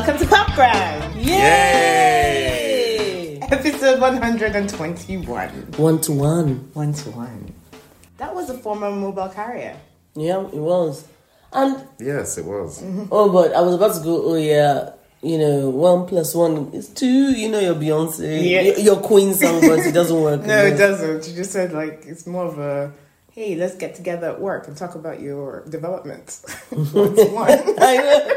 Welcome to Pop Popgram. Yay! Episode 121. One to one. One to one. That was a former mobile carrier. Yeah, it was. And Yes, it was. oh, but I was about to go. Oh yeah, you know, one plus one is two. You know your Beyonce, Yeah. your, your Queen song, but it doesn't work. No, it doesn't. She just said like it's more of a hey, let's get together at work and talk about your development. one to one. I know.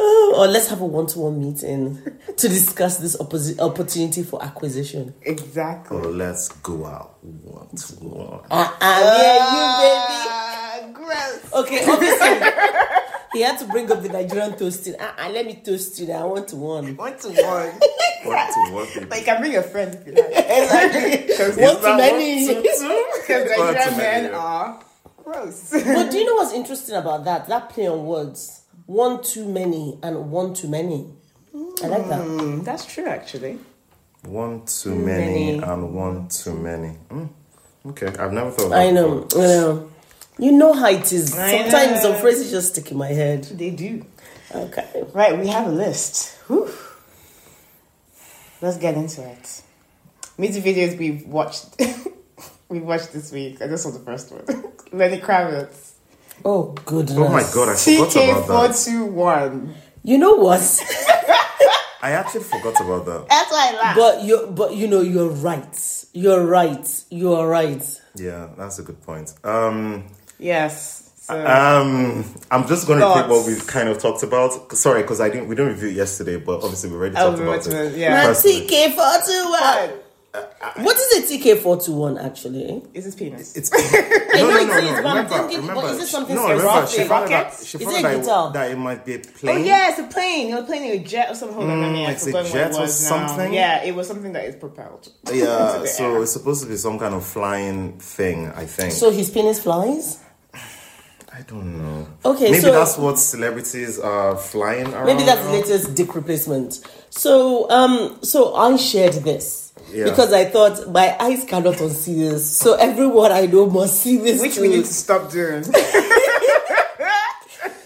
Oh, or let's have a one-to-one meeting to discuss this opposi- opportunity for acquisition. Exactly. Or let's go out one to one. Ah, ah, yeah, you baby. Ah, gross. Okay, obviously he had to bring up the Nigerian toasting. Ah, ah, let me toast you. Now I want to one. One to one. One to one. baby. But you can bring a friend if you like. Because One to many. one to two? Nigerian men are gross. But do you know what's interesting about that? That play on words. One too many and one too many. I like that. Mm, that's true, actually. One too many, many. and one too many. Mm, Okay, I've never thought of I know, before. I know. You know how it is. I Sometimes know. some phrases just stick in my head. They do. Okay. Right, we have a list. Whew. Let's get into it. Music videos we've watched. we've watched this week. I just saw the first one. Lenny Kravitz. Oh goodness! Oh my god! I forgot TK about that. You know what? I actually forgot about that. That's why I laughed. But you, but you know, you're right. You're right. You are right. Yeah, that's a good point. Um. Yes. So, um, I'm just going to take what we've kind of talked about. Sorry, because I didn't. We didn't review it yesterday, but obviously we already oh, talked about it. Yeah. TK421. I, what is a TK421 actually? Is his penis? It's, it's no, no, no, no, no. Remember, thinking, remember, but is it something no, remember, she found out, she found out that, that it might be a oh, plane. Oh, yeah, it's a plane. You're playing a jet or something. Hold on, mm, it's a jet it or something. Now. Yeah, it was something that is propelled. Yeah, so air. it's supposed to be some kind of flying thing, I think. So his penis flies? I don't know. Okay, maybe so, that's what celebrities are flying around. Maybe that's the latest dick replacement. So, um, so I shared this yeah. because I thought my eyes cannot unsee this. So everyone I know must see this. which too. we need to stop doing.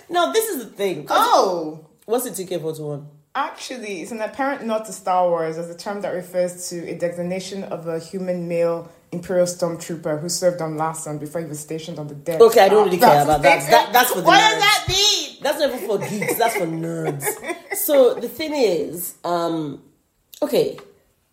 Now this is the thing. oh. What's the TK forty one? Actually, it's an apparent nod to Star Wars as a term that refers to a designation of a human male Imperial stormtrooper who served on Lassan before he was stationed on the dead. Okay, I don't really care That's- about that. That- that's for the What nerds. does that mean? That's not even for geeks. That's for nerds. So the thing is, um, okay,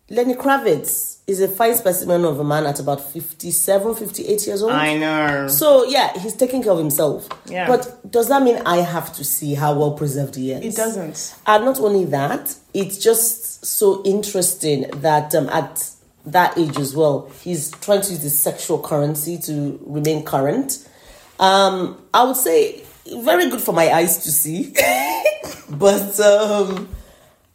Lenny Kravitz is a fine specimen of a man at about 57, 58 years old. I know. So yeah, he's taking care of himself. Yeah. But does that mean I have to see how well preserved he is? It doesn't. And not only that, it's just so interesting that um, at that age as well, he's trying to use the sexual currency to remain current. Um, I would say very good for my eyes to see, but um,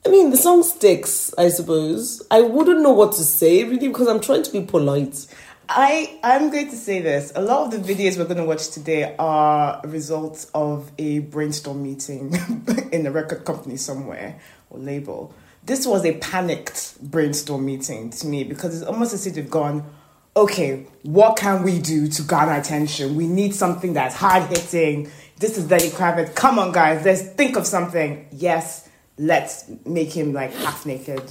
I mean the song sticks. I suppose I wouldn't know what to say really because I'm trying to be polite. I I'm going to say this. A lot of the videos we're going to watch today are a result of a brainstorm meeting in a record company somewhere or label. This was a panicked brainstorm meeting to me because it's almost as if they've gone, okay, what can we do to garner attention? We need something that's hard hitting. This is Lenny Kravitz. Come on, guys, let's think of something. Yes, let's make him like half naked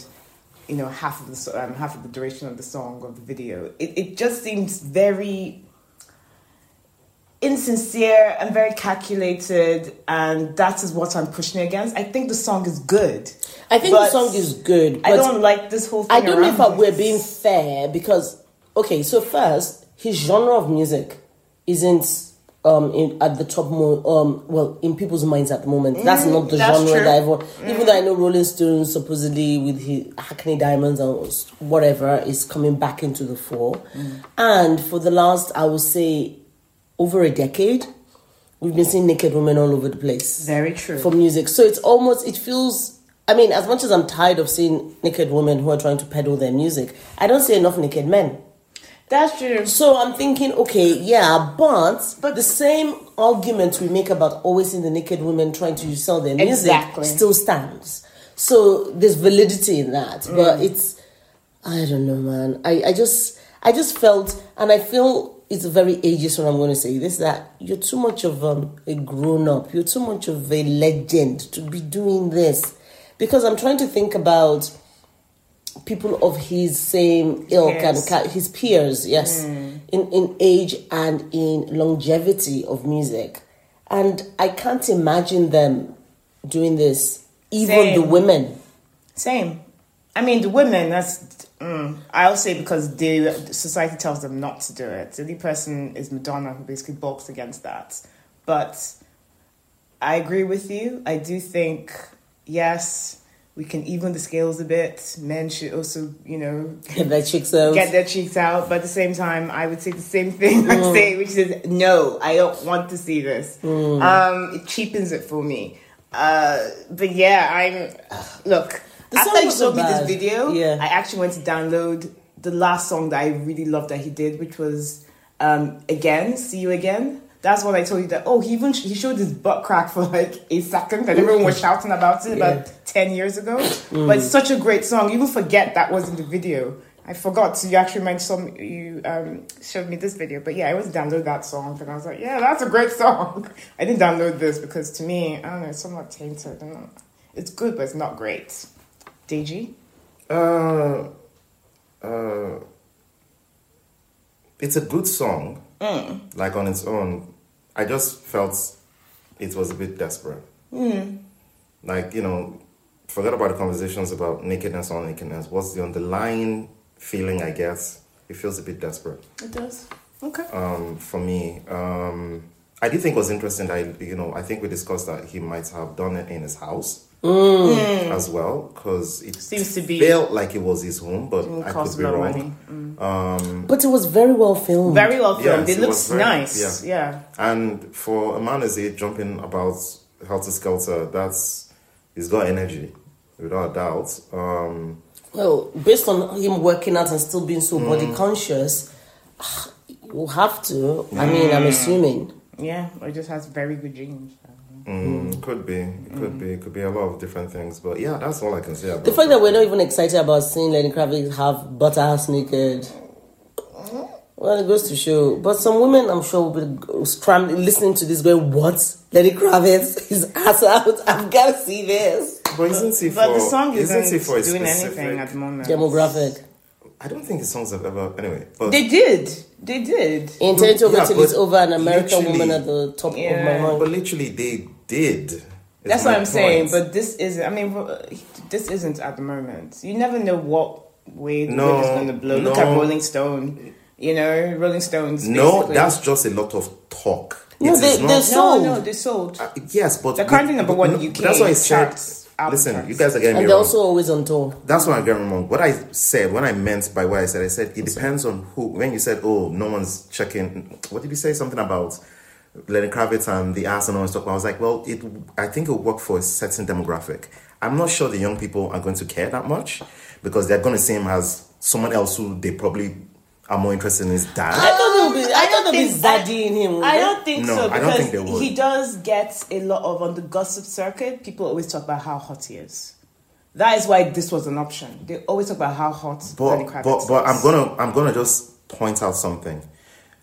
you know half of the um, half of the duration of the song of the video it, it just seems very insincere and very calculated and that is what i'm pushing against i think the song is good I think the song is good. i don't like this whole thing I don't know if we're being fair because okay, so first his genre of music isn't um in, at the top mo- um well in people's minds at the moment. that's not the Mm, that's genre true. Mm. that everyone. Even though I know Rolling Stones supposedly with his Hackney Diamonds and whatever is coming back into the fore, Mm. and for the last I would say over a decade. We've been seeing naked women all over the place very true for music. So it's almost it feels. I mean, as much as I'm tired of seeing naked women who are trying to peddle their music, I don't see enough naked men. That's true So I'm thinking, okay, yeah, but but the same argument we make about always seeing the naked women trying to sell their music Exactly. still stands. So there's validity in that, but Mm. it's I don't know, man. I I just I just felt, and I feel it's very ageist when I'm going to say this that you're too much of um, a grown up. You're too much of a legend to be doing this. Because I'm trying to think about people of his same ilk and Peers. his peers, yes, in, in age and in longevity of music. And I can't imagine them doing this, even Same. the women. Same. I mean, the women. That's. Mm, I'll say because the society tells them not to do it. The only person is Madonna, who basically balks against that. But I agree with you. I do think yes, we can even the scales a bit. Men should also, you know, Get their chicks out. get their cheeks out. But at the same time, I would say the same thing I say, which is no, I don't want to see this. Um, it cheapens it for me. Uh, but yeah, I'm look. The after you showed me this video, Yeah. I actually went to download the last song that I really loved that he did, which was um, "Again, See You Again." That's what I told you that. Oh, he even he showed his butt crack for like a second, and everyone was shouting about it about ten years ago. But it's such a great song. You even forget that was in the video. I forgot you actually mentioned some you um, showed me this video, but yeah, I was download that song and I was like, yeah, that's a great song. I didn't download this because to me, I don't know, it's somewhat tainted. I don't know. It's good, but it's not great. Deji, Uh, uh, it's a good song, like on its own. I just felt it was a bit desperate. Like, you know, forget about the conversations about nakedness or nakedness. What's the underlying feeling, I guess? It feels a bit desperate it does. Okay. um, for me. Um, I did think it was interesting that, you know, I think we discussed that he might have done it in his house. Mm. As well, because it Seems to be- felt like it was his home, but It I could be lot of wrong. money. Mm. Um, but it was very well filmed. Very well filmed. Yes, it it looks very- nice. Yeah. And for a man as age jumping about helter skelter, that's he's got energy, without a doubt. Um, Well, based on him working out and still being so body mm. conscious, ah, you have to. I mean, I'm assuming. Yeah. Or it just has very good genes. Mm, Could be, it could be, it could be a lot of different things. But yeah, that's all I can say about The fact that we're not even excited about seeing Lenny Kravitz have butt ass naked. Well, it goes to show. But some women, I'm sure, will be scrambling, listening to this, going, "What? Lenny Kravitz, is ass out! I've got to see this." But isn't he for? But the song isn't, isn't he for doing anything at the moment. Demographic. I don't think his songs have ever. Anyway, but They did. They did. In turn to Yeah, wait till it's over, an American woman at the top of my Yeah. mind. but literally they did. That's what I'm saying. But this isn't. I mean, this isn't at the moment. You never know what way the No, wind is going to blow. Look at. Rolling Stone. You know, Rolling Stones. no, basically- that's just a lot of talk. No, It they- is they're not. no, sold. no. They sold. Uh, yes, but They're currently number one in no, UK That's why I said. charts, Listen, charts. you guys are getting me And they're wrong. also always on tour. That's what I'm getting wrong. What I said, what I meant by what I said, I said it depends on who. When you said, "Oh, no one's checking," what did you say? Something about Lenny Kravitz and the ass and all that stuff. I was like, well, it. I think it will work for a certain demographic. I'm not sure the young people are going to care that much because they're going to see him as someone else who they probably are more interested in his I dad. thought there would be, I thought don't there'd be think- I- in him. I don't think No, so I because don't think they would. he does get a lot of on the gossip circuit. People always talk about how hot he is. That is why this was an option. They always talk about how hot Lenny But Kravitz but but I'm is. gonna I'm gonna just point out something.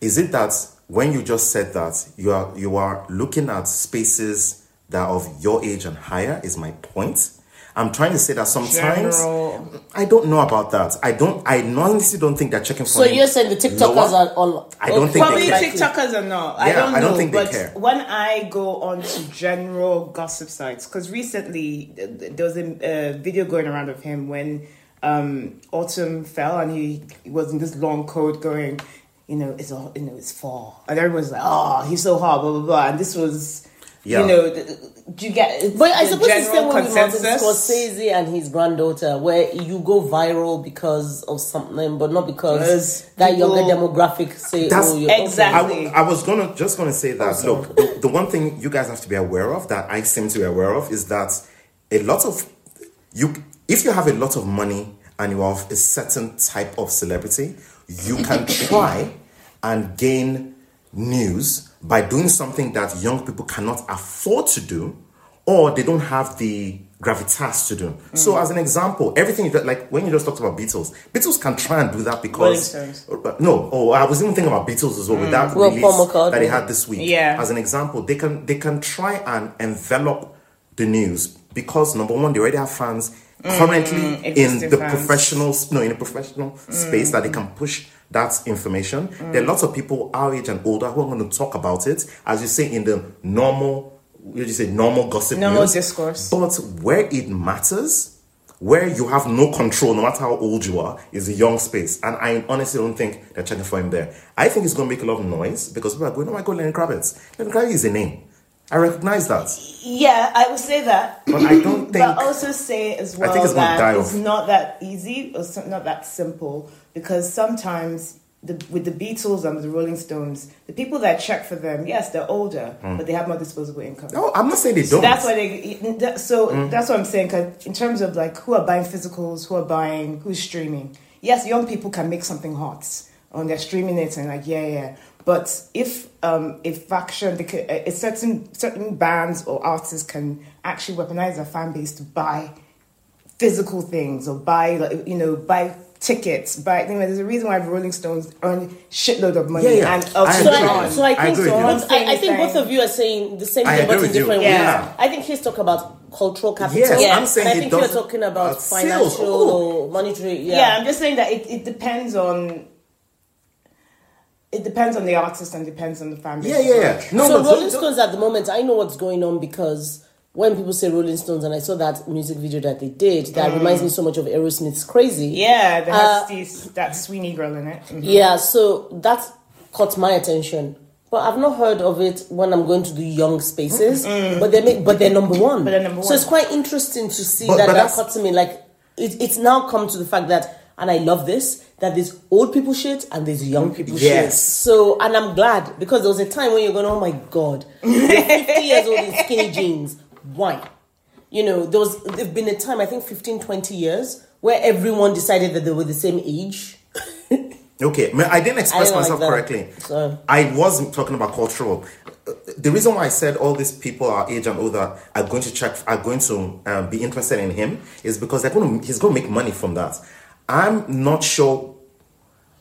Is it that when you just said that you are you are looking at spaces that are of your age and higher? Is my point. I'm trying to say that sometimes General- I don't know about that. I don't. I honestly don't think they're checking for. So you're saying the TikTokers lower. are all? I don't think Probably they care. TikTokers are not. I Yeah, don't know. I don't think they but care. when I go on to general gossip sites, because recently th- th- there was a, a video going around of him when um, Autumn fell and he, he was in this long coat going, you know, it's all, you know, it's fall, and everyone's like, oh, he's so hot, blah blah blah, and this was. Yeah. You know, th- do you get? it's But I suppose it's the same general way with Martin consensus. Scorsese and his granddaughter, where you go viral because of something, but not because Because that people- younger demographic say, That's- "Oh, you're Exactly. I, I was gonna just gonna say that. Look, the, the one thing you guys have to be aware of that I seem to be aware of is that a lot of you, if you have a lot of money and you have a certain type of celebrity, you can try and gain news by doing something that young people cannot afford to do, or they don't have the gravitas to do. So, hmm. as an example, everything you, like when you just talked about Beatles, Beatles can try and do that because Rolling Stones. Uh, no. Oh, I was even thinking about Beatles as well with hmm. that Well, release that they had this week. Yeah. As an example, they can they can try and envelop the news because number one, they already have fans hmm, currently in the fans. professional no in a professional space that they can push that information. There are lots of people our age and older who are going to talk about it, as you say, in the normal, you just say normal gossip Normal news. discourse. But where it matters, where you have no control, no matter how old you are, is a young space. And I honestly don't think they're checking for him there. I think it's going to make a lot of noise because people are going, oh my God, Lenny Kravitz. Lenny Kravitz is a name. I recognize that. Yeah, I would say that. But I don't think. But also say as well think it's that it's not that easy or not that simple because sometimes the, with the Beatles and the Rolling Stones, the people that check for them, yes, they're older, hmm. but they have more disposable income. no, I'm not saying they So don't. that's why they. So hmm. that's what I'm saying. Cause in terms of like who are buying physicals, who are buying, who's streaming. Yes, young people can make something hot on they're streaming it and like yeah yeah. But if um if faction because uh, if certain certain bands or artists can actually weaponize their fan base to buy physical things or buy like you know buy tickets buy you know, there's a reason why the Rolling Stones earn shitload of money Yeah, yeah. and Elton I So. John. I, so I I think agree so. with you. I, I think both of you are saying the same thing, but in with you. different Yeah. ways. I think he's talking about cultural capital. Yes, Yeah. I'm saying and I think you're talking about uh, sales. financial Oh. monetary. yeah. Yeah. I'm just saying that it, it depends on it depends on the artist and depends on the fan base. yeah, yeah, yeah. No, so Rolling don't- Stones at the moment, I know what's going on because when people say Rolling Stones, and I saw that music video that they did, that reminds me so much of Aerosmith's "Crazy." Yeah, there has Uh, this, that Sweeney girl in it. Mhm. Yeah, so that caught my attention. But I've not heard of it when I'm going to the young spaces. But they make, but they're number one. But they're number one. So it's quite interesting to see But- that but that that's- caught me. Like it, it's now come to the fact that, and I love this that there's old people shit and there's young people shit. So and I'm glad because there was a time when you're going, oh my god, 50 years old in skinny jeans. Why? You know, there was there's been a time I think 15, 20 years where everyone decided that they were the same age. Okay, I didn't express I like myself that. correctly. So- I wasn't talking about cultural. The reason why I said all these people our age and older are going to check, are going to um, be interested in him, is because they're going to, he's going to make money from that. I'm not sure.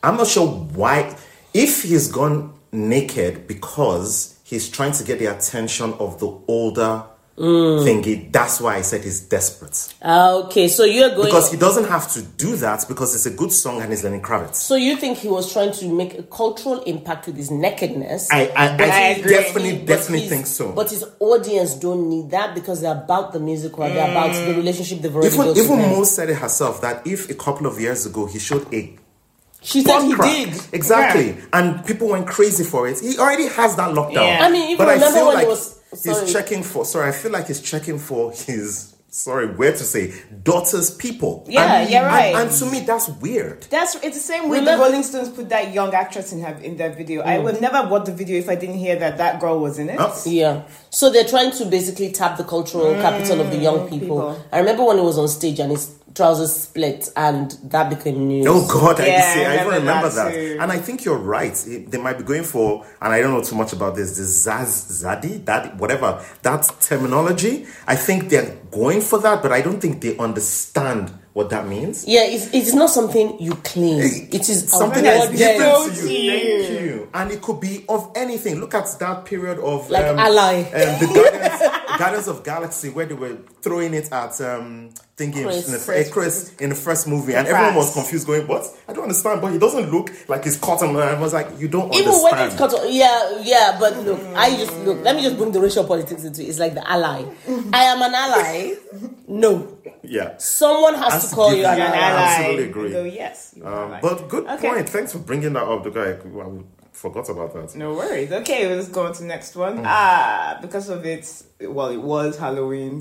I'm not sure why. If he's gone naked because he's trying to get the attention of the older Mm. thingy, that's why I said he's desperate. Ah, okay, so you're going Because he doesn't have to do that because it's a good song and he's Lenny Kravitz. So you think he was trying to make a cultural impact with his nakedness? I, I, But I he- definitely, but definitely think so. But his audience don't need that because they're about the music or they're about the relationship they've already even built. even. Mo said it herself that if a couple of years ago he showed a she said he crack, did. exactly, and people went crazy for it. He already has that lockdown. Yeah. I mean, even but I remember feel when like it was- sorry. he's checking for. Sorry, I feel like he's checking for his. Sorry, where to say daughter's people. Yeah, and, you're right. And, and to me, that's weird. That's it's the same way the Rolling Stones put that young actress in her in their video. I mm. would never watch the video if I didn't hear that that girl was in it. Huh? Yeah. So they're trying to basically tap the cultural capital of the young mm, people. people. I remember when he was on stage and his trousers split and that became news. Oh God, I, Yeah, see, I I even remember remember that that. And I think you're right. They might be going for, and I don't know too much about this, the Zaz, Zaddy, that, whatever, that terminology. I think they're going for that, but I don't think they understand what that means. Yeah, it's, it's not something you claim. It is Something awarded. that's given to you. Thank you. And it could be of anything. Look at that period of Like um, Ally. um, the Guardians, Guardians of Galaxy, where they were throwing it at um, thinking Chris. in the, Chris. eh, Chris in the first movie, and everyone was confused, going, "What? I don't understand." But he doesn't look like he's caught him. And I was like, "You don't Even when understand." it's cut off, yeah, yeah, but look, I just look. Let me just bring the racial politics into it. It's like the ally. I am an ally. No, yeah. someone has, Has to to call give you you an You're I ally. ally. absolutely agree. You go, yes. Um, but good Okay. point. Thanks for bringing that up. The guy, I forgot about that. No worries. Okay, let's go on to the next one. Mm. Ah, because of it, well, it was Halloween.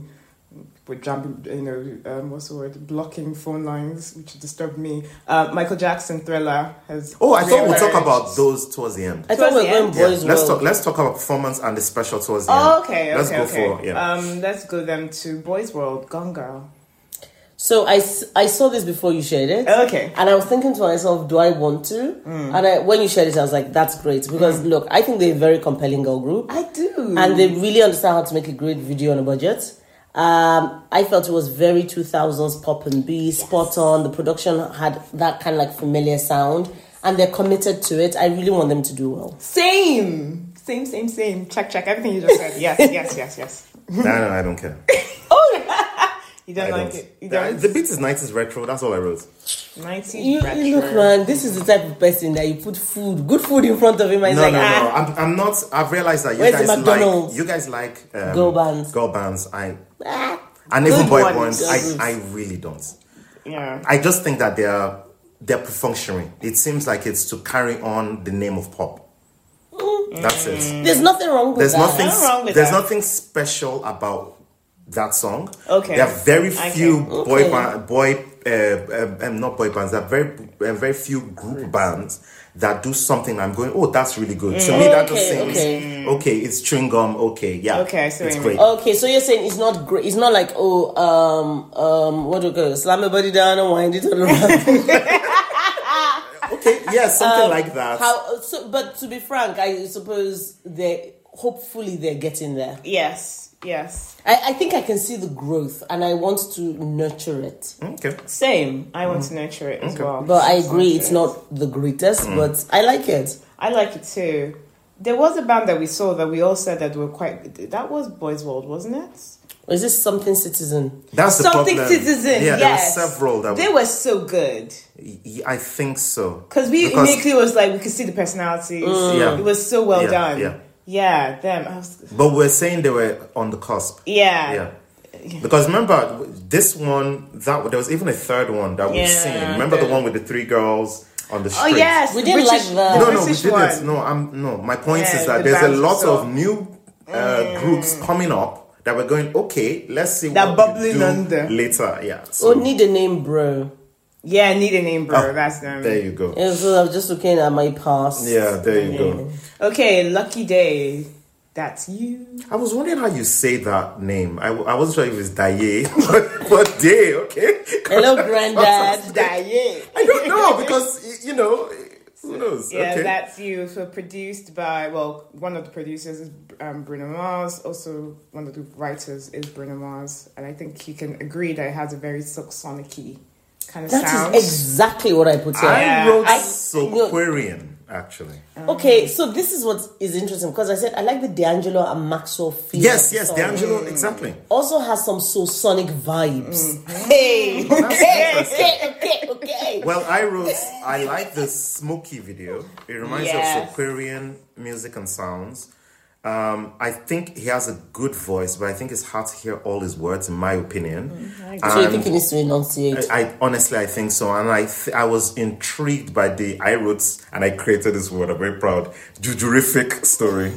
We're jumping, you know, um, what's the word? Blocking phone lines, which disturbed me. Uh, Michael Jackson Thriller has. Oh, I thought we'd talk about those towards the end. I thought we were Towards the going end. Yeah, let's talk. Let's talk about performance and the special towards the Oh, end. okay, Let's okay, go okay. for yeah. Um, let's go then to Boys World, Gone Girl. So I, I saw this before you shared it. Okay. And I was thinking to myself, do I want to? Mm. And I, when you shared it, I was like, that's great. Because look, I think they're a very compelling girl group. I do. And they really understand how to make a great video on a budget. Um, I felt it was very 2000s pop and B, spot on. The production had that kind of like familiar sound, and they're committed to it. I really want them to do well. Same, same, same, same. Check, check. Everything you just said. Yes, yes, yes, yes. no, no, I don't care. You don't I like don't. it. You The, don't. the beat is 90s retro. That's all I wrote. 90s You, retro. you look, man, this is the type of person that you put food, good food in front of him, and he's No, like, no, ah. no. I'm, I'm not. I've realized that you Where's guys like. You guys like um, Girl bands. Girl bands. I ah. and even Good boy bands. I, I really don't. Yeah. I just think that they're they're perfunctory. It seems like it's to carry on the name of pop. That's it. There's nothing wrong with There's that. nothing. Nothing wrong with there's that. nothing special about that song. Okay. There are very Okay. few boy Okay. band, boy, uh, um, um, not boy bands. There are very, uh, very few group bands that do something. I'm going, oh, that's really good. To me, that just Okay, seems okay. okay. It's chewing gum. Okay, yeah. Okay, I see it's great. Okay, so you're saying it's not great. It's not like oh, um, um, what do you call it? Slam your body down and wind it all around. Okay, yeah, something like that. Um, How? So, but to be frank, I suppose they hopefully they're getting there. Yes, yes. I, I think I can see the growth, and I want to nurture it. okay. Same. I want to nurture it as well. But I agree, it's not the greatest, Mm. but I like it. I like it too. There was a band that we saw that we all said that were quite. That was Boys World, wasn't it? Or this something citizen? That's the Something problem. Citizen. Yeah, yes. there were several that they were. were so good y- I think so. because we immediately was like we could see the personalities. Yeah. It was so well Yeah, done. yeah. Yeah, them. Was, But we're saying they were on the cusp. yeah. Yeah. Because remember this one that there was even a third one that we've Yeah, seen. Remember the the- one with the three girls on the street? Oh street? yes, We didn't British- like that. the No, no, we didn't. one. No, I'm no. My point Yeah, is that the there's a lot saw. of new uh, groups coming up that we're going. Okay, let's see That what bubbling we do under. later. Yeah. Oh, So need a name, bro. Yeah, need a name, bro. Oh, ah, That's them. there you go. Yeah, so I'm just looking at my past. Yeah, there you go. Okay, Lucky Daye. That's you. I was wondering how you say that name. I, I wasn't sure if it's Daye, but, but Day, okay? Hello, granddad. Daye. I don't know because you know who knows. Yeah, okay. that's you. So uh, produced by well, one of the producers is um, Bruno Mars. Also, one of the writers is Bruno Mars, and I think you can agree that it has a very silk sonic-y kind of That sound. is exactly what I put here. I Yeah. wrote I- Soulquarian actually. Okay, so this is what is interesting because I said I like the D'Angelo and Maxwell feel. Yes, yes, song. D'Angelo, exactly. Also has some so sonic vibes. Mm. Hey, That's okay, okay, okay, okay. Well, I wrote. I like the Smoky video. It reminds me of Soulquarian music and sounds. Um, I think he has a good voice, but I think it's hard to hear all his words, in my opinion. So you think he needs to enunciate? I, I honestly I think so, and I th- I was intrigued by the I wrote and I created this word. I'm very proud. Jujurific story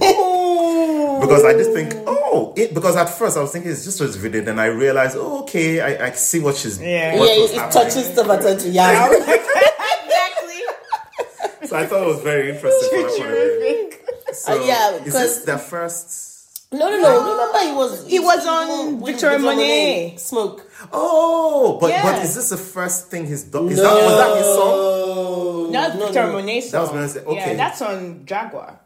because I just think oh it, because at first I was thinking it's just his video, then I realized oh okay I, I see what she's Yeah. what yeah, it, it happening. touches stuff I touch. Yeah. exactly. So I thought it was very interesting from that point of view. Terrific. So Uh, yeah, is this because- their first? No, no, no. Remember, it was He was on with Victoria Victoria Monet. Smoke. Oh, but Yeah. but is this the first thing he's done? Is that was that his song? No, That's no, Victor no. Monet That song. was Monet- okay. Yeah, that's on Jaguar.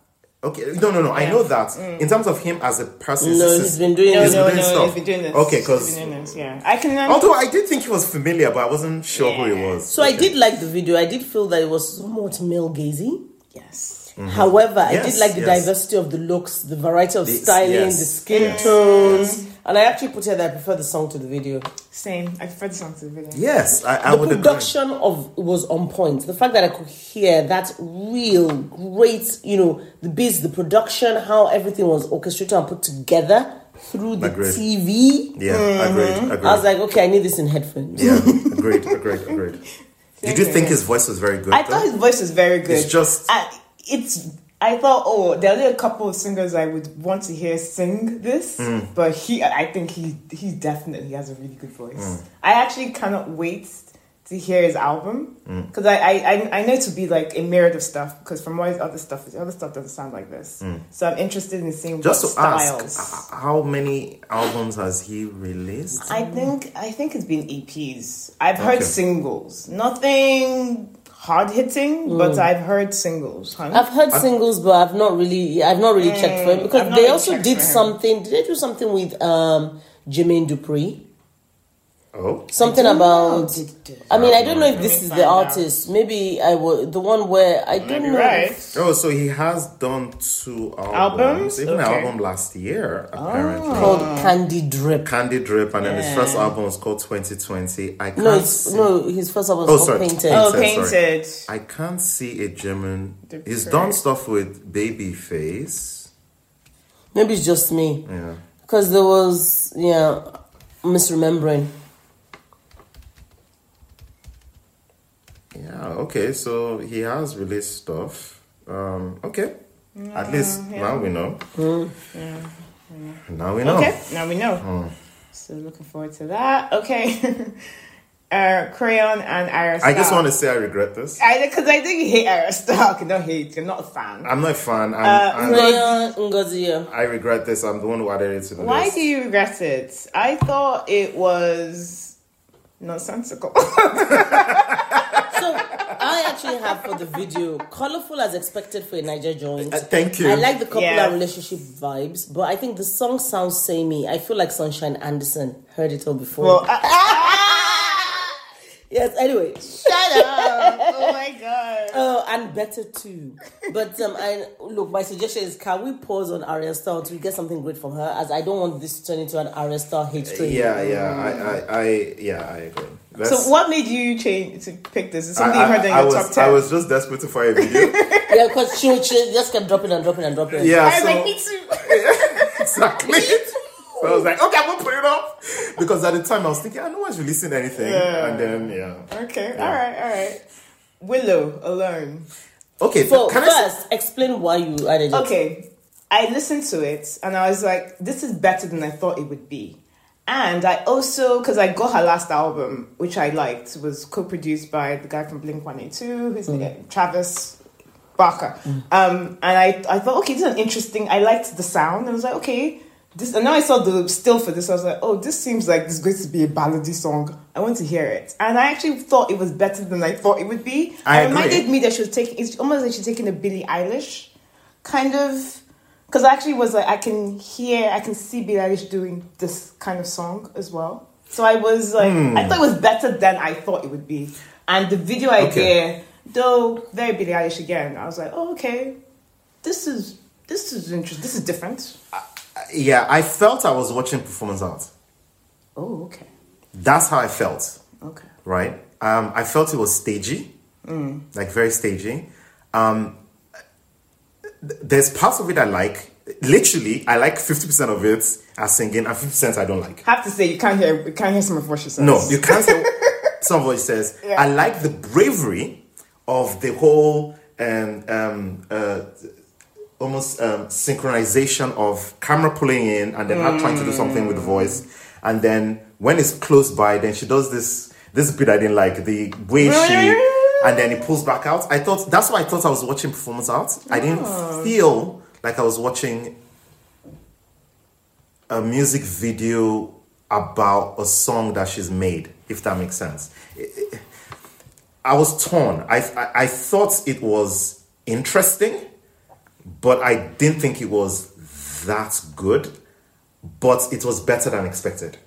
Okay, no, no, no. I know that. In terms of him as a person, No, this he's is- been doing No, He's no, been no, doing he's stuff. been doing this. Okay, He's 'cause- been doing this, yeah. I can. Um, Although I did think he was familiar, but I wasn't sure who he was. So I did like the video. I did feel that it was somewhat male gazy. yes. Mm-hmm. However, I did like the yes. diversity of the looks, the variety of The- styling, yes. the skin Yes. tones, and I actually put here that I prefer the song to the video. Same. I prefer the song to the video. Yes, I, I the would agree. production of was on point. The fact that I could hear that real great, you know, the biz, the production, how everything was orchestrated and put together through the Agreed. TV. Yeah, agreed, mm-hmm. agreed. I was like, okay, I need this in headphones. yeah, agreed, agreed, agreed. Did you Same think his voice was very good? I though? thought his voice was very good. It's just- I, it's. I thought, oh, there are a couple of singers I would want to hear sing this, Hmm. but he, I think he, he definitely has a really good voice. Hmm. I actually cannot wait to hear his album Hmm. because I, I, I, I know it to be like a myriad of stuff because from all his other stuff, his other stuff doesn't sound like this. So I'm interested in seeing Hmm. Just what to styles. ask, how many albums has he released? I think I think it's been EPs. I've heard Okay. singles, nothing hard hitting, but I've heard singles. Huh? I've heard singles, but I've not really, I've not really checked for it because they really also did something. Did they do something with um Jermaine Dupri. Oh, Something don't about. Did- did- I mean, I don't know if this is find the out. artist. Maybe I was the one where I don't Maybe know. right. oh, so he has done two albums, Albums? even an album last year, apparently. Ah. Called Candy Drip. Candy Drip, and then his first album was called 2020. I can't No, it's see- no. His first album Oh, was called sorry. Painted. Oh, Painted, sorry. I can't see a German. The He's done stuff with Babyface. Maybe it's just me Yeah. because there was yeah misremembering. Yeah, okay, so he has released stuff. Um, okay. At least now we know. Now we know. Okay, now we know. So looking forward to that. Okay. uh, Crayon and Ayra. I just want to say I regret this. I because I think you hate Ayra Starr. No hate. You're not a fan. I'm not a fan. I'm, Uh, I'm- Crayon I regret this. I'm the one who added it to the Why list. do you regret it? I thought it was nonsensical. So I actually have for the video colorful as expected for a Niger joint. Uh, thank you. I like the couple Yeah. and relationship vibes, but I think the song sounds samey. I feel like Sunshine Anderson heard it all before. well, uh, yes. Anyway, shut up! Oh my god. Oh, and better too. But um, I look. My suggestion is, can we pause on Ayra Starr to get something great from her? As I don't want this to turn into an Ayra Starr hate train. Yeah, yeah, I, I, I, yeah, I agree. Let's- So what made you change to pick this? Is I, something you heard in I, I your was, top ten? I was just desperate to find a video. yeah, because she, she just kept dropping and dropping and dropping. yeah, I was so like, me too. exactly. So I was like, okay, I'm gonna put it off because at the time I was thinking, ah, no one's releasing anything, Yeah. and then yeah. okay, all right, all right. Willow alone. Okay, So can I say- first, explain why you added it. Okay, I listened to it and I was like, this is better than I thought it would be. And I also, because I got her last album, which I liked, was co produced by the guy from Blink 182, who's name Travis Barker. Mm. Um, and I, I thought, okay, this is an interesting, I liked the sound. and I was like, okay. This, and now I saw the still for this. I was like, oh, this seems like this is going to be a ballady song. I want to hear it. And I actually thought it was better than I thought it would be. I it reminded me that she was taking, it's almost like she's taking a Billie Eilish kind of because I actually was like I can hear I can see Billie Eilish doing this kind of song as well. So I was like I thought it was better than I thought it would be. And the video idea, Okay. though very Billie Eilish again, I was like, oh okay, this is this is interesting. This is different. yeah, I felt I was watching performance art. Oh okay, That's how I felt. okay. right? Um, I felt it was stagey, like very stagey. Um, there's parts of it I like. Literally, I like fifty percent of it as singing, and fifty percent I don't like. have to say you can't hear you can't hear some of what she says. No, you can't say some of what it says. Yeah. I like the bravery of the whole um, um, uh, almost um, synchronization of camera pulling in and then her trying to do something with the voice, and then when it's close by, then she does this this bit I didn't like the way she. And then it pulls back out. I thought that's why I thought I was watching performance art. I didn't oh. feel like I was watching a music video about a song that she's made, if that makes sense. I- I- I was torn. I, I, I thought it was interesting, but I didn't think it was that good. But it was better than expected.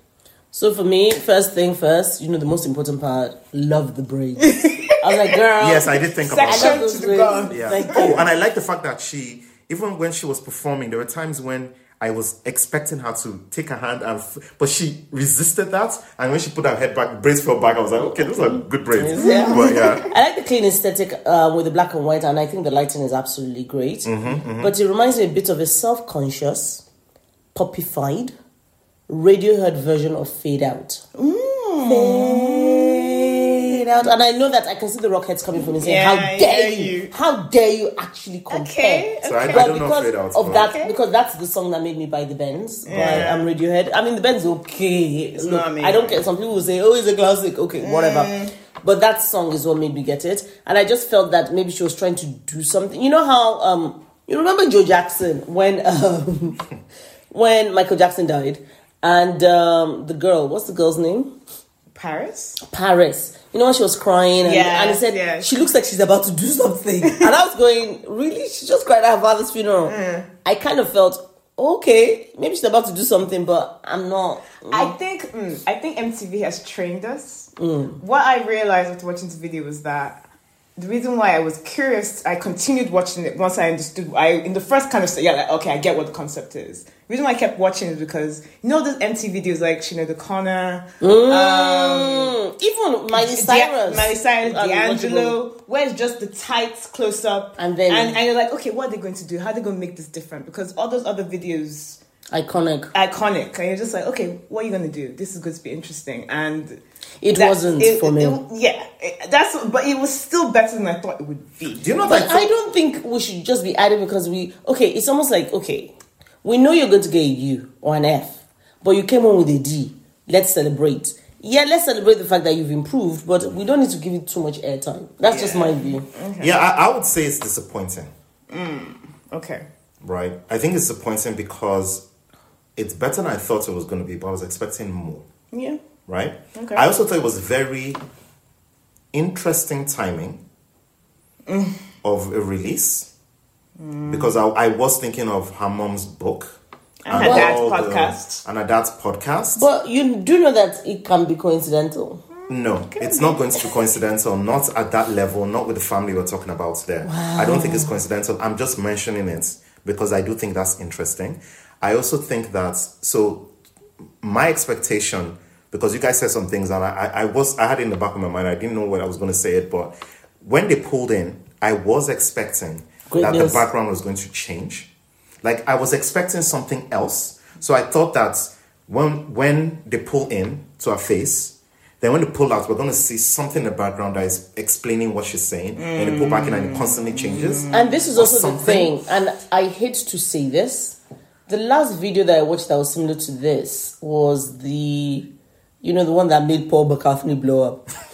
So for me, first thing first, you know the most important part, love the braids. I was like, girl. Yes, I did think about I Section that. to the braids. Yeah. Thank Oh, you. and I like the fact that she, even when she was performing, there were times when I was expecting her to take her hand and, f- but she resisted that. And when she put her head back, braids fell back. I was like, okay, those are good braids. Yeah. But yeah, I like the clean aesthetic uh, with the black and white, and I think the lighting is absolutely great. Mm-hmm, But it reminds me a bit of a self-conscious, poppified, Radiohead version of Fade Out. Fade Out, and I know that I can see the rockets coming from me saying, Yeah, "How dare hear you. you. How dare you actually compare?" Okay, So I- I But don't know because Fade Out, of but- that, Okay. because that's the song that made me buy the Bends by Yeah. um, Radiohead. I mean, the Bends okay. Look, not me. I don't care. Some people will say, "Oh, it's a classic." Okay, whatever. But that song is what made me get it, and I just felt that maybe she was trying to do something. You know how um, you remember Joe Jackson when um, when Michael Jackson died, and um, the girl, what's the girl's name? Paris. Paris. You know when she was crying and, Yes, and he said yes. she looks like she's about to do something. and I was going, really? She just cried at her father's funeral. I kind of felt, okay, maybe she's about to do something, but I'm not. I think mm, I think MTV has trained us. Mm. What I realized after watching this video was that the reason why I was curious, I continued watching it once I understood. I in the first kind of yeah, like okay, I get what the concept is. The reason why I kept watching is because you know those MTV videos like you know the corner, Mm, even Miley Cyrus, Miley Cyrus, Um, D'Angelo, where it's just the tight close up, And then- and, and you're like, okay, what are they going to do? How are they going to make this different? Because all those other videos iconic. iconic, and you're just like, okay, what are you going to do? This is going to be interesting, and It that- wasn't it- for me. it- yeah, it- that's but it was still better than I thought it would be. Do you know But that? I don't think we should just be adding because we okay. It's almost like okay, we know you're going to get a U or an F, but you came home with a D. Let's celebrate. Yeah, let's celebrate the fact that you've improved, but we don't need to give it too much airtime. That's just my view. yeah, I, I would say it's disappointing. Mm, okay, right? I think it's disappointing because it's better than I thought it was going to be, but I was expecting more, yeah, right? Okay. I also thought it was very interesting timing of a release because I, I was thinking of her mom's book And her dad's all the- podcast. and her dad's podcast. But you do know that it can be coincidental. No, it's not going to be coincidental. Not at that level. Not with the family we're talking about there. I don't think it's coincidental. I'm just mentioning it because I do think that's interesting. I also think that so my expectation because you guys said some things and I, I, was I had in the back of my mind. I didn't know what I was going to say it, but when they pulled in, I was expecting Great that news. the background was going to change. Like I was expecting something else. So I thought that when when they pull in to her face, then when they pull out, we're gonna see something in the background that is explaining what she's saying. And they pull back in and it constantly changes. Mm. And this is also the thing, and I hate to say this. The last video that I watched that was similar to this was the, you know, the one that made Paul McCartney blow up. six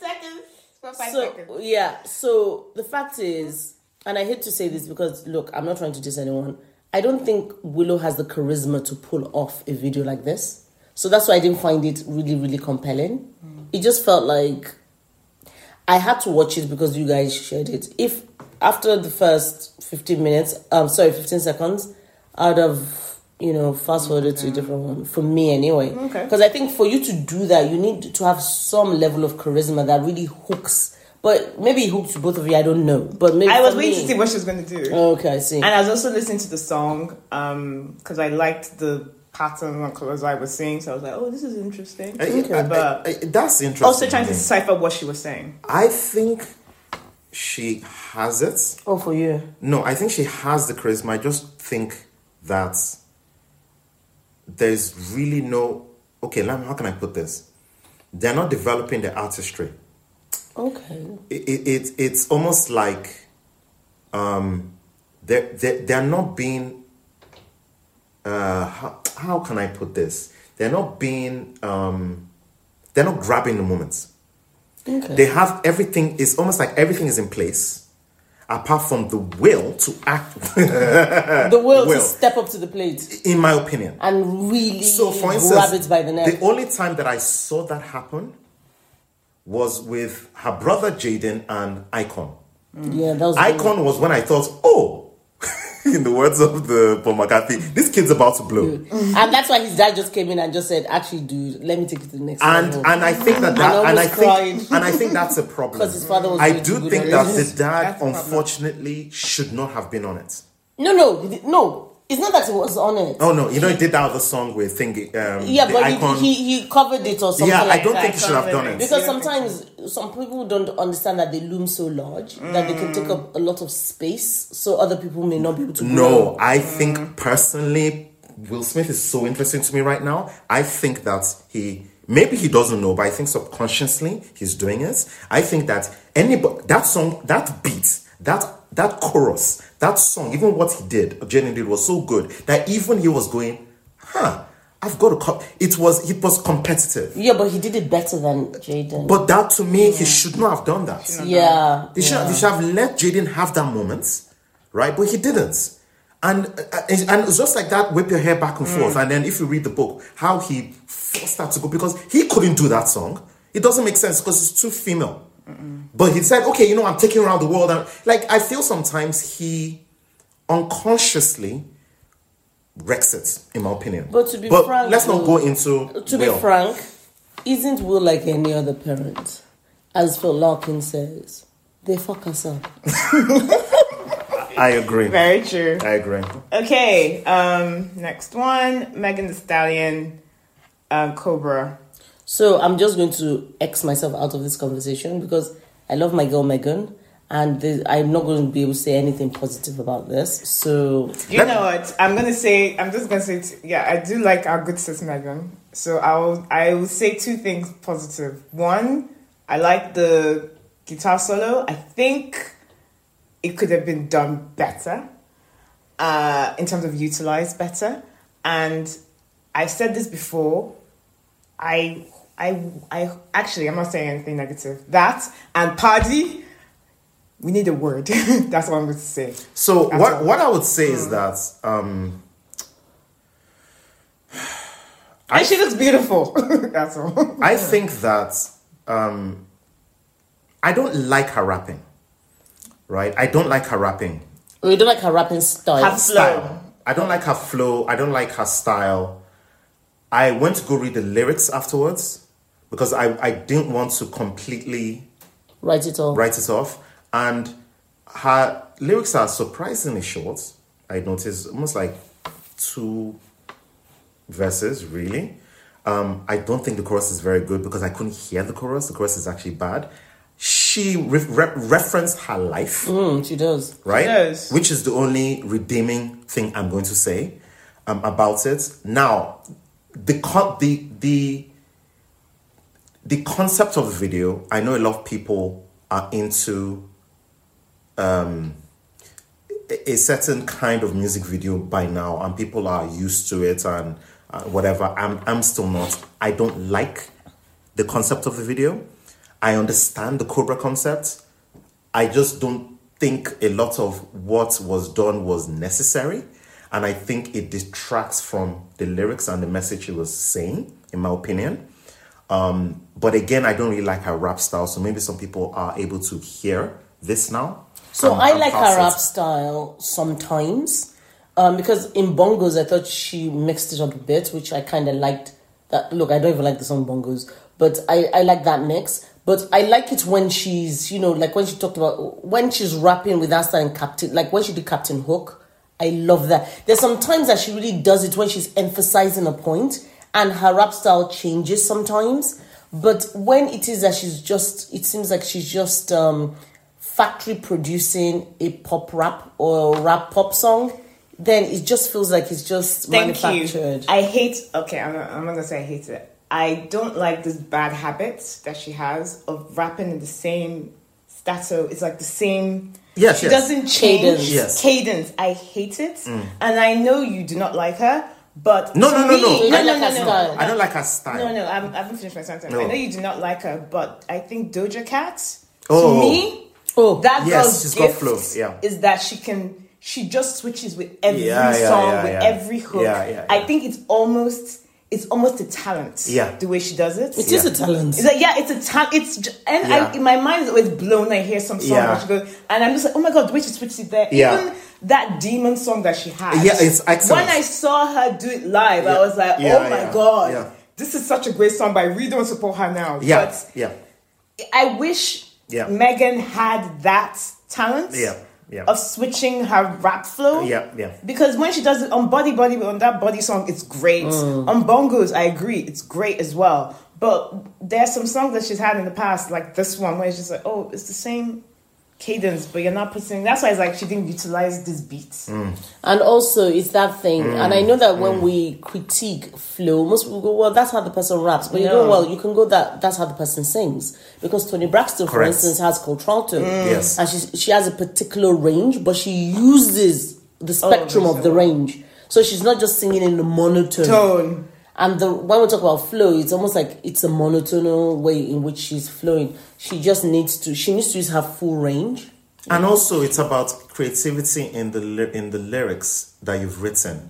seconds, for five So yeah, so the fact is, and I hate to say this because look, I'm not trying to diss anyone. I don't think Willow has the charisma to pull off a video like this. So that's why I didn't find it really, really compelling. It just felt like I had to watch it because you guys shared it. If after the first 15 minutes, um, sorry, 15 seconds, I'd have, you know, fast forwarded to a different one. For me, anyway. Okay. Because I think for you to do that, you need to have some level of charisma that really hooks. But maybe it hooks both of you, I don't know. But maybe I was waiting me- to see what she was going to do. Oh, okay, I see. And I was also listening to the song um, because I liked the pattern on as I was saying. So I was like, oh, this is interesting. I- I- But I- I- that's interesting. also trying to decipher what she was saying. I think she has it. oh, for you. No, I think she has the charisma. I just think that there's really no. Okay, let me- how can I put this? They're not developing the artistry. Okay. It, it, it it's almost like um, they're, they're, they're not being. Uh, how, how can I put this? They're not being. Um, they're not grabbing the moments. Okay. They have everything. It's almost like everything is in place, apart from the will to act. the will to step up to the plate in my opinion. and really So, for instance, grab it by the neck. the only time that I saw that happen was with her brother Jaden and Icon. yeah, that was Icon was when I thought, oh, in the words of the Paul McCartney, this kid's about to blow. Mm. and that's why his dad just came in and just said, "Actually, dude, let me take it to the next And level." and I think that that and I almost think and I think that's a problem. 'Cause his father was I way do good think at that it. the dad That's the problem. unfortunately should not have been on it. no, no, no. It's not that he was on it. Oh no, you know he did that other song with thingy. Um, yeah, but icon. he, he he covered it or something yeah, like I don't that. think he should have done it. Because sometimes some people don't understand that they loom so large that they can take up a lot of space, so other people may not be able to. grow. No, I think personally, Will Smith is so interesting to me right now. I think that he maybe he doesn't know, but I think subconsciously he's doing it. I think that anybody that song, that beat, that that chorus, that song, even what he did, Jaden did was so good that even he was going, huh. I've got to. Co-. It was it was competitive, Yeah, but he did it better than Jaden. but that to me, he should not have done that. yeah, he should, they should have let Jaden have that moment, right? But he didn't. And uh, and it's just like that, whip your hair back and forth. And then if you read the book, how he forced that to go because he couldn't do that song. It doesn't make sense because it's too female. But he said, okay, you know, I'm taking around the world. And like, I feel sometimes he unconsciously wrecks it, in my opinion. But to be frank, let's not go into. To Will. be frank, isn't Will like any other parent? As Phil Larkin says, they fuck us up. I agree. Very true. I agree. Okay, um, next one Megan Thee Stallion, um, Cobra. So I'm just going to X myself out of this conversation because I love my girl Megan, and the, I'm not going to be able to say anything positive about this. So You know what? I'm gonna say. I'm just gonna say. T- yeah, I do like our good sis Megan. So I will. I will say two things positive. One, I like the guitar solo. I think it could have been done better, uh, in terms of utilized better. And I've said this before. I. I, I actually I'm not saying anything negative. That and Paddy, we need a word. That's what I'm going to say. So That's what all. what I would say is that um, And she looks beautiful. That's all. I think that um, I don't like her rapping. Right, I don't like her rapping we don't like her rapping style. Have- style. I don't like her flow. I don't like her style. I went to go read the lyrics afterwards because I, I didn't want to completely Write it all. write it off. And her lyrics are surprisingly short. I noticed almost like two verses, really. Um, I don't think the chorus is very good because I couldn't hear the chorus. The chorus is actually bad. She re- re- referenced her life Mm, she does. right? Yes. Which is the only redeeming thing I'm going to say um, about it. Now, the co- the the the concept of video. I know a lot of people are into um, a a certain kind of music video by now, and people are used to it and uh, whatever. I'm I'm still not. I don't like the concept of the video. I understand the Cobra concept. I just don't think a lot of what was done was necessary. And I think it detracts from the lyrics and the message he was saying, in my opinion. Um, but again, I don't really like her rap style, so maybe some people are able to hear this now. So and- I like her rap style sometimes, um, because in bongos I thought she mixed it up a bit, which I kind of liked. That look, I don't even like the song bongos, but I I like that mix. But I like it when she's you know like when she talked about when she's rapping with Asta and Captain, like when she did Captain Hook. I love that. There's some times that she really does it when she's emphasizing a point, and her rap style changes sometimes. But when it is that she's just, it seems like she's just um, factory producing a pop rap or rap pop song, then it just feels like it's just Thank manufactured. you. I hate. Okay, I'm not, I'm not gonna say I hate it. I don't like this bad habit that she has of rapping in the same stato. It's like the same. Yes, she yes. doesn't change Cadence. Yes. cadence. I hate it, and I know you do not like her. But No, no, no, me- no. You no, don't no, like no, no, no. I don't like her style. No, no, I'm, I haven't finished my sentence. No. I know you do not like her, but I think Doja Cat, Oh. to me, Oh, that Yes, girl's she's got gift flow, yeah. is that she can, she just switches with every Yeah, yeah, song, yeah, with yeah. every hook. Yeah, yeah, I yeah. think it's almost, it's almost a talent. Yeah. the way she does it. it is Yeah. a talent. It's like yeah, it's a talent. It's j- and Yeah. I, in my mind is always blown. I hear some song Yeah. and she goes, and I'm just like, oh my god, the way she switched it there. Yeah. Even that demon song that she had. Yeah, it's excellent. When I saw her do it live, I was like, Yeah, oh my yeah, god, yeah. this is such a great song. But I really don't support her now. Yeah, But yeah, I wish Yeah. Megan had that talent Yeah, yeah. of switching her rap flow. Yeah, yeah. Because when she does it on Body Body, on that body song, it's great. Mm. On Bongos, I agree, it's great as well. But there's some songs that she's had in the past, like this one, where it's just like, oh, it's the same cadence, but you're not putting. That's why it's like she didn't utilize this beat. Mm. And also, it's that thing. Mm. And I know that when mm. we critique flow, most people go, "Well, that's how the person raps." But you No. go, "Well, you can go that that's how the person sings." Because Toni Braxton, for instance, has contralto, mm. Yes. and she she has a particular range, but she uses the spectrum Oh, of the range. So she's not just singing in the monotone. Tone. And the when we talk about flow, it's almost like it's a monotonal way in which she's flowing. She just needs to she needs to use her full range. And also, it's about creativity in the in the lyrics that you've written.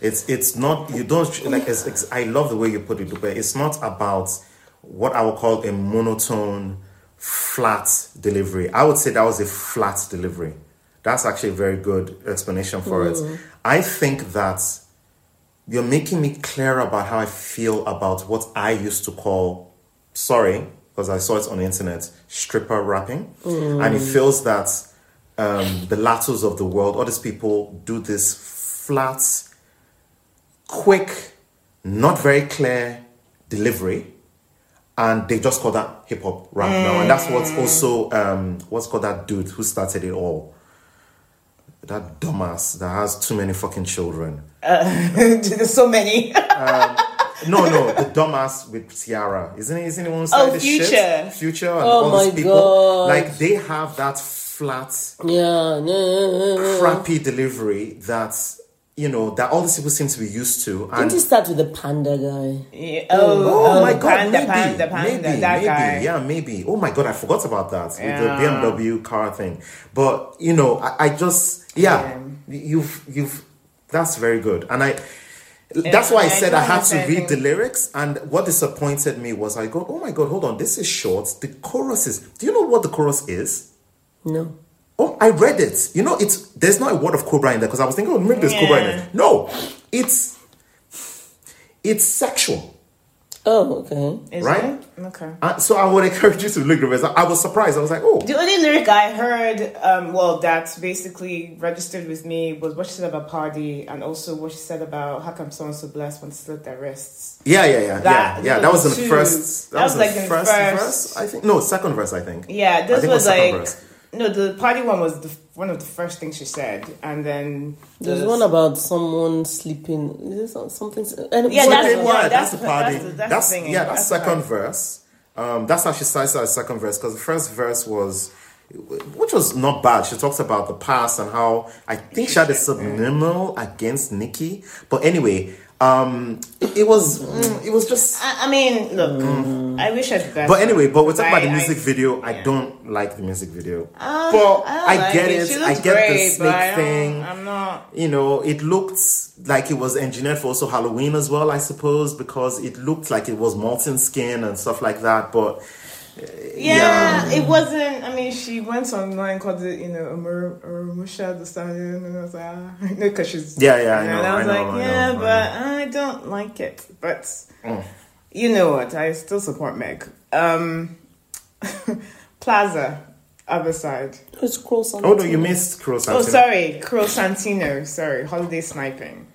It's it's not you don't like. It's, it's, I love the way you put it, but it's not about what I would call a monotone, flat delivery. I would say that was a flat delivery. That's actually a very good explanation for it. Mm. I think that you're making me clear about how I feel about what I used to call, sorry, because I saw it on the internet, stripper rapping. And it feels that um, the Lattos of the world, all these people do this flat, quick, not very clear delivery. And they just call that hip hop rap now. And that's what's also, um, what's called that dude who started it all. That dumbass that has too many fucking children. There's uh, so many. Um, no, no, the dumbass with Ciara. Isn't he? Isn't he one Oh, this shit? Future. Future and Oh all these people. God. Like they have that flat, Yeah, yeah. crappy delivery that you know that all these people seem to be used to. Didn't And you start with the panda guy? Yeah, oh oh, oh, oh, my the god, panda, maybe, panda, panda, maybe, that maybe, guy. yeah, maybe. Oh my god, I forgot about that with the BMW car thing. But you know, I, I just yeah, Yeah. you've you've that's very good, and I. That's why I I said I had to read the lyrics, and what disappointed me was I go, oh my god, hold on, this is short. The chorus is. Do you know what the chorus is? No. Oh, I read it. You know, it's there's not a word of Cobra in there because I was thinking, oh, maybe there's Cobra in Yeah. there. No, it's it's sexual. Oh, okay. Is Right? it? Okay. Uh, so I would encourage you to look the rest. I was surprised. I was like, oh, The only lyric I heard, um, well, that basically registered with me was what she said about party and also what she said about how come someone so blessed when slit their wrists. yeah, yeah, yeah, That- yeah, yeah. That was in the first. That, That was, was in like the in first, first- verse. I think no, second verse. I think. Yeah, I this think it was like verse. No, the party one was the one of the first things she said, and then There's the- one about someone sleeping. Is there some- something? And Yeah, So that's- then, yeah, yeah, that's that's the the- party. that's the- that's That's, the yeah, that's that's the second part. verse. Um, that's how she starts her second verse because the first verse was, which was not bad. She talks about the past and how I think she had a subliminal against Nikki. But anyway, um, it, it was mm, it was just. I, I mean, look, I wish I'd. But anyway, but we're talking about the music I- video. I yeah. don't like the music video. Uh, but I I, like get it. I get great, the snake thing. I'm not. You know, it looked like it was engineered for also Halloween as well, I suppose, because it looked like it was molten skin and stuff like that. But Yeah, it wasn't. I mean, she went online called it, you know, Amur- Arumusha the stallion, and I was like, ah, I know, because she's Yeah, yeah, I and I was I know, like, I yeah, know, but I don't like it. But you know what? I still support Meg. Um, Plaza, other side. It's close on oh no, you missed Cross. Oh, sorry, Crow Santino. Sorry, holiday sniping.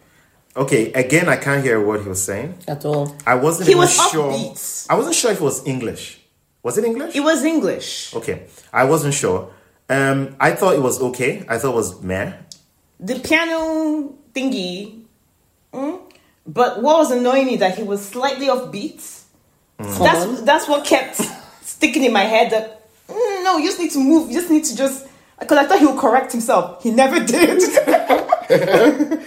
Okay, again, I can't hear what he was saying. At all. I wasn't He even was sure. upbeat. I wasn't sure if it was English. Was it English? It was English. okay, I wasn't sure. Um, I thought it was okay. I thought it was meh. the piano thingy. mm, But what was annoying me that he was slightly off beat. That's that's what kept sticking in my head. That mm, no, you just need to move. You just need to just because I thought he would correct himself. He never did.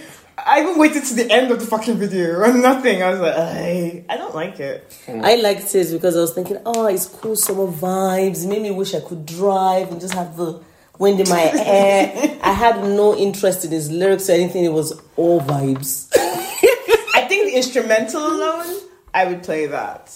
I even waited to the end of the fucking video and nothing. I was like, I, I don't like it. I liked it because I was thinking, oh, it's cool summer vibes. It made me wish I could drive and just have the wind in my hair. I had no interest in his lyrics or anything. It was all vibes. I think the instrumental alone, I would play that.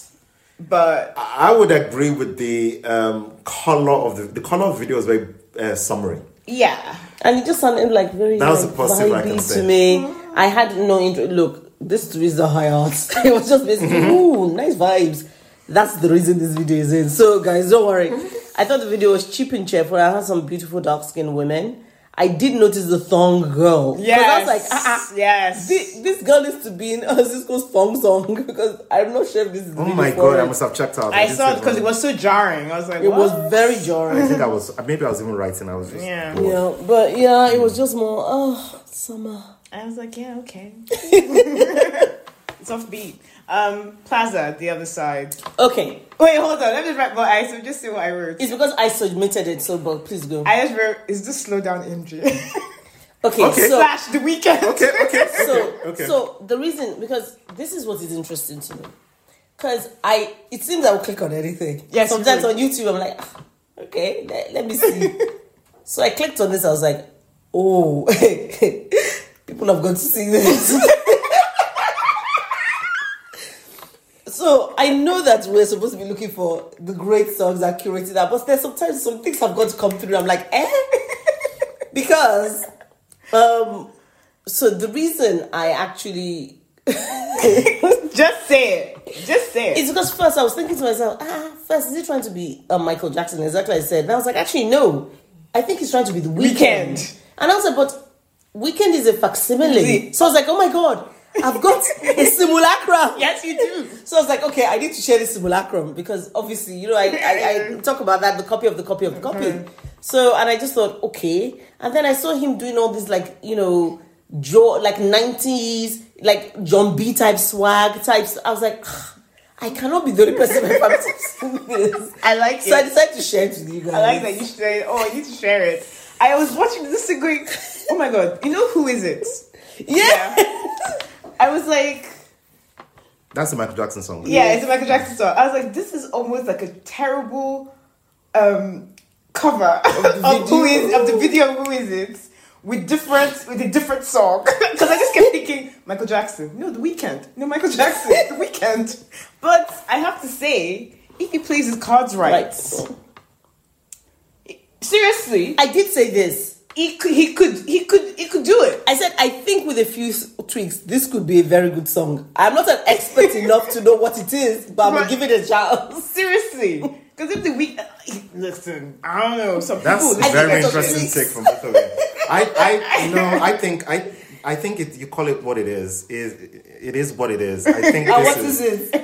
But I would agree with the um, color of the the color of the video is very uh, summary. yeah, And it just sounded like very That was like, the positive I can say. to me. I had no interest. Look, this is the high art. it was just basically, ooh, nice vibes. That's the reason this video is in. So, guys, don't worry. I thought the video was cheap and cheerful. I had some beautiful dark skinned women. I did notice the thong girl. yes, I was like, ah, ah, yes. this, this girl needs to be in Sisqó's thong song because I'm not sure if this is. Oh my for god, I must have checked out. I didn't saw it because it was so jarring. I was like, It what? was very jarring. I think I was maybe I was even writing. I was just Yeah. bored. Yeah, but yeah, it was just more, oh, summer. I was like, yeah, okay. it's offbeat. Um, Plaza, the other side. Okay, Wait, hold on. Let me just write what I so just see what I wrote. it's because I submitted it, so but please go. I just wrote, is this slow down injury? Okay, Okay. so Slash the Weeknd. Okay, okay, so okay. so the reason because this is what is interesting to me because I it seems I will click on anything. Yes, sometimes would. on YouTube I'm like, ah, okay, let, let me see. so I clicked on this. I was like, oh, people have got to see this. So I know that we're supposed to be looking for the great songs that curated that, but there's sometimes some things have got to come through. I'm like, eh? because um so the reason I actually Just say it. Just say it. it's because first I was thinking to myself, ah, first is he trying to be uh, Michael Jackson? Exactly what I said. And I was like, actually no, I think he's trying to be the weekend. Weeknd. And I was like, but Weeknd is a facsimile. So I was like, oh my god, I've got a simulacrum. yes, you do. So I was like, okay, I need to share this simulacrum because obviously, you know, I, I, I talk about that, the copy of the copy of the copy. So, and I just thought, okay. And then I saw him doing all this, like, you know, Joe, like 90s, like Jon B type swag types. I was like, "Ah, I cannot be the only person in my family this. I like So I decided to share it with you guys. I like that you share it. Oh, I need to share it. I was watching this and going, oh my god, you know who is it? Yeah. I was like, That's a Michael Jackson song. yeah, it's a Michael Jackson song. I was like, this is almost like a terrible um, cover of, who is of the video of who is it with different with a different song because I just kept thinking Michael Jackson, no, The Weeknd, no, Michael Jackson, The Weeknd. But I have to say, if he plays his cards right, Right. Seriously, I did say this. he could, he could, he could, he could do it. I said, I think with a few tweaks, this could be a very good song. I'm not an expert enough to know what it is, but I'm Right. going to give it a chance. Seriously, because if the week, uh, listen, I don't know, some That's people. a think very that's interesting okay. take from both of you. I, I, no, I think, I, I think it, you call it what it is. Is it is what it is. I think this what is, is it?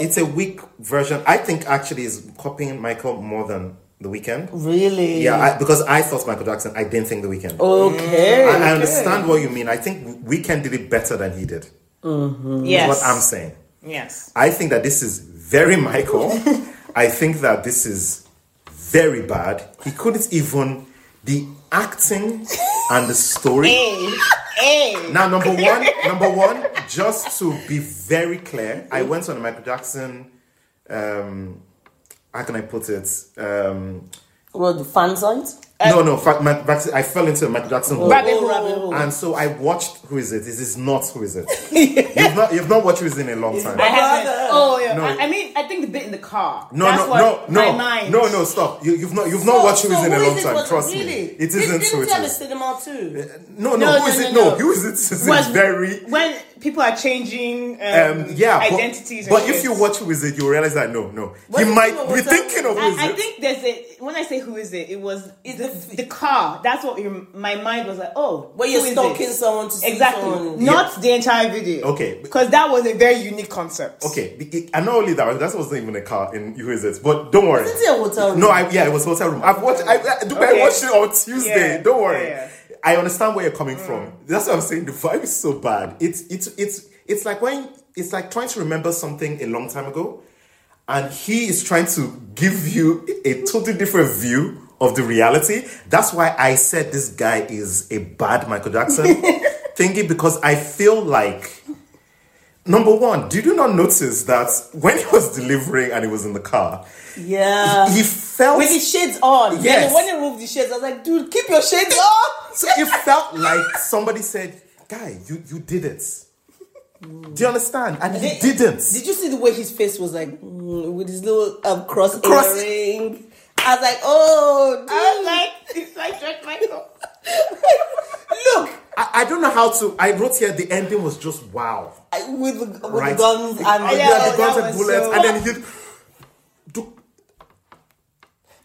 it's a weak version. I think actually is copying Michael more than the Weeknd. Really? Yeah, I, because I thought Michael Jackson. I didn't think the Weeknd. Okay. I, I understand what you mean. I think Weeknd did it better than he did. yes, what I'm saying. Yes. I think that this is very Michael. I think that this is very bad. He couldn't even the acting and the story. Hey, hey. Now, number one, number one, just to be very clear, I went on a Michael Jackson. Um, how can I put it? Um, Well, the fan site? no, no. Fa- Michael Jackson, I fell into a Michael Jackson hole. Rabbit hole. rabbit hole. And so I watched Who Is It? This is not Who Is It. you've not you've not watched Who Is It in a long time. I haven't. Oh yeah. No. I, I mean, I think the bit in the car. No, That's no, what no, no, my mind. no, no, stop. You, you've not, you've not So- watched Who Is so It in a Who long Is It time. was- Trust really? me, it Did- isn't Didn't Who you It have a Is. cinema too? No, no, No, Who Is no, It? no, No, no. Who Is It is Was- very. When people are changing um, Um, yeah, identities. But, and if you watch Who Is It, you realize that no, no, What he might be What's thinking of Who Is I, I think there's a when I say who is it, it was it's the, the car. That's what your, my mind was like. Oh, Where you're stalking someone to see Exactly, someone. not the entire video. Okay. because that was a very unique concept. Okay, it- and not only that, that wasn't even a car in Who Is It. But don't worry. Isn't it a hotel room? No, I, yeah, it was hotel room. I've watched. I, I, I watched it on Tuesday. Yeah, Don't worry. yeah, I understand where you're coming mm. from. That's what I'm saying. The vibe is so bad. It's it's it's it's like when it's like trying to remember something a long time ago, and he is trying to give you a totally different view of the reality. That's why I said this guy is a bad Michael Jackson thingy because I feel like number one, did you not notice that when he was delivering and he was in the car, Yeah. he felt With his shades on. Yes. Then when he removed the shades, I was like, dude, keep your shades on. so it felt like somebody said, "Guy, you you did it." Do you understand? And he Did- didn't. Did you see the way his face was like mm, with his little um, cross, Cross- earring? I was like, oh, dude. I was like, it's like George Michael. look I, I don't know how to. I wrote here the ending was just wow. I- with with Right? the guns and yeah, Yeah, the guns and bullets, so- and then he. Do-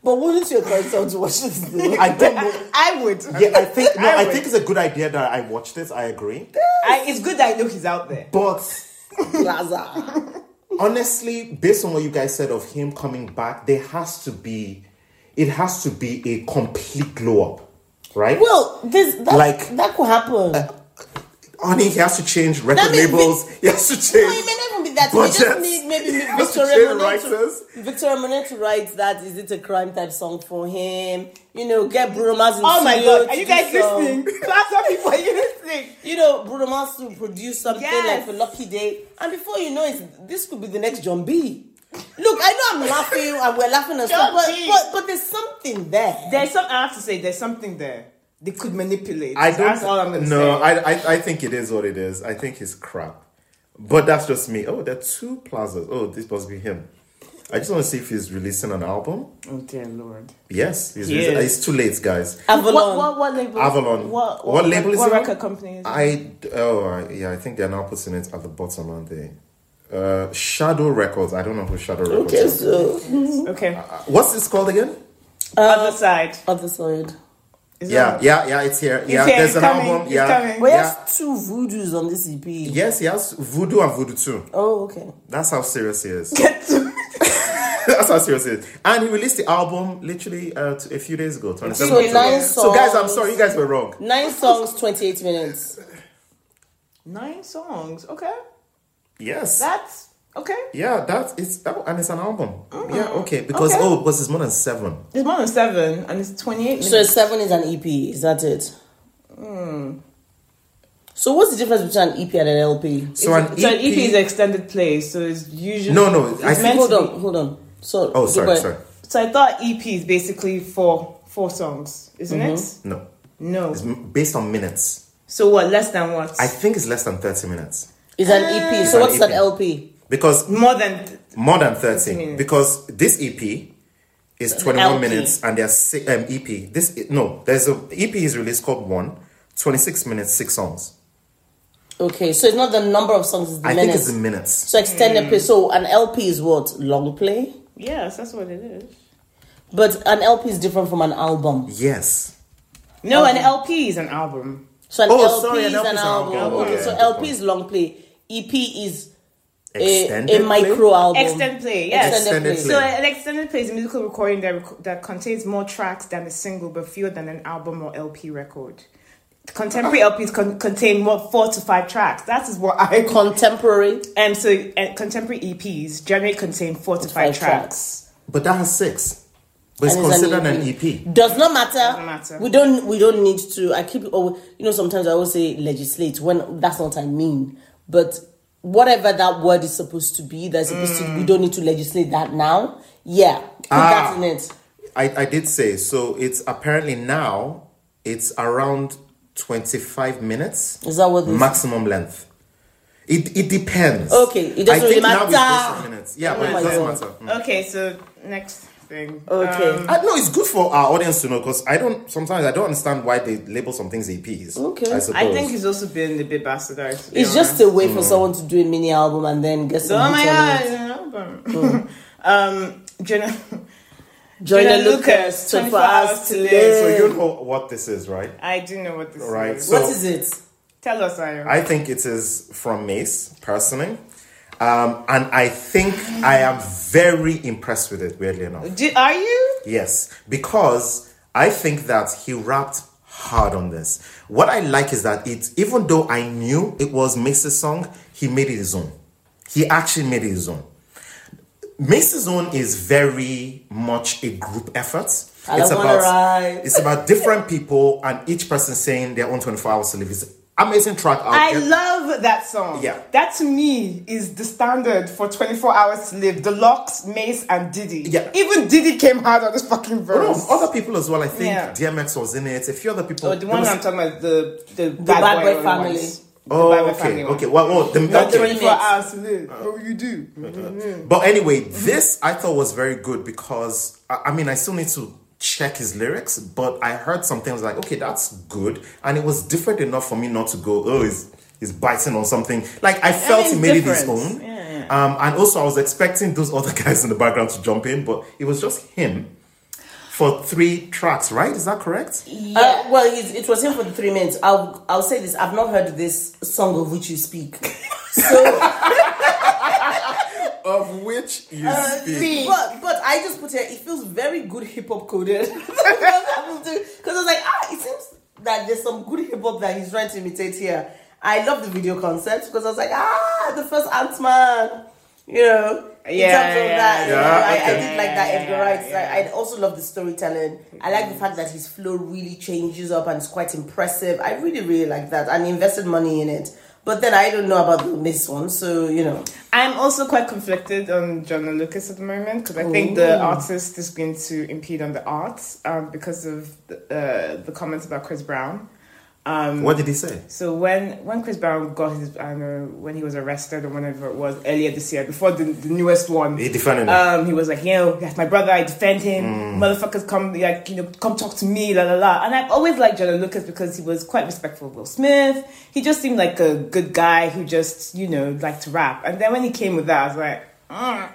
But wouldn't you encourage someone to watch this? Though? I don't know. I would. Yeah, I think no. I I think it's a good idea that I watch this. I agree, I, it's good that I know he's out there. but Plaza. honestly, based on what you guys said of him coming back, there has to be, it has to be a complete glow up, right? Well, this that, Like- that could happen. Uh, Honey, he has to change record means labels. He has to no, change. it may not even be that. They just need maybe Has Victoria Monet to. Victoria Monet to write that. Is it a crime type song for him? You know, get Bruno Mars. Oh my studio god, are you do guys some- listening? Class of people, are you listening? You know, Bruno Mars to produce something Yes. like for Lucky Daye, and before you know it, this could be the next Jon B. Look, I know I'm laughing and we're laughing and stuff, but, but but there's something there. There's some. I have to say, there's something there. They could manipulate. I don't. That's all I'm gonna no, say. I, I, I think it is what it is. I think he's crap. But that's just me. Oh, there are two plazas. Oh, this must be him. I just want to see if he's releasing an album. Oh dear lord. Yes, he's He releasing- is. it's too late, guys. Avalon. What, what, what label? Avalon. What, What label is what it on? record company is it? I oh yeah, I think they're now putting it at the bottom, aren't they? Uh, Shadow Records. I don't know who Shadow Records Okay, is. so Okay. Uh, What's this called again? Other side. other side. Is Yeah, that- yeah, yeah. It's here. Yeah, here, there's it's an coming, album. it's Yeah, coming. But he yeah. has two voodoos on this EP. Yes, he has Voodoo and Voodoo too. Oh, okay. That's how serious he is. Get to That's how serious he is. And he released the album literally uh, t- a few days ago. 27 So October. nine So guys, I'm sorry, you guys were wrong. Nine songs, 28 minutes. nine songs. Okay. Yes. That's okay. yeah, that is oh, and it's an album. Mm-hmm. Yeah, okay. Because Okay. oh, because it's more than seven. It's more than seven and it's 28 minutes. So seven is an EP. Is that it? Hmm. So what's the difference between an EP and an LP? So an so an EP EP is extended play, so it's usually No, no, It's I think- meant Hold to on, be- hold on. So Oh, sorry, but- sorry. So I thought EP is basically four four songs, isn't it? Mm-hmm. No. No. It's based on minutes. So what? Less than what? I think it's less than 30 minutes. Is an EP. Ah. So An what's an EP. LP? Because more than more than 30. minutes. Because this EP is 21 LP. minutes and there's six, um, EP. This no, there's a EP is released called One, 26 minutes, six songs. Okay, so it's not the number of songs, it's the I think minutes. it's the minutes. so extended play. So an LP is what? Long play? yes, that's what it is. But an LP is different from an album. Yes. No, an LP is an album. So an Oh, LP sorry, is an LP an is an album. album. Okay, Yeah, so LP is long play. EP is a, Extended a micro album. Extended play, yes. Extended Extended play. So an extended play is a musical recording that rec- that contains more tracks than a single, but fewer than an album or LP record. Contemporary LPs con- contain more four to five tracks. That is what I Contemporary. and so uh, contemporary EPs generally contain four to five, Five tracks. But that has six. But it's And it's an considered an EP. EP. Does not matter. Doesn't matter. We don't. We don't need to. I keep. Oh, you know. Sometimes I always say legislate when that's not what I mean. But whatever that word is supposed to be, that's supposed to. We don't need to legislate that now. Yeah, put Ah. that in it. I, I did say so. It's apparently now it's around twenty five minutes Is that what this? maximum length. It it depends. Okay, it doesn't I think really matter. based minutes. Yeah, Oh but it doesn't God. matter. Mm. Okay, so next thing. Okay. Um, I, no, it's good for our audience to know because I don't. Sometimes I don't understand why they label some things APs. Okay. I suppose. I think he's also been a bit bastardized. to be It's just a way for someone to do a mini album and then get some. Oh my god, an album. um, Jenna, Joyner Lucas, Lucas, 24 hours to so. You know what this is, right? I do know what this Right, is. so- what is it? Tell us, Ayo. I think it is from Mase personally, um, and I think I am very impressed with it. Weirdly enough, Do, are you? yes, because I think that he rapped hard on this. What I like is that it, even though I knew it was Mase's song, he made it his own. He actually made it his own. Mase's own is very much a group effort. I wanna ride. it's about different people and each person saying their own 24 hours to live. It's amazing track. I'll I get- love that song. Yeah. That to me is the standard for 24 hours to live. The Lox, Mase, and Diddy. Yeah. Even Diddy came hard on this fucking Oh, no, other people as well. I think Yeah. DMX was in it. A few other people. Oh, the there one was- I'm talking about, the the, Bad Boy only Family. ones. Oh, Bad okay, one. okay. Well, oh, the, Not okay. 24 hours to live. Oh, you do. Mm-hmm. But anyway, this I thought was very good because I, I mean I still need to check his lyrics, but I heard some things like, okay, that's good, and it was different enough for me not to go, oh, he's he's biting on something. Like I felt mean, he made it his own. Yeah, Um, and also I was expecting those other guys in the background to jump in, but it was just him for three tracks, right? Is that correct? Uh, well, it, it was him for the three minutes. I'll I'll say this. I've not heard this song of which you speak. So, Of which you but but I just put it. It feels very good hip hop coded. Because I was like, ah, it seems that there's some good hip hop that he's trying to imitate here. I love the video concept because I was like, ah, the first Ant Man. You know, in Yeah, terms of yeah, that, you yeah. know, I, I okay. did like that Yeah, Edgar yeah, Wright. yeah. I, I also love the storytelling. I like the fact that his flow really changes up and it's quite impressive. I really, really like that and invested money in it. But then I don't know about the Miss one, so you know. I'm also quite conflicted on John Lucas at the moment because I think the artist is going to impede on the art um, because of the, uh, the comments about Chris Brown. Um, What did he say? So when when Chris Brown got his, I don't know, when he was arrested or whenever it was earlier this year, before the, the newest one, He defended him. um, he was like, you know, that's my brother. I defend him. Mm. Motherfuckers come, like, you know, come talk to me, la la la. And I've always liked Joyner Lucas because he was quite respectful of Will Smith. He just seemed like a good guy who just, you know, liked to rap. And then when he came with that, I was like, mm,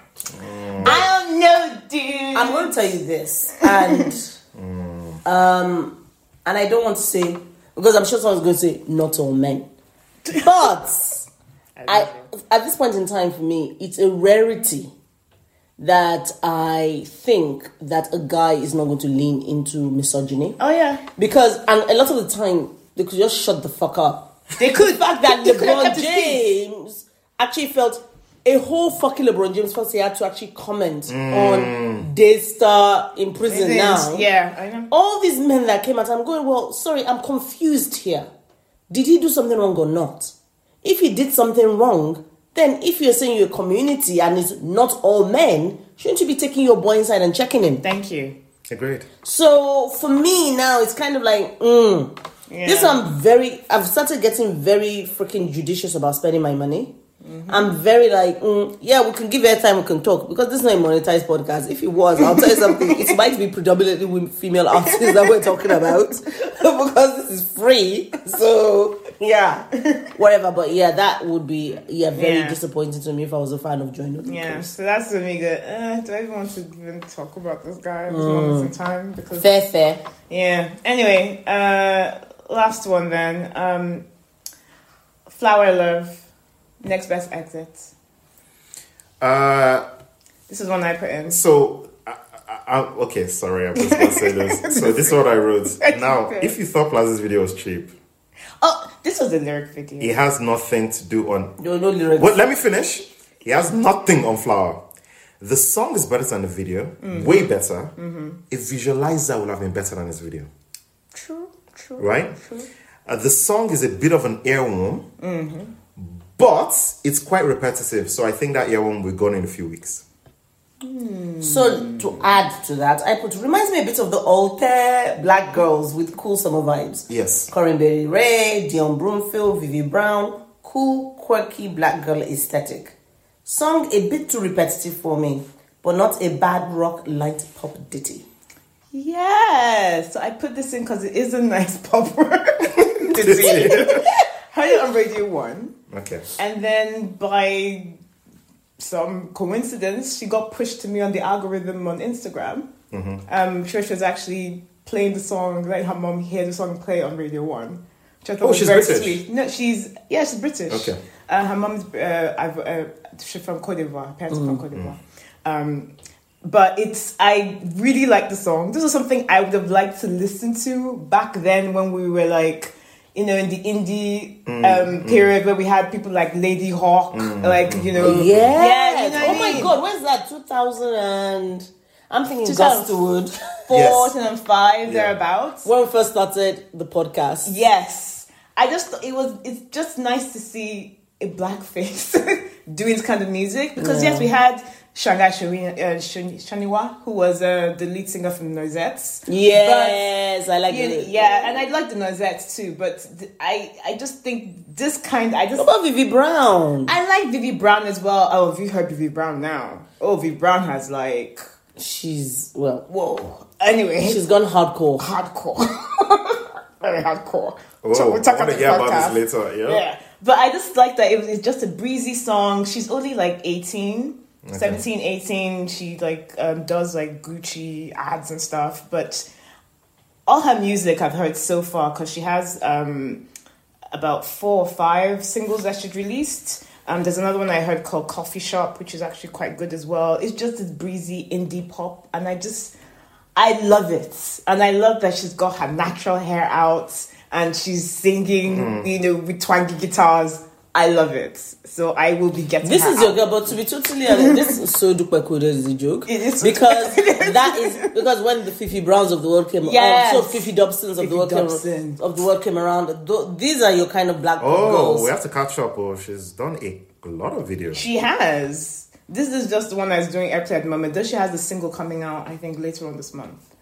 I don't know, dude. I'm going to tell you this, and um, and I don't want to say because I'm sure someone's going to say not all men, but I at this point in time for me, it's a rarity that I think that a guy is not going to lean into misogyny Oh yeah, because and a lot of the time they could just shut the fuck up. they could. The fact that LeBron kept his peace. James actually felt a whole fucking LeBron James felt he had to actually comment on Daystar in prison It is, now. Yeah, I know. All these men that came out, I'm going, well, sorry, I'm confused here. Did he do something wrong or not? If he did something wrong, then if you're saying you're a community and it's not all men, shouldn't you be taking your boy inside and checking him? Thank you. Agreed. So for me now, it's kind of like, mm, Yeah. this I'm very. I've started getting very freaking judicious about spending my money. I'm very like, mm, yeah, we can give airtime, we can talk because this is not a monetized podcast. If it was, I'll tell you something. it might be predominantly female artists that we're talking about because this is free. So yeah, whatever. But yeah, that would be yeah very Yeah. disappointing to me if I was a fan of Joy. Yeah, so that's the me go, uh, do I even want to even talk about this guy at this moment in time? Because Fair, fair. Yeah. Anyway, uh, last one then. Um, flowerovlove, next best exit. Uh, This is one I put in. so, I, I, I, okay, sorry, I was going to say this. So, this is what I wrote. Now, if you thought Plaza's video was cheap, Oh, this was a lyric video. it has nothing to do on. There were no lyrics. What? Let me finish. He has nothing on Flower. The song is better than the video, Mm-hmm. way better. A visualizer would have been better than this video, True, true. right? True. Uh, the song is a bit of an earworm, Mm-hmm. But it's quite repetitive. So I think that earworm will be gone in a few weeks. So to add to that, I put reminds me a bit of the alter black girls with cool summer vibes. Yes. Corinne Bailey Rae, Dionne Bromfield, VV Brown, cool, quirky black girl aesthetic. Song a bit too repetitive for me, but not a bad rock light pop ditty. Yes. So I put this in because it is a nice pop word. Did see Heard it on Radio 1. Okay. And then by some coincidence, she got pushed to me on the algorithm on Instagram. Mm-hmm. Um, she was actually playing the song, letting her mom hear the song play on Radio 1. Which I thought Oh, was she's very British? sweet. No, she's, yeah, she's British. Okay. Uh, her mom's, uh, I've, uh, she's from Cote d'Ivoire. Her parents are from Cote d'Ivoire. Um, but it's, I really like the song. This is something I would have liked to listen to back then when we were like, you know, in the indie mm, um, mm. period where we had people like Ladyhawke, mm, like, you know. Yes. Yeah, you know oh I my god, when's that? 2000 and I'm thinking 2000. Gustwood. Four, Yes. 2005, Yeah. thereabouts. when we first started the podcast. Yes. I just it was it's just nice to see a black face doing this kind of music because Yeah. yes, we had Shingai Shani- uh, Shoniwa who was uh, the lead singer from Noisettes. Yes, I like you it. yeah, and I like the Noisettes too, but th- I I just think this kind I just What about VV Brown? I like VV Brown as well. Oh, have you heard VV Brown now? Oh, VV Brown has like She's well, whoa. Anyway, she's gone hardcore. hardcore. Very hardcore. Oh, So we'll talk about about this later. Yeah. Yeah. But I just like that it was, it's just a breezy song. She's only like 18, 17, 18. She like um, does like Gucci ads and stuff. But all her music I've heard so far because she has um, about four or five singles that she's released. Um, there's another one I heard called Coffee Shop, which is actually quite good as well. It's just this breezy indie pop, and I just, I love it, and I love that she's got her natural hair out and she's singing, you know, with twangy guitars. I love it, so I will be getting. This her is your out. girl, but to be totally honest, this is so duper cool. This is a joke It is because that is because when the Fifi Browns of the world came, Yes. so Fefe Dobsons of Fifi the world Dobson. came of the world came around. th- these are your kind of black Oh, girls. we have to catch up. Oh, she's done a lot of videos. She has. This is just the one that's doing airplay at the moment. Though she has a single coming out, I think later on this month.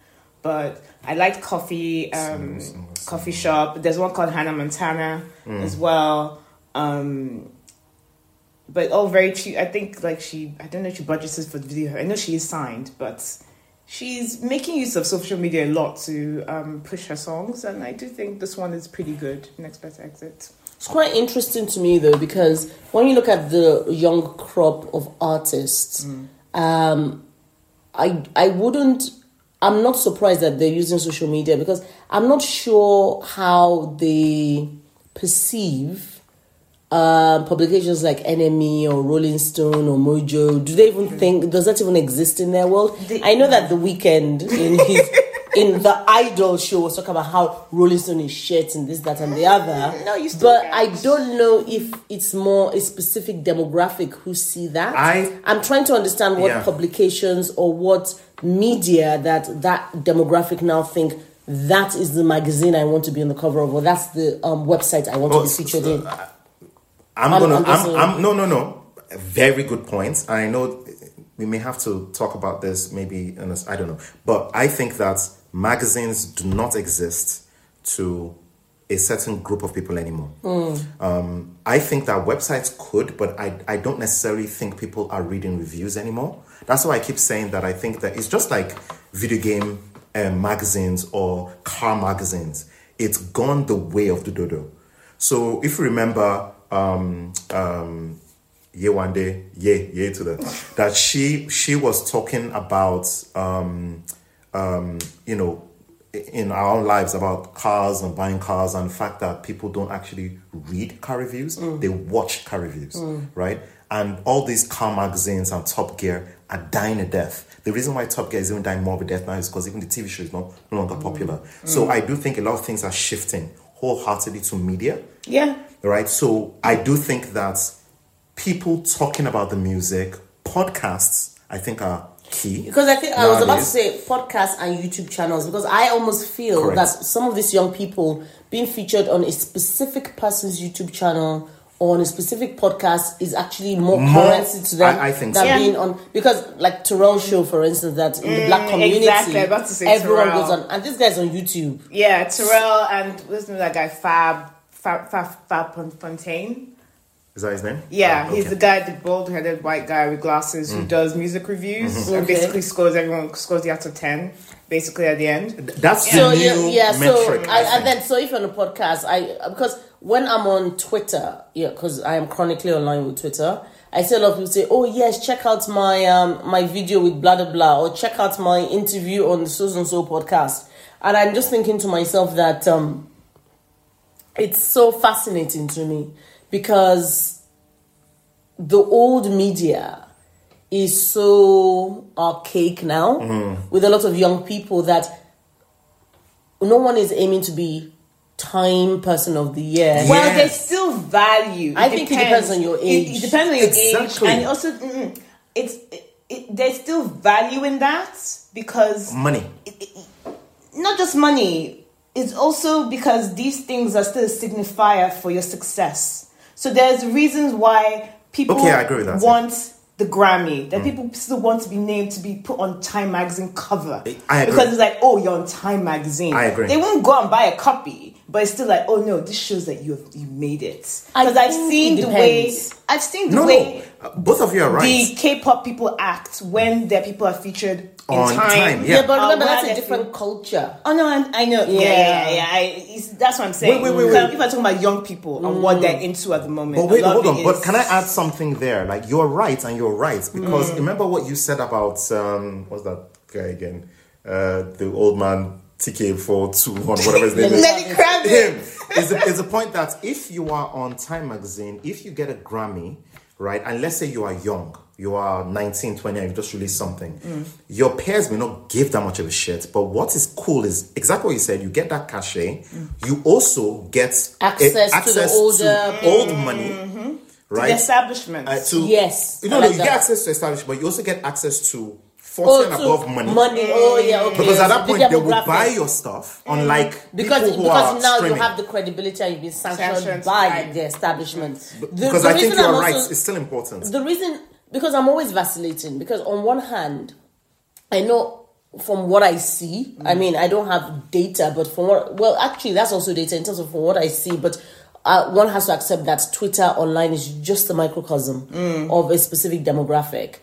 but I like coffee um, coffee shop. There's one called Hannah Montana as well. Um, but all very cheap. I think like she, I don't know if she budgets for the video. I know she is signed, but she's making use of social media a lot to um, push her songs, and I do think this one is pretty good. Next best exit. It's quite interesting to me though because when you look at the young crop of artists, um, I I wouldn't. I'm not surprised that they're using social media because I'm not sure how they perceive um, publications like NME or Rolling Stone or Mojo. Do they even think does that even exist in their world? They- I know that the Weeknd in his in the Idol show was talking about how Rolling Stone is shit and this, that, and the other. No, you still But can't. I don't know if it's more a specific demographic who see that. I- I'm trying to understand what Yeah. publications or what media that that demographic now think that is the magazine I want to be on the cover of, or that's the um, website I want Oh, to be featured in. I'm, I'm- gonna. I'm I'm. I'm, no, no, no. Very good point. I know we may have to talk about this maybe in a, I don't know, but I think that magazines do not exist to a certain group of people anymore. Um, I think that websites could, but I, I don't necessarily think people are reading reviews anymore. That's why I keep saying that I think that it's just like video game um, magazines or car magazines. It's gone the way of the dodo. So if you remember, um, um, Yewande, yeah, yeah to that, that she she was talking about, um, um, you know, in our own lives about cars and buying cars and the fact that people don't actually read car reviews, they watch car reviews, right? And all these car magazines and Top Gear are dying a death. The reason why Top Gear is even dying more of a death now is because even the TV show is no, no longer popular. So I do think a lot of things are shifting wholeheartedly to media Yeah, right? So I do think that people talking about the music, podcasts, I think are key. Because I think I was about to say podcasts and YouTube channels because I almost feel Correct. that some of these young people being featured on a specific person's YouTube channel on a specific podcast is actually more, More- currency to them I- I think than so. Yeah. being on because like Terrell's show for instance that in the black community Mm, exactly. I was about to say everyone Terrell. goes on and this guy's on YouTube. yeah. Terrell and what's the name of that guy? Fab, Fab, Fab, Fab Fontaine. Is that his name? Yeah, Oh, he's the guy, the bald-headed white guy with glasses who does music reviews and Okay. basically scores everyone scores the out of ten, basically at the end. That's So the yeah, new yeah. So metric. I I, and then so if on a podcast, I because when I'm on Twitter, yeah, because I am chronically online with Twitter, I see a lot of people say, "Oh yes, check out my um my video with blah blah blah," or check out my interview on the so and so podcast, and I'm just thinking to myself that um it's so fascinating to me because the old media is so archaic now with a lot of young people that no one is aiming to be time person of the year. Well, Yes. there's still value. I think it depends on your age. It, depends on your Exactly. age, and also mm, it's it, it, there's still value in that because money. not just money. It's also because these things are still a signifier for your success. So there's reasons why people Okay, I agree with that, yeah. want the Grammy. That mm. people still want to be named to be put on Time magazine cover. I agree. Because it's like, oh, you're on Time magazine. I agree. They won't go and buy a copy, but it's still like, oh no, this shows that you have you made it. Because I've seen the way. I've seen the No, way no, uh, both of you are right. the K-pop people act when their people are featured in On time. Time, Yeah, Yeah. but remember where that's a they're different culture. Oh no, I, I know. Yeah, Yeah. yeah, yeah. yeah. I, that's what I'm saying. Wait, wait, wait, If I'm- wait. If I'm talking about young people and what they're into at the moment, But wait, hold on. it But can I add something there? Like you're right, and you're right because Mm. remember what you said about um, what's that guy again? Uh, the old man TK four two one whatever his name is. Lenny Kravitz. Him the, is the point that if you are on Time Magazine, if you get a Grammy, right, and let's say you are young, you are 19, 20, and you just released something, Mm. your peers may not give that much of a shit. But what is cool is exactly what you said. You get that cachet. You also get a- Access to the older old money, the right? establishment. Uh, to, Yes, you know, like you that. get access to establishment, but you also get access to 40 and oh, above money. Money. Oh yeah, okay. Because at So that the point, they will buy your stuff, mm. unlike because people who because are now streaming. you have the credibility and you've been sanctioned, Sanctioned by by- the establishment. The- because the I think reason you're right. It's still important. the reason because I'm always vacillating because on one hand, I know from what I see, I mm. mean, I don't have data, but from what, well, actually, that's also data in terms of from what I see, but uh, one has to accept that Twitter online is just a microcosm mm. of a specific demographic.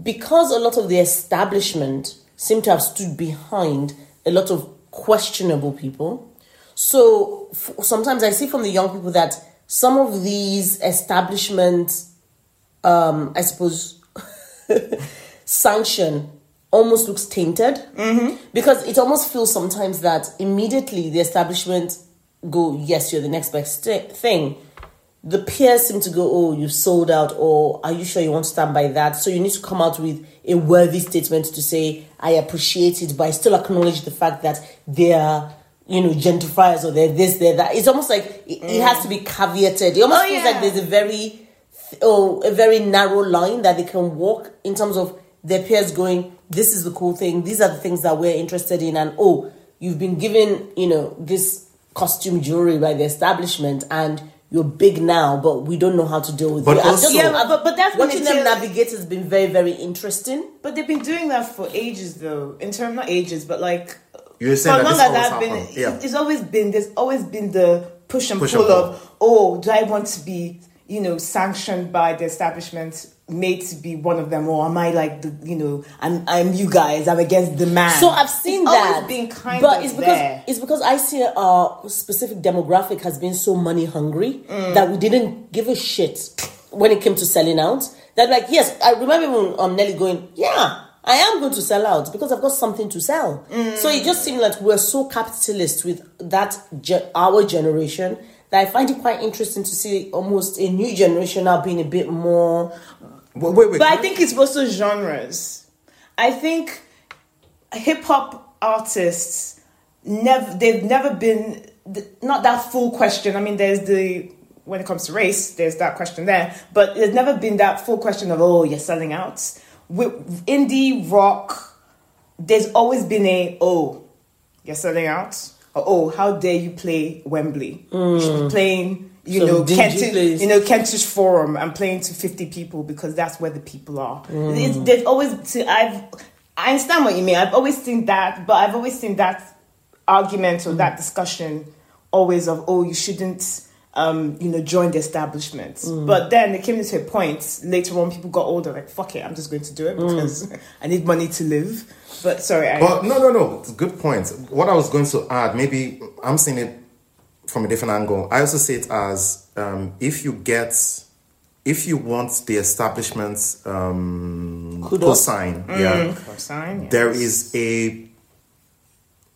Because a lot of the establishment seem to have stood behind a lot of questionable people. So f- sometimes I see from the young people that some of these establishments, um, I suppose, sanction almost looks tainted because it almost feels sometimes that immediately the establishment go yes you're the next best thing the peers seem to go oh you've sold out or are you sure you want to stand by that? So you need to come out with a worthy statement to say i appreciate it but i still acknowledge the fact that they are you know gentrifiers or they're this they're that. It's almost like it, it has to be caveated. It almost Oh, feels yeah. like there's a very oh, a very narrow line that they can walk in terms of their peers going, this is the cool thing, these are the things that we're interested in, and oh, you've been given, you know, this costume jewelry by the establishment and you're big now, but we don't know how to deal with But you. Also- Yeah, but- but that's when watching it them feels- navigate has been very, very interesting. But they've been doing that for ages, though. In terms, not ages, but like You're saying that as this long as I've been. Yeah. it's always been. There's always been the push and Push pull and pull. of, oh, do I want to be, you know, sanctioned by the establishment, made to be one of them, or am I like the, you know, I'm I'm you guys, I'm against the man. So I've seen it's that, Always been kind but of it's because there. it's because I see our specific demographic has been so money hungry Mm. that we didn't give a shit when it came to selling out. That like yes, I remember when um, Nelly going, yeah, I am going to sell out because I've got something to sell. Mm. So it just seemed like we're so capitalist with that ge- our generation that I find it quite interesting to see almost a new generation now being a bit more. Wait, wait, wait. But I think it's also genres. I think hip hop artists never they've never been not that full question. I mean, there's the when it comes to race, there's that question there, but there's never been that full question of oh you're selling out. With indie rock, there's always been a oh you're selling out. Or, oh, how dare you play Wembley? You should be mm. playing, you Some know, Kentish, place. you know, Kentish Forum and playing to 50 people because that's where the people are. It's, there's always, see, I've, I understand what you mean. I've always seen that, but I've always seen that argument or that discussion always of, oh, you shouldn't, um, you know, join the establishment. But then it came to a point later on, people got older, like, fuck it, I'm just going to do it because I need money to live. But sorry, I, But no, no, no. Good point. What I was going to add, maybe I'm seeing it from a different angle. I also see it as um, if you get, if you want the establishment's um, Kudos. cosign, yeah, sign, there yes. is a.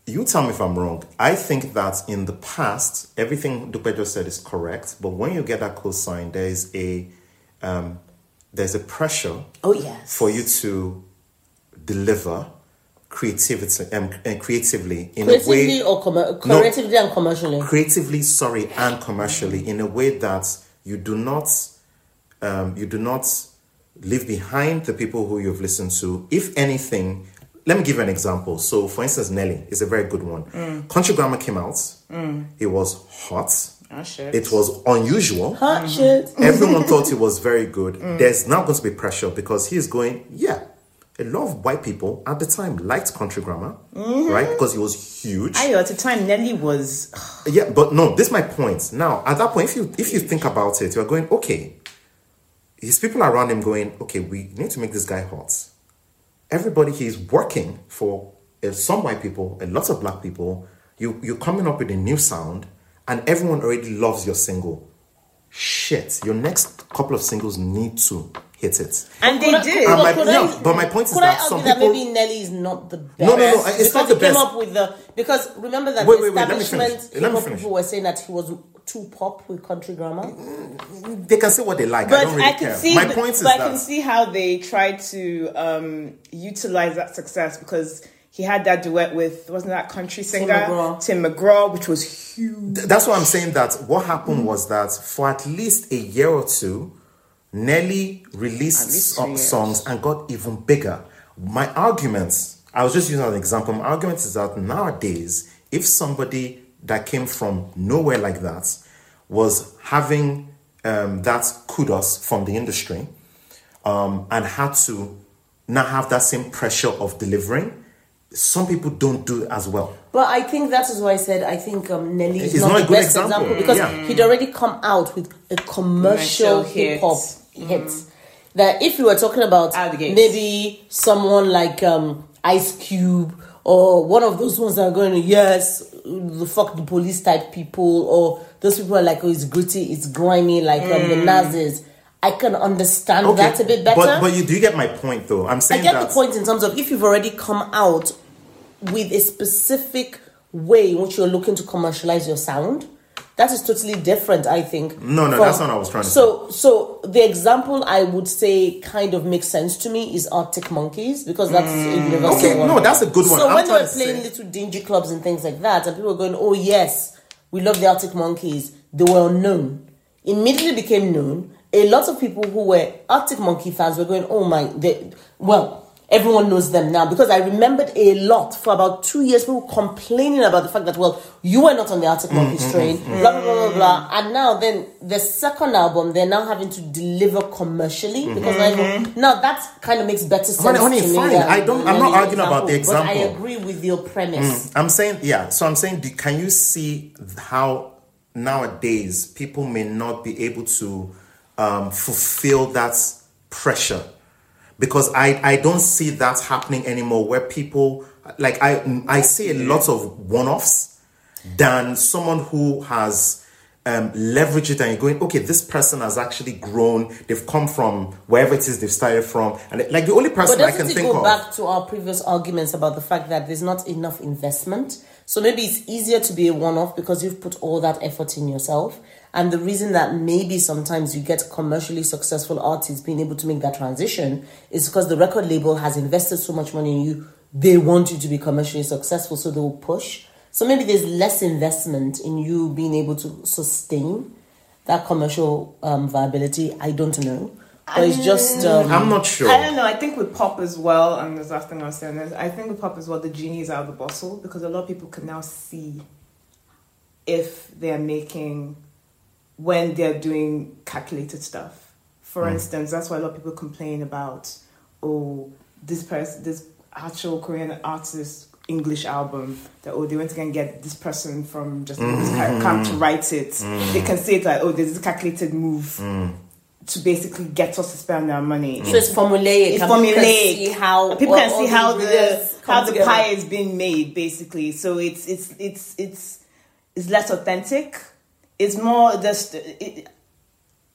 You tell me if I'm wrong. I think that in the past, everything Dupe just said is correct. But when you get that cosign, there is a, um, there's a pressure Oh yes. for you to deliver creativity um, uh, creatively in a way or No. creatively and commercially. creatively sorry and commercially in a way that you do not um, you do not leave behind the people who you've listened to if anything let me give you an example so for instance nelly is a very good one country grammar came out it was hot Oh, shit. it was unusual Hot shit. Everyone thought it was very good. There's now going to be pressure because he's going, yeah. A lot of white people at the time liked country grammar, right? Because it was huge. Ayo, at the time, Nelly was. yeah, but no, this is my point. Now, at that point, if you if you think about it, you're going, okay. His people around him going, okay, we need to make this guy hot. Everybody he's working for uh, some white people, a lot of black people. You you're coming up with a new sound, and everyone already loves your single. Shit, your next couple of singles need to hit it. And they did. And my- could yeah, I- but my point is that I some argue that people- maybe Nelly is not the best? No, no, no, it's because not the he came up with the because remember that Wait, the wait, wait, let me establishment finish. Let me people were saying that he was too pop with country grammar. They can say what they like. I But don't really I can care. see, my but, point is but I can see how they tried to um, utilize that success because he had that duet with wasn't that country singer McGraw. Tim McGraw, which was huge. That's why I'm saying that what happened was that for at least a year or two, Nelly released least so- three years. songs and got even bigger. My arguments, I was just using an example. My argument is that nowadays, if somebody that came from nowhere like that was having um, that kudos from the industry um, and had to now have that same pressure of delivering, some people don't do it as well. But I think that is why I said I think um, Nelly is not, not a the good best example. example, because Yeah. he'd already come out with a commercial Commercial hip hop hit. That if you were talking about Out the gates. maybe someone like um, Ice Cube or one of those ones that are going to yes, the fuck the police type people or those people are like oh it's gritty, it's grimy like um, the Nazis. I can understand that a bit better. But but you do you get my point though? I'm saying I get that the point in terms of if you've already come out with a specific way in which you're looking to commercialize your sound, that is totally different. I think. No, no, that's not what I was trying to So, so the example I would say kind of makes sense to me is Arctic Monkeys because that's a universal Mm. Okay, one. no, that's a good one. So I'm when they were playing say- little dingy clubs and things like that, and people were going, "Oh yes, we love the Arctic Monkeys," they were unknown. Immediately became known. A lot of people who were Arctic Monkey fans were going, "Oh my!" They, well, everyone knows them now because I remembered a lot for about two years. People complaining about the fact that well, you were not on the Arctic Monkeys train, blah blah blah blah blah. And now then the second album, they're now having to deliver commercially because now, now that kind of makes better sense Honey, honey, to me. fine. I don't- I'm not arguing about the But I. Mm. agree with your premise. I'm saying, yeah. So I'm saying, can you see how nowadays people may not be able to um, fulfill that pressure? Because I, I don't see that happening anymore where people, like, I, I see a lot of one offs than someone who has um, leveraged it and you're going, okay, this person has actually grown. They've come from wherever it is they've started from. And like the only person I can it think go of. back to our previous arguments about the fact that there's not enough investment? So maybe it's easier to be a one-off because you've put all that effort in yourself. And the reason that maybe sometimes you get commercially successful artists being able to make that transition is because the record label has invested so much money in you. They want you to be commercially successful, so they will push. So maybe there's less investment in you being able to sustain that commercial um, viability. I don't know. But it's just um, I'm not sure. I don't know. I think with pop as well, and this last thing I was saying is, I think with pop as well, the genie is out of the bottle because a lot of people can now see if they're making when they're doing calculated stuff. For mm. instance, that's why a lot of people complain about, oh, this person, this actual Korean artist English album that oh they went to go and get this person from just mm. come to write it. Mm. They can say it like oh there's this calculated move to basically get us to spend our money. So it's formulaic. It's and people can formulaic. see how people all- can see the how the how the together. pie is being made, basically. So it's it's it's it's it's less authentic. It's more just. It,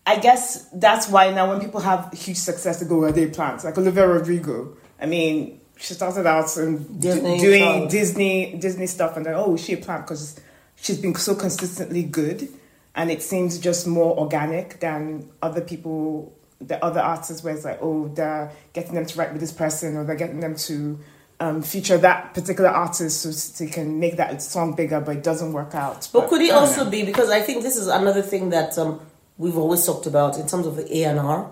I guess that's why now when people have huge success, they go where they plant. Like Olivia Rodrigo. I mean, she started out in Disney doing stuff. Disney Disney stuff, and then oh, she a plant because she's been so consistently good, and it seems just more organic than other people, the other artists, where it's like oh, they're getting them to write with this person, or they're getting them to um, feature that particular artist so they can make that song bigger, but it doesn't work out. But could it also know. be because I think this is another thing that um, we've always talked about in terms of the A and R.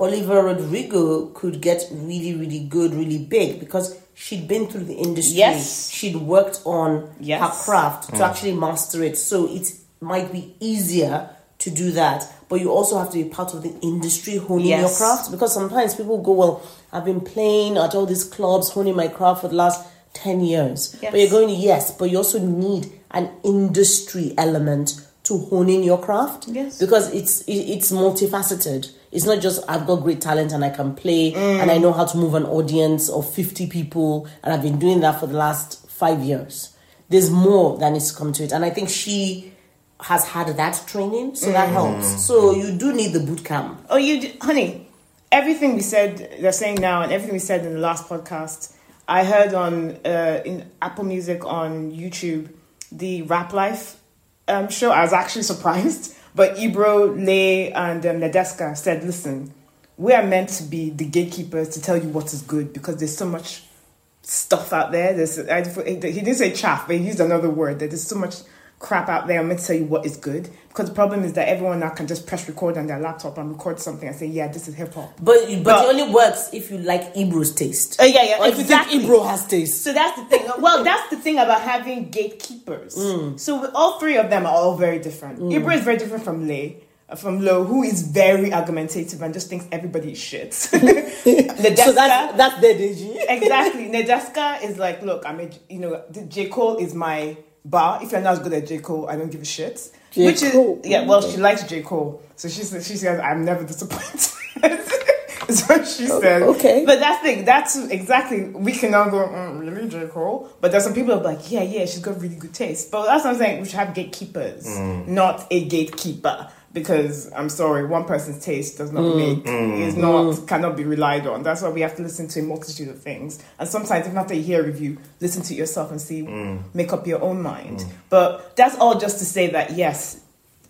Olivia Rodrigo could get really, really good, really big because she'd been through the industry. Yes. she'd worked on Yes. her craft to actually master it. So it might be easier to do that. But you also have to be part of the industry honing your craft because sometimes people go, "Well, I've been playing at all these clubs, honing my craft for the last." 10 years Yes. but you're going yes but you also need an industry element to hone in your craft Yes. because it's it- it's multifaceted it's not just i've got great talent and i can play and Mm. i know how to move an audience of 50 people and i've been doing that for the last five years there's more that needs to come to it and i think she has had that training so Mm. that helps so you do need the boot camp Oh, you, d- honey, everything we said, they're saying now, and everything we said in the last podcast, I heard on uh, in Apple Music on YouTube, the Rap Life um, show. I was actually surprised, but Ebro, Lay, and um, Nadeska said, "Listen, we are meant to be the gatekeepers to tell you what is good because there's so much stuff out there. There's I, he didn't say chaff, but he used another word. That there's so much crap out there. I'm meant to tell you what is good because the problem is that everyone now can just press record on their laptop and record something and say, yeah, this is hip hop. but but, But- it only works if you like Ebro's taste Uh, yeah, yeah, or if exactly. you think Ebro has taste So that's the thing. Well, that's the thing about having gatekeepers. Mm. So all three of them are all very different. Mm. Ebro is very different from Lay. Uh, from Low who is very argumentative and just thinks everybody is shit. So Nadeska, that's that's their Deji. exactly. Nadeska is like, look, I'm a, you know, the J Cole is my bar. If you're not as good at J Cole, I don't give a shit. J. Which Cole, is yeah. Well, she likes J Cole, so she says she says I'm never disappointed. Is what she said. okay. But that's the that's exactly we can all go mm, really J Cole. But there's some people who are like, yeah, yeah, she's got really good taste. But that's what I'm saying. We should have gatekeepers, not a gatekeeper. Because I'm sorry, one person's taste does not mm. make mm. is not mm. cannot be relied on. That's why we have to listen to a multitude of things. And sometimes, if after you hear a review, listen to yourself and see, make up your own mind. But that's all just to say that yes,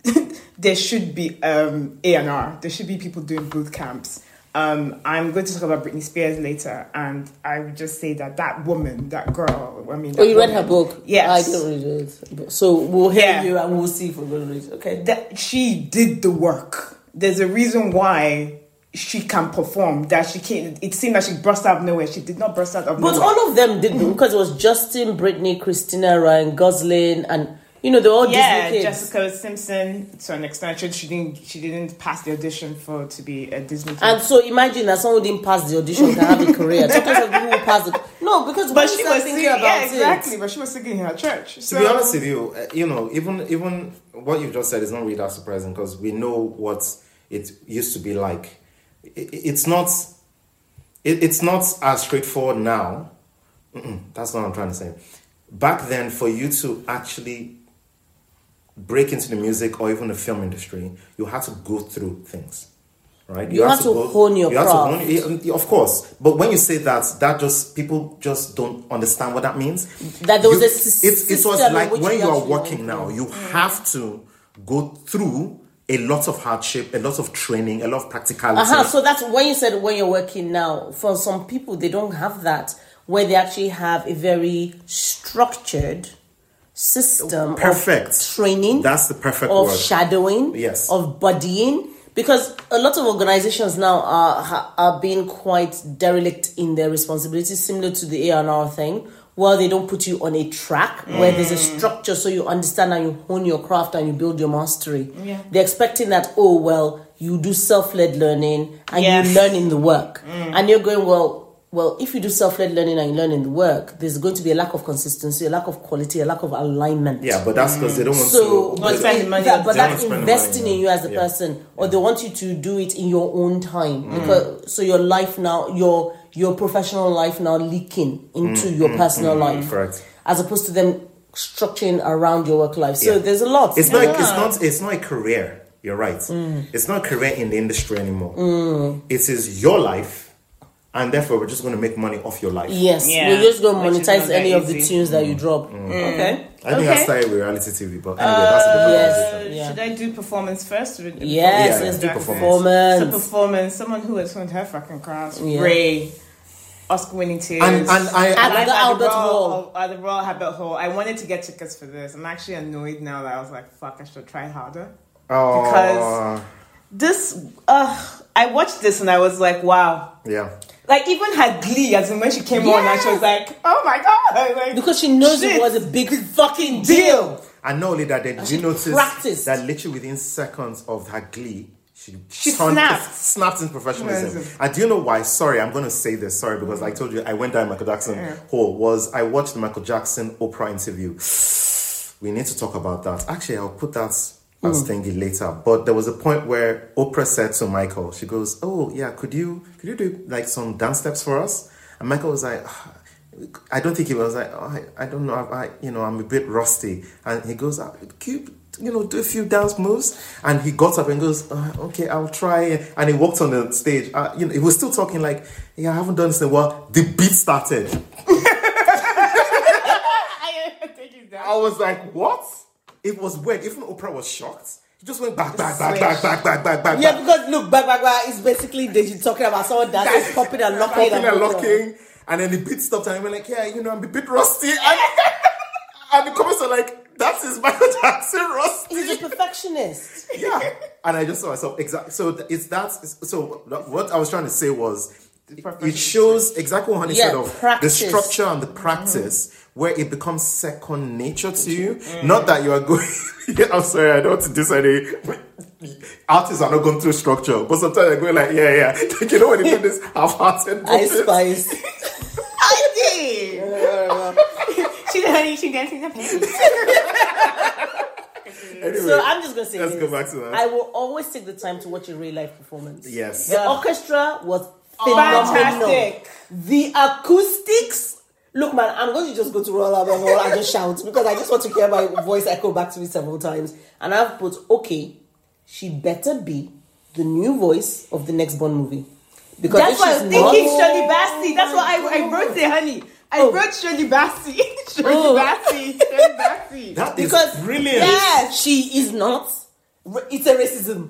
there should be um, A&R. There should be people doing boot camps. Um, I'm going to talk about Britney Spears later, and I would just say that that woman, that girl, I mean, Oh, you that read her book? Yes. I didn't read it. So we'll hear Yeah. you and we'll see if we're going to read it. Okay. that she did the work. There's a reason why she can perform. That she can't. It seemed like she burst out of nowhere. She did not burst out of nowhere. But nowhere. all of them did because it was Justin, Britney, Christina, Ryan Gosling, and you know they're all yeah, Disney kids. Jessica Simpson to an extent. She, she didn't. She didn't pass the audition for to be a Disney. kid. And so imagine that someone didn't pass the audition to have a career. Talking about people who passed the no, because but she was thinking singing. about Yeah, exactly. it, But she was singing in her church. To So, be honest with you, uh, you know, even even what you've just said is not really that surprising because we know what it used to be like. It, it's not. It, it's not as straightforward now. Mm-mm, that's not what I'm trying to say. Back then, for you to actually break into the music or even the film industry, you had to go through things. Right? You had to hone your you had to hone- of course. But when you say that, that just people just don't understand what that means. That there was You- a sys- it's, it was like when you you are working now, you have to go through a lot of hardship, a lot of training, a lot of practicality. uh-huh, so that's when you said when you're working now. For some people, they don't have that where they actually have a very structured system Perfect. of training. That's the perfect of word. shadowing, Yes. of buddying. Because a lot of organizations now are are being quite derelict in their responsibilities, similar to the A and R thing, where they don't put you on a track where there's a Mm. structure so you understand and you hone your craft and you build your mastery. Yeah. They're expecting that oh well you do self led learning and Yes. Mm. you learn in the work, and you're going well. Well, if you do self led learning and you learn in the work, there's going to be a lack of consistency, a lack of quality, a lack of alignment. yeah, but that's because they don't want So, to. but, spend money that- but that's investing money, in you as a yeah. person, or they want you to do it in your own time mm. because so your life now, your your professional life now leaking into mm, your mm, personal life, correct. as opposed to them structuring around your work life. So Yeah. there's a lot. It's not. It's not. It's not a career. You're right. It's not a career in the industry anymore. It is your life, and therefore we're just going to make money off your life. Yes, Yeah, we're just going to monetize any of the tunes that you mm. drop. Mm. Mm. Okay. I think Okay. I started with reality TV, but anyway, that's a uh, different yes. Yeah. Should I do performance first? Or Yes, Yeah, let's do do performance. performance. So performance, someone who has honed her fucking craft. Yeah. RAYE, Oscar winning tears. And and I, At I the Albert Hall. Royal, at the Royal Albert Hall. I wanted to get tickets for this. I'm actually annoyed now that I was like, fuck, I should try harder. oh, because- This, uh, I watched this and I was like, wow. yeah. Like even her glee, as in when she came on and she was like, oh my god, like Because she knows shit. it was a big fucking deal. And not only that, then did she you notice practiced. that literally within seconds of her glee, she, She turned- snapped. snapped in professionalism. Professionalism. And do you know why? Sorry, I'm going to say this. Sorry, because I told you I went down Michael Jackson hole. Was I watched the Michael Jackson Oprah interview? We need to talk about that. Actually, I'll put that as thingy later. But there was a point where Oprah said to Michael, she goes, "Oh yeah, could you could you do like some dance steps for us?" And Michael was like. "Ah, I don't think he was like, oh, I, I don't know, I, I, you know, I'm a bit rusty. And he goes, "Ah, can you, know, do a few dance moves? And he got up and goes, "Uh, okay, I'll try. And he walked on the stage. Uh, you know, he was still talking like, yeah, I haven't done this in a while. The beat started. I think he's down. I was like, what? It was weird. Even Oprah was shocked. He just went back, back, back, back, back, back, back, back, Yeah, because look, back, back, back is basically Deji talking about someone dancing, popping and locking. Popping and locking. And then the beat stopped and I went like, yeah, you know, I'm a bit rusty. And, and the comments are like, that is Michael Jackson rusty. He's a perfectionist. yeah. And I just saw myself exactly. So it's that. So what I was trying to say was, it shows exactly what Honey Yeah, said of practice. the structure and the practice where it becomes second nature to you. Not that you are going. I'm sorry, I don't want to diss any. Artists are not going through structure, but sometimes they're going like, yeah, yeah. Like, you know when they do this half-hearted. Ice movement? Spice. I did. she did honey. She dancing the panties. Anyway, So I'm just gonna say let's this. go back to that. I will always take the time to watch a real life performance. yes. The orchestra was phenomenal. Fantastic. The acoustics. Look, man, I'm going to just go to Royal Albert Hall and just shout because I just want to hear my voice echo back to me several times. And I've put, okay, she better be the new voice of the next Bond movie. Because That's if why I she's was not- thinking Shirley Bassey. That's oh what I, I God. wrote it, honey. I Oh. wrote Shirley Bassey. Shirley Oh. Bassey. Shirley Bassey. That is because brilliant. Yes. she is not. It's a racism.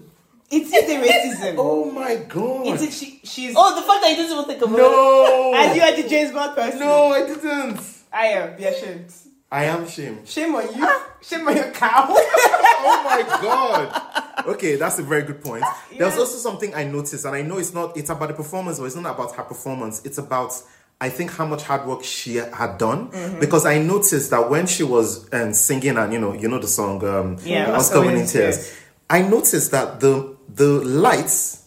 It is a racism. Oh my god. It's she, she's. Oh, the fact that you didn't even think about it. no. And you are the James Bond person. no, I didn't. I am. Be ashamed. I am ashamed. Shame on you. Shame on your cow. oh my god. Okay, that's a very good point. There's Yeah. also something I noticed, and I know it's not it's about the performance, but it's not about her performance. It's about I think how much hard work she had done Mm-hmm. because I noticed that when she was um, singing and you know you know the song um, Yeah, Oscar winning tears, I noticed that the the lights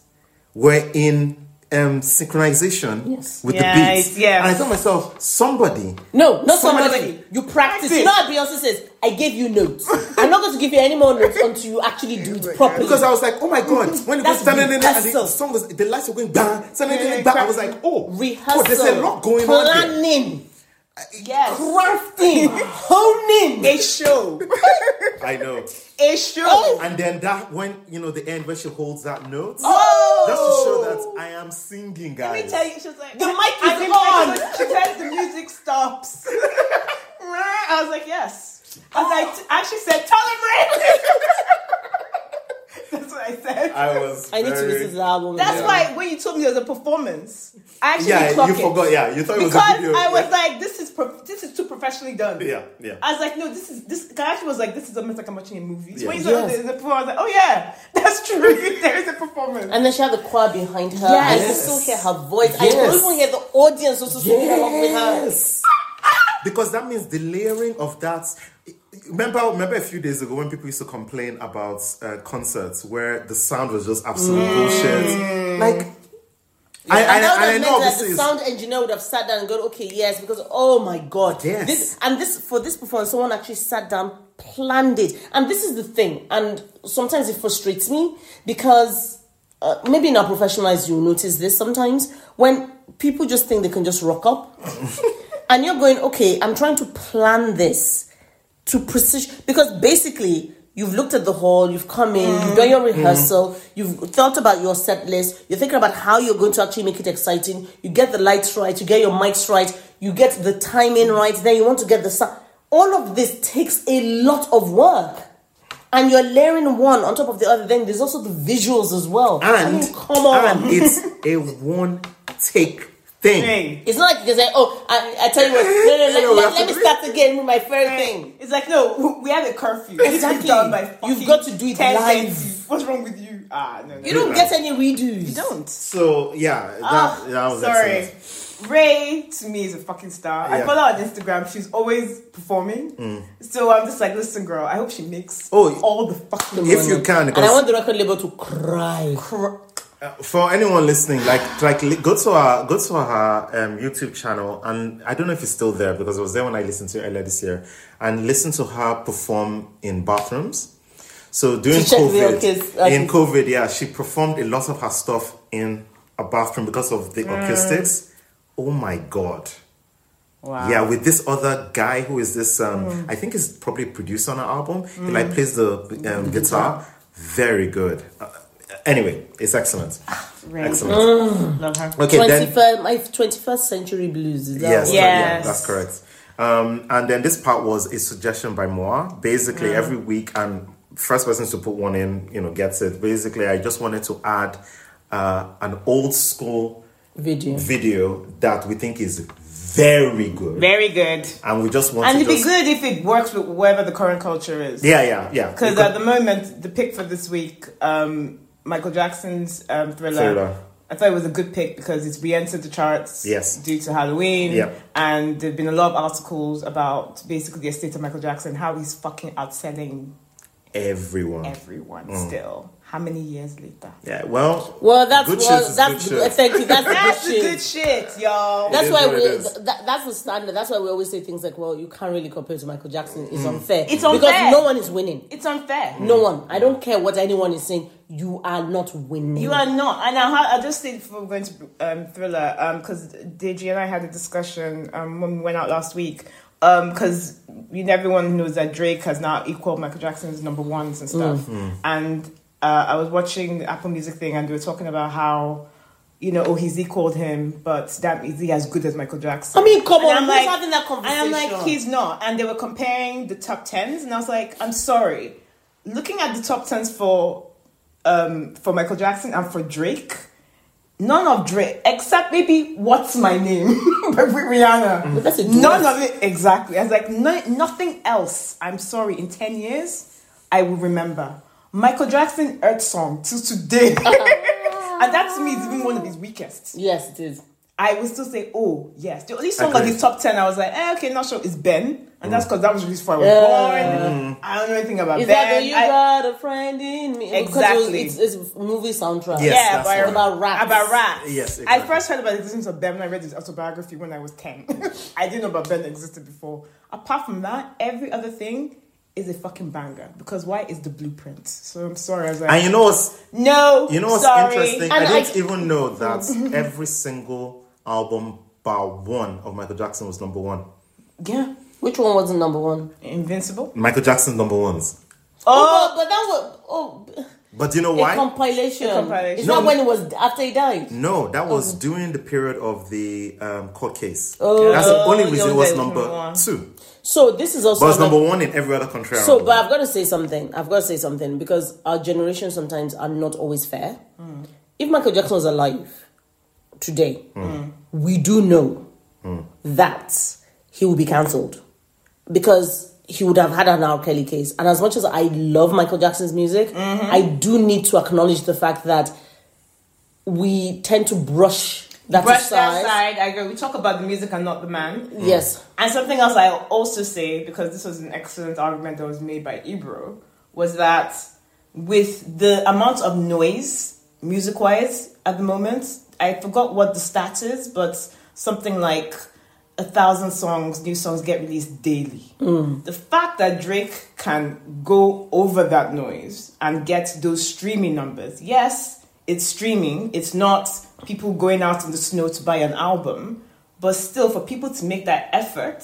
were in um, synchronization Yes. with Yeah, the beats. it's- yeah. And I thought myself, somebody No, not Somebody- somebody. You practice. Practice. You know what Beyonce says? I gave you notes. I'm not going to give you any more notes until you actually do it properly. Because I was like, oh my god, when it That's was standing in and the song was the lights were going bang, standing Yeah, in bang. I was like, oh, rehearsal, oh, there's a lot going on there. planning, yes. crafting, honing. A show. I know. A show. Oh. And then that when you know the end where she holds that note, Oh. just to show that I am singing, Let me guys. tell you, she was like, The mic is and then on. She, she says the music stops. I was like, yes. I was like, I actually said, tell him RAYE. That's what I said. I was. I need to very- listen to the album. That's again. why when you told me it was a performance, I actually Yeah, didn't you it. forgot. Yeah, you thought it was because a video. I was yeah. like, this is pro- this is too professionally done. yeah, yeah. I was like, no, this is this. I actually was like, this is almost like I'm watching a movie. So when you Yeah. saw Yes. the, the performance, I was like, oh yeah, that's true. there is a performance. And then she had the choir behind her. Yes. I could still hear her voice. I Yes. could even hear the audience also singing along with her. Yes. because that means the layering of that. Remember, remember a few days ago when people used to complain about uh, concerts where the sound was just absolute Mm. bullshit. Like, I, I, and that and I know that the sound engineer would have sat down and gone, okay, yes, because oh my god, Yes. this and this for this performance, someone actually sat down, planned it, and this is the thing, and sometimes it frustrates me because uh, maybe in our professional lives you'll notice this sometimes when people just think they can just rock up, and you're going, okay, I'm trying to plan this to precision because basically you've looked at the hall, you've come in, you've done your mm. Mm. rehearsal, you've thought about your set list, you're thinking about how you're going to actually make it exciting. You get the lights right, you get your mics right, you get the timing right, then you want to get the sound. All of this takes a lot of work. And you're layering one on top of the other. Then there's also the visuals as well. I and mean, come on. and it's a one take thing. Hey. it's not like you can say, oh, I, I tell you what, no, no, No, let, we let, have let me start again with my first thing. It's like no, we have a curfew. Exactly. done by You've got to do it 10:30. live. What's wrong with you? Ah, no, no. You don't get any redos. You don't. So yeah, that, Ah, that was sorry. excellent. RAYE to me is a fucking star. I follow her on Instagram. She's always performing. So I'm just like, listen, girl. I hope she makes Oh, all the fucking. If you can, And I want the record label to cry. Cr- for anyone listening, like like go to our go to our um, YouTube channel, and I don't know if it's still there because it was there when I listened to it earlier this year, and listen to her perform in bathrooms. So during To check the COVID, orchest- uh, in COVID, yeah, she performed a lot of her stuff in a bathroom because of the acoustics. Oh my god! wow. Yeah, with this other guy who is this, um, I think is probably a producer on an album. He like plays the um, guitar. Very good. Uh, anyway, it's excellent. RAYE. Excellent. Love her. Okay, then my 21st century blues. Is that yes, what- that- yeah, that's correct. Um, and then this part was a suggestion by Moa. Basically, every week, and first person to put one in, you know, gets it. Basically, I just wanted to add uh, an old school Video. video that we think is very good, Very good. and we just want And to it'd be good if it works with whatever the current culture is. yeah, yeah, yeah. Because Because- at the moment, the pick for this week, um, Michael Jackson's um, thriller, Thriller. I thought it was a good pick because it's re-entered the charts Yes. due to Halloween. Yep. And there've been a lot of articles about basically the estate of Michael Jackson, how he's fucking outselling Everyone. everyone Mm. still. How many years later? Yeah. Well. Well, that's Good what shit that's good shit. thank you. That's, That's the the good good shit. shit, y'all. That's is why we. it is. That, that's the standard. That's why we always say things like, "Well, you can't really compare to Michael Jackson. It's unfair. It's unfair because no one is winning. it's unfair. No one. I don't care what anyone is saying. You are not winning. You are not. And I, I just think before we're going to um, Thriller, um because Deji and I had a discussion um, when we went out last week. Um because you know, everyone knows that Drake has now equaled Michael Jackson's number ones and stuff. And uh, I was watching the Apple Music thing, and they were talking about how, you know, oh, he's equaled him, but that is he as good as Michael Jackson? I mean, come And on, I'm who's like, having that And I'm like, he's not. And they were comparing the top tens, and I was like, I'm sorry. Looking at the top tens for um, for Michael Jackson and for Drake, none of Drake, except maybe "What's My Name" by Rihanna. But that's a. None of it exactly. I was like, no, nothing else. I'm sorry. In ten years, I will remember Michael Jackson Earth Song till today, and that to me is even one of his weakest. Yes, it is. I would still say, oh yes. The only song on Agreed. his top ten, I was like, eh, okay, not sure, is Ben, and that's because that was released before I was Yeah. born. I don't know anything about Is Ben. that you I- got a friend in me? Exactly. Because it was, it's, it's movie soundtrack. Yes, yeah, that's about, right. About rap. About rats. Yes, I first heard about the existence of Ben when I read his autobiography when I was 10. I didn't know about Ben existed before. Apart from that, every other thing is a fucking banger. Because why is the blueprint? So I'm sorry. I was like, And you know what's no, you know what's sorry. interesting? And I didn't I- even know that every single album bar one of Michael Jackson was number one. Yeah. Which one was the number one? Invincible. Michael Jackson's number ones. Oh, but, but that was oh But do you know a why? compilation. A compilation. Is No. that when it was after he died? No, that Oh. was during the period of the um, court case. Oh. That's the only Oh, reason it was number number one. two. So this is also But number one in every other country So, but. I've got to say something. I've got to say something because our generation sometimes are not always fair. If Michael Jackson was alive today, we do know that he will be cancelled because he would have had an R. Kelly case. And as much as I love Michael Jackson's music, mm-hmm. I do need to acknowledge the fact that we tend to brush that Brush aside. that side. I agree. We talk about the music and not the man. Yes. And something else I'll also say, because this was an excellent argument that was made by Ebro, was that with the amount of noise, music wise, at the moment, I forgot what the stat is, but something like a thousand songs, new songs get released daily. Mm. The fact that Drake can go over that noise and get those streaming numbers, yes, it's streaming, it's not people going out in the snow to buy an album, but still, for people to make that effort,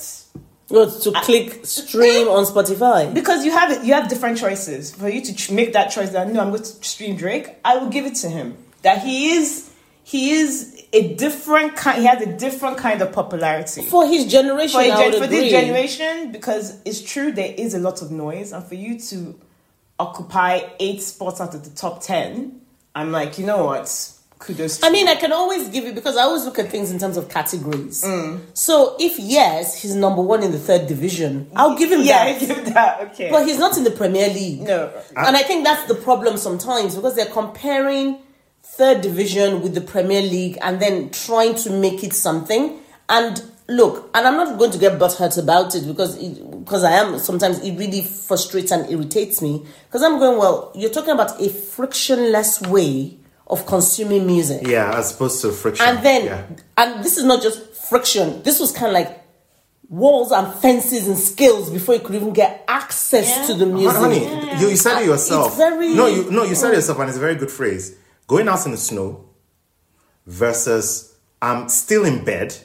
No, to click stream on Spotify. because you have it, you have different choices. For you to ch- make that choice that no, I'm going to stream Drake, I will give it to him. That he is, he is a different kind. He has a different kind of popularity For his generation, for, a I gen- for this generation. Because it's true, there is a lot of noise, and for you to occupy eight spots out of the top ten, I'm like, you know what? Kudos. I mean. I can always give it because I always look at things in terms of categories. Mm. So if yes, he's number one in the third division, I'll give him yeah, that. give that. Okay, But he's not in the Premier League. no. and I think that's the problem sometimes because they're comparing third division with the Premier League and then trying to make it something. And look, and I'm not going to get butthurt about it because it, because I am sometimes it really frustrates and irritates me because I'm going well. You're talking about a frictionless way of consuming music. yeah, as opposed to friction. And then, yeah. and this is not just friction. This was kind of like walls and fences and skills before you could even get access Yeah. to the music. honey, you, you said it uh, yourself. It's very- no, you no, you said it yourself, and it's a very good phrase. Going out in the snow versus I'm still in bed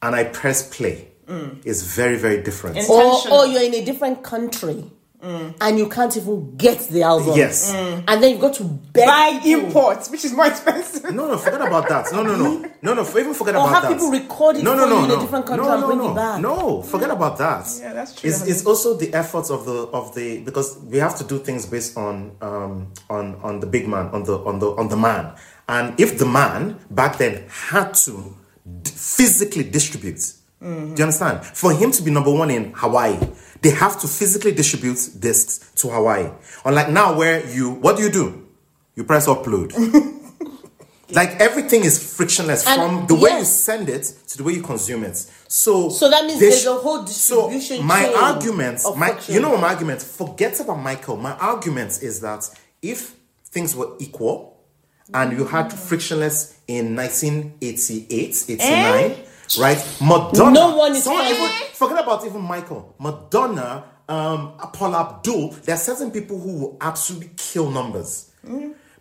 and I press play mm. is very very different. Or, or you're in a different country and you can't even get the album. Yes. And then you've got to beg Buy people. imports, which is more expensive. No, no, forget about that. No, no, no, no, no. Even forget Or about have that. people record it no, no, for no, you in a different country no, and bring no. it back. No, forget about that. Yeah, that's true. It's, it's also the efforts of the of the because we have to do things based on um on on the big man on the on the on the man, and if the man back then had to d- physically distribute. Mm-hmm. Do you understand? For him to be number one in Hawaii, they have to physically distribute discs to Hawaii. Unlike now, where you what do you do? You press upload. Like everything is frictionless And from the way you send it to the way you consume it. So So that means there's sh- a whole distribution So my argument, my friction. you know my argument. Forget about Michael. My argument is that if things were equal and you had mm. frictionless in 1988, 89, eh? Right? Madonna. No one is someone even, forget about even Michael. Madonna, um, Paula Abdul. There are certain people who will absolutely kill numbers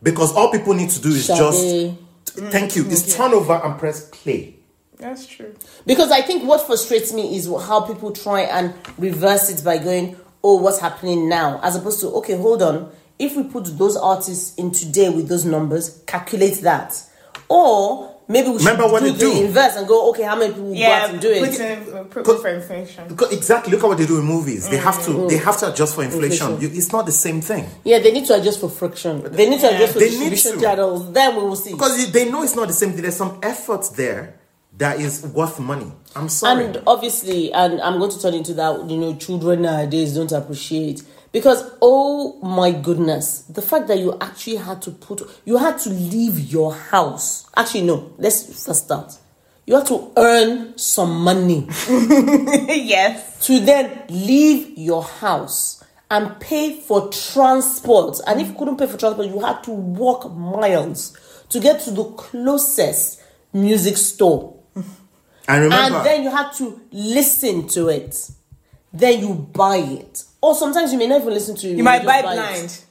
because all people need to do is Sade. just thank you. Is turn over and press play. That's true. Because I think what frustrates me is how people try and reverse it by going, oh, what's happening now? As opposed to, okay, hold on. If we put those artists in today with those numbers, calculate that. Or maybe we should Remember what do they the inverse and go, okay, how many people will go out Yeah, and do it? put in uh, put for inflation. Because exactly, look at what they do in movies. They have to they have to adjust for inflation. Inflation. You, it's not the same thing Yeah, they need to adjust for friction. They need to adjust for They need to. channels. Then we will see. because they know it's not the same thing. There's some effort there that is worth money. I'm sorry. And obviously, and I'm going to turn into that, you know, children nowadays don't appreciate. Because, oh my goodness, the fact that you actually had to put, you had to leave your house. Actually, no, let's first start. You had to earn some money yes. to then leave your house and pay for transport. And if you couldn't pay for transport, you had to walk miles to get to the closest music store and remember, and then you had to listen to it. Then you buy it. Or sometimes you may not even listen to it. You might just buy blind.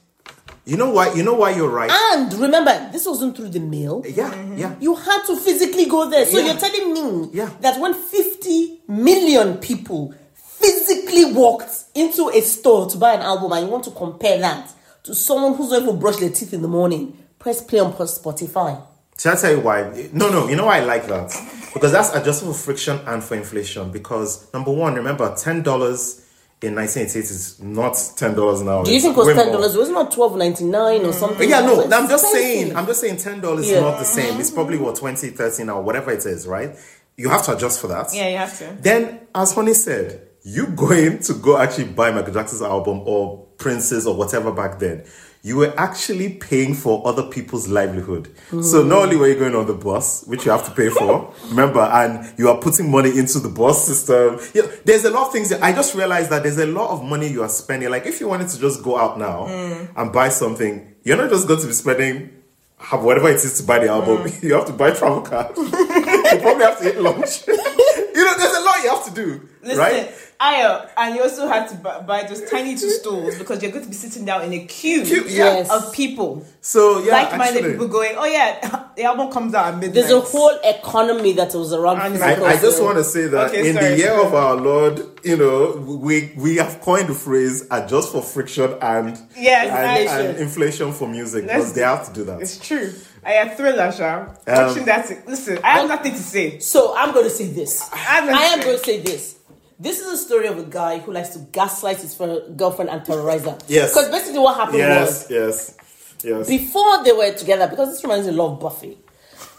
you know why? You know why you're right. And remember, this wasn't through the mail. yeah, yeah. Mm-hmm. You had to physically go there. So Yeah. you're telling me Yeah. that when 50 million people physically walked into a store to buy an album and you want to compare that to someone who's not even brushed their teeth in the morning, press play on Spotify. Shall I tell you why? No, no. You know why I like that? Because that's adjustable friction and for inflation. Because number one, remember, ten dollars in 1988 is not ten dollars now. Do you It's think it was ten more. dollars? Was it not twelve ninety nine or mm. something? Yeah, no, I'm just saying, I'm just saying ten dollars Yeah. is not the same. It's mm. probably what 20, 30 now, whatever it is, right? You have to adjust for that. Yeah, you have to. Then, as Honey said, you going to go actually buy Michael Jackson's album or Prince's or whatever back then, you were actually paying for other people's livelihood. So not only were you going on the bus, which you have to pay for, remember, and you are putting money into the bus system. Yeah, there's a lot of things that I just realized that there's a lot of money you are spending. Like if you wanted to just go out now mm. and buy something, you're not just going to be spending have whatever it is to buy the album. Mm. You have to buy travel card. you probably have to eat lunch. you know, there's a lot you have to do, Listen, right? Ayo, and you also have to buy, buy those tiny two stools because you're going to be sitting down in a queue, Queue. Yes. of people. So yeah, like-minded actually, people going, oh yeah, the album comes out at midnight. There's a whole economy that was around. And I, I just want to say that Okay, in sorry, the year sorry. of our Lord, you know, we we have coined the phrase "adjust for friction" and Yes, and, inflation. and inflation for music because they have to do that. It's true. I have thriller, Sha. Um, Watching that. Listen, I have nothing to say. So I'm going to say this. I'm I am going to say this. This is a story of a guy who likes to gaslight his girlfriend and terrorize her. Yes. Because basically what happened was Yes, yes, yes. before they were together, because this reminds me a lot of Buffy,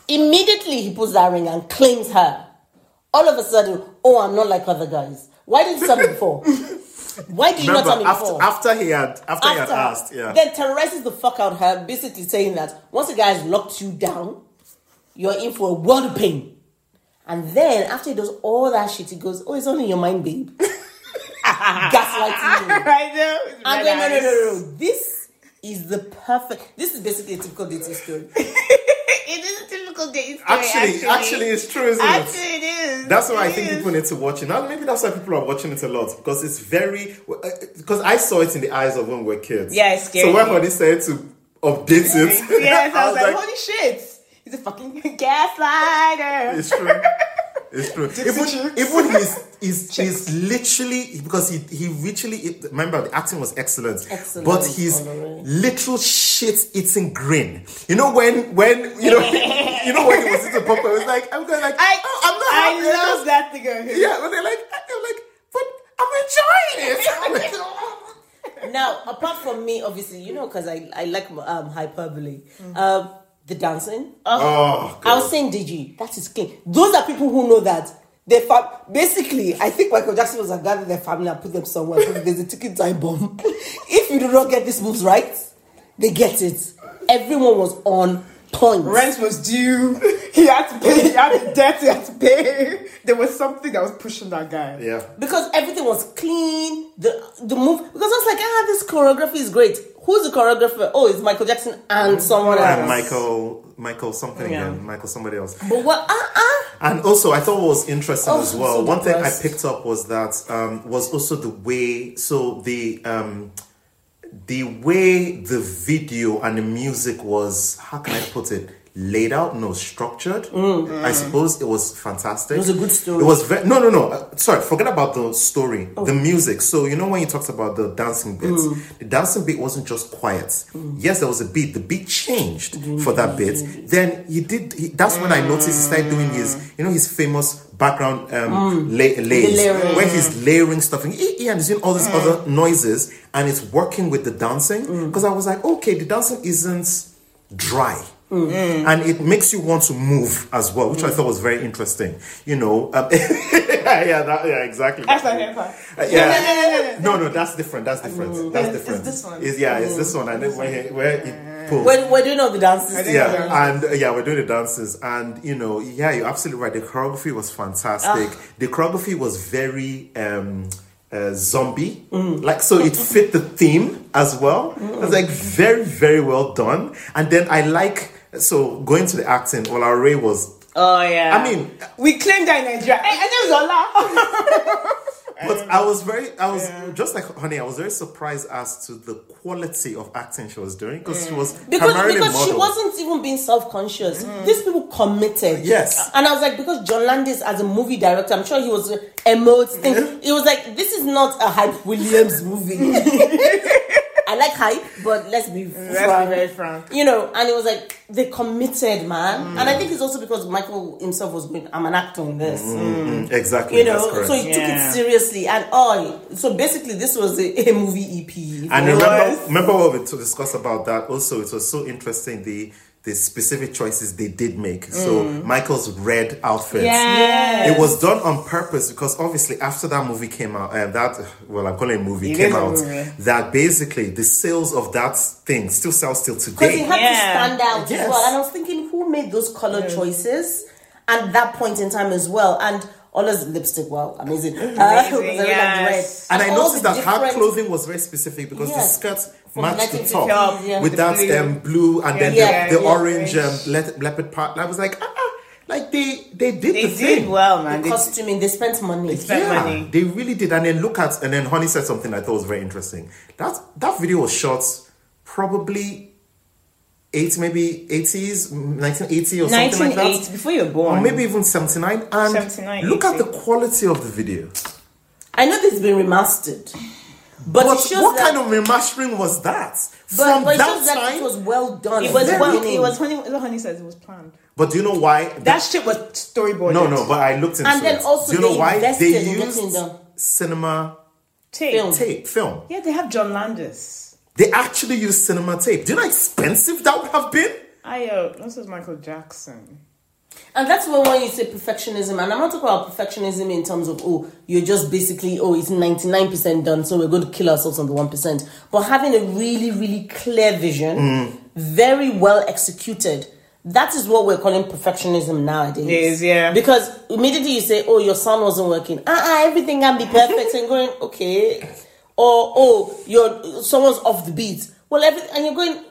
immediately he puts that ring and claims her. All of a sudden, oh, I'm not like other guys. Why didn't you tell me before? Why did you not tell me after, before? after he had after, he had asked, yeah. Then terrorizes the fuck out her, basically saying that once a guy has locked you down, you're in for a world of pain. And then after he does all that shit, he goes, Oh, it's only in your mind, babe. Gaslighting you. right now. it's I'm going, no, no, no, no, no. This is the perfect. This is basically a typical dating story. It is a typical dating story. Actually, actually, it's true, isn't Actually, it? it is. That's why I think is. people need to watch it. Now, maybe that's why people are watching it a lot because it's very. Uh, uh, because I saw it in the eyes of when we were kids. Yeah, it's scary. So when Honey said to update it, Yes, I was like, holy shit. He's a fucking gaslighter. It's true. It's true. Even, even his, his, his literally because he he literally remember the acting was excellent, Excellent, but his Honoré. literal shit eating grin. You know when when you know you know when he was eating popcorn, it was like I'm going like I, oh, I'm not I happy. love that thing. Yeah, but they're like they're like but I'm enjoying it. Now, apart from me, obviously, you know, because I, I like um, hyperbole, Mm. um, the dancing. oh, I was saying, Deji, that is king. Those are people who know that. They fa- basically, I think Michael Jackson was a gathered their family and put them somewhere. because There's a ticking time bomb. if you do not get these moves right, they get it. Everyone was on point. Rent was due. He had to pay. He had a debt. He had to pay. There was something that was pushing that guy. Yeah. because everything was clean. The the move because I was like, ah, this choreography is great. Who's the choreographer? Oh, it's Michael Jackson and someone else. And Michael, Michael something Yeah. again, Michael somebody else. But what? Ah ah. And also, I thought what was interesting Oh, as well. so One thing I picked up was that um, was also the way. So the um, the way the video and the music was. How can I put it? Laid out, no structured. Mm. Mm. I suppose it was fantastic. It was a good story. It was very no, no, no. Uh, sorry, forget about the story. Oh. The music. So you know when you talked about the dancing bits, mm. the dancing bit wasn't just quiet. Yes, there was a beat. The beat changed for that bit. Then he did. He, that's when I noticed he started doing his, you know, his famous background um, la- lays where he's layering stuff and he, he and he's doing all these other noises and it's working with the dancing because I was like, okay, the dancing isn't dry. And it makes you want to move as well, which I thought was very interesting. You know, um, yeah, that, yeah, exactly. That's not hip hop. Uh, yeah. No, no, that's different. That's different. That's It's- it's different. this one. It's- yeah, it's this one. And then where where he pulls. We're, we're doing all the dances. Yeah, and uh, yeah, we're doing the dances, and you know, yeah, you're absolutely right. The choreography was fantastic. Ah. The choreography was very um, uh, zombie, Mm. like so it fit the theme as well. It was like very, very well done. And then I like so going to the acting. Ola Ray was Oh yeah. I mean- we claimed that in Nigeria. Hey, her name's Ola. But um, I was very, I was just like honey. I was very surprised as to the quality of acting she was doing because she mm. was Because, primarily because she model. wasn't even being self conscious. Mm. These people committed. Yes. And I was like, because John Landis, as a movie director, I'm sure he was emotes thing. It was like, this is not a Hype Williams movie. I like hype, but let's be Let's frank. be very frank. You know, and it was like they committed, man. Mm. And I think it's also because Michael himself was going, I'm an actor in this. Mm, mm, mm, exactly. You that's know, correct. so he took it seriously. And oh, so basically, this was a, a movie E EP. And remember, remember what we to discuss about that. Also, it was so interesting the the specific choices they did make. So Michael's red outfit. Yes. It was done on purpose because obviously after that movie came out, and that well, I'm calling it a movie It came out. movie. That basically the sales of that thing still sells still Because today. he had Yeah. to stand out Yes. as well. And I was thinking, who made those color choices at that point in time as well? And all Ola's lipstick, wow, amazing. Uh, because like red. yes. and I noticed the that her clothing was very specific because the Yes. skirt Matched the 1950s, top yeah. with The that blue. um, blue and then Yeah, the, the yeah, orange um, le- leopard part. And I was like, ah, ah, like they they did They the did thing. well, man. They- Costuming, they spent money. spent yeah, money. they really did. And then look at and then Honey said something I thought was very interesting. That that video was shot probably eight, maybe eighties, nineteen eighty or something like that. before you were born. Or maybe even 79. And 79, look at the quality of the video. I know this has been remastered. But, But what that, kind of remastering was that? but, From but it that shows that time? it was well done. It was well. It was honey. Honey says it was planned. but do you know why? That shit was storyboarded. no, no, but I looked into And then it. also do you know why? They used the- cinema tape. Film. tape, film. Yeah, they have John Landis. They actually used cinema tape. Do you know how expensive that would have been? I uh, this was Michael Jackson. And that's when when you say perfectionism, and I'm not talking about perfectionism in terms of oh, you're just basically oh, it's 99% done, so we're going to kill ourselves on the one percent. But having a really, really clear vision, very well executed. That is what we're calling perfectionism nowadays. It is, yeah. Because immediately you say, "Oh, your sound wasn't working. Ah, uh everything can be perfect," and going, "Okay," or "Oh, your someone's off the beat." Well, every and you're going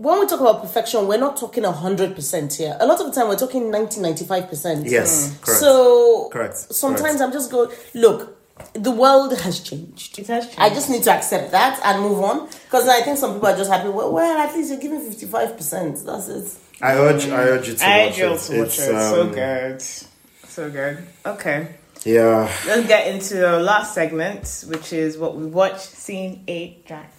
when we talk about perfection, we're not talking 100% here. A lot of the time, we're talking 90 95%. Yes, correct. So, Correct, sometimes correct. I'm just going, look, the world has changed. It has changed. I just need to accept that and move on. Because I think some people are just happy, well, well at least you're giving 55%. That's it. I urge, I urge you to I watch urge it. to watch It's, it. so um, good, so good. Okay, Yeah. let's get into the last segment, which is what we watched, seen, ate, drank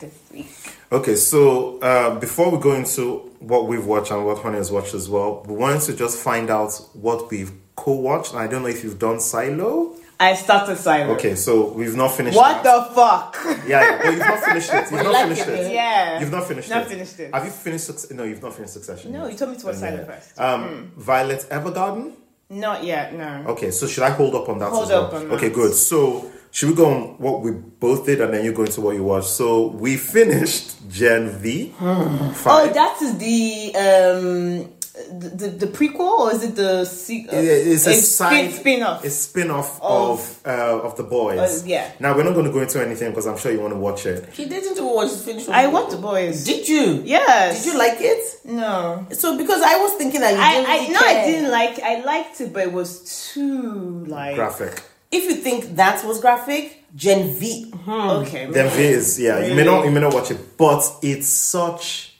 this week. Okay, so uh, before we go into what we've watched and what Honey has watched as well, we wanted to just find out what we've co-watched. And I don't know if you've done Silo. I started Silo. Okay, so we've not finished. What that. the fuck? Yeah, but you've not finished it. You've not like finished it, it. Yeah. You've not finished Not it. finished it. Have you finished? No, you've not finished Succession. No, yet. you told me to watch Yeah. Silent first. Um, Violet Evergarden. Not yet. No. Okay, so should I hold up on that Hold as well? up on okay, that. good. So should we go on what we both did and then you go into what you watched? So we finished Gen V. Oh, Five. that is the um the, the, the prequel or is it the se- uh, it's a, spin, side spin-off? A spin-off Of- of uh, of the boys. Uh, yeah. Now we're not going to go into anything because I'm sure you want to watch it. He didn't watch the finish. I want the boys. Did you? Yes. Did you like it? No. So because I was thinking that you didn't I, I really no, I didn't like. I liked it, but it was too like Graphic. If you think that was graphic, Gen V. Hmm. Okay, Gen V is yeah. You may not you may not watch it, but it's such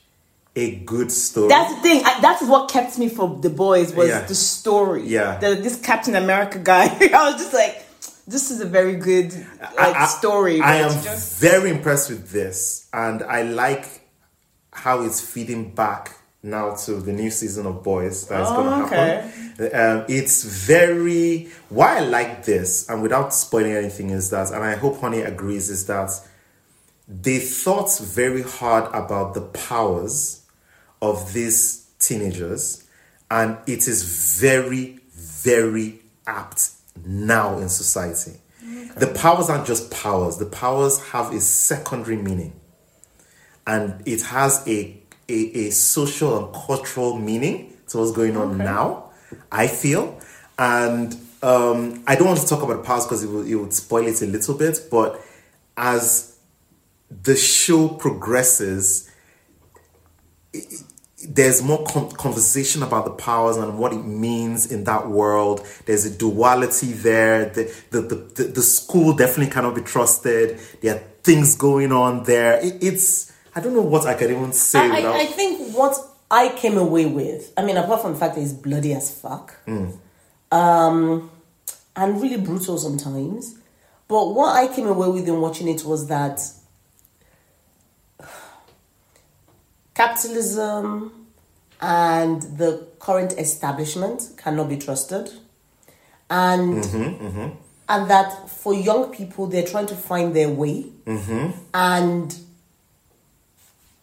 a good story. That's the thing. I, that's what kept me from the boys was Yeah. the story. Yeah. The, this Captain America guy. I was just like, this is a very good like I- I- story. I but am just very impressed with this, and I like how it's feeding back now to the new season of Boys that is going to Oh, okay. happen. Um, it's very why I like this, and without spoiling anything, is that, and I hope Honey agrees, is that they thought very hard about the powers of these teenagers, and it is very, very apt now in society. The powers aren't just powers, the powers have a secondary meaning, and it has a, a, a social and cultural meaning to what's going on now, I feel. And um, I don't want to talk about the powers because it, will, it would spoil it a little bit, but as the show progresses, there's more con- conversation about the powers and what it means in that world. There's a duality there. The, the, the, the, the school definitely cannot be trusted. There are things going on there. It, it's, I don't know what I can even say. I, without, I, I think what I came away with, I mean, apart from the fact that it's bloody as fuck, mm. um, and really brutal sometimes, but what I came away with in watching it was that capitalism and the current establishment cannot be trusted, and mm-hmm, mm-hmm. and that for young people they're trying to find their way, mm-hmm. and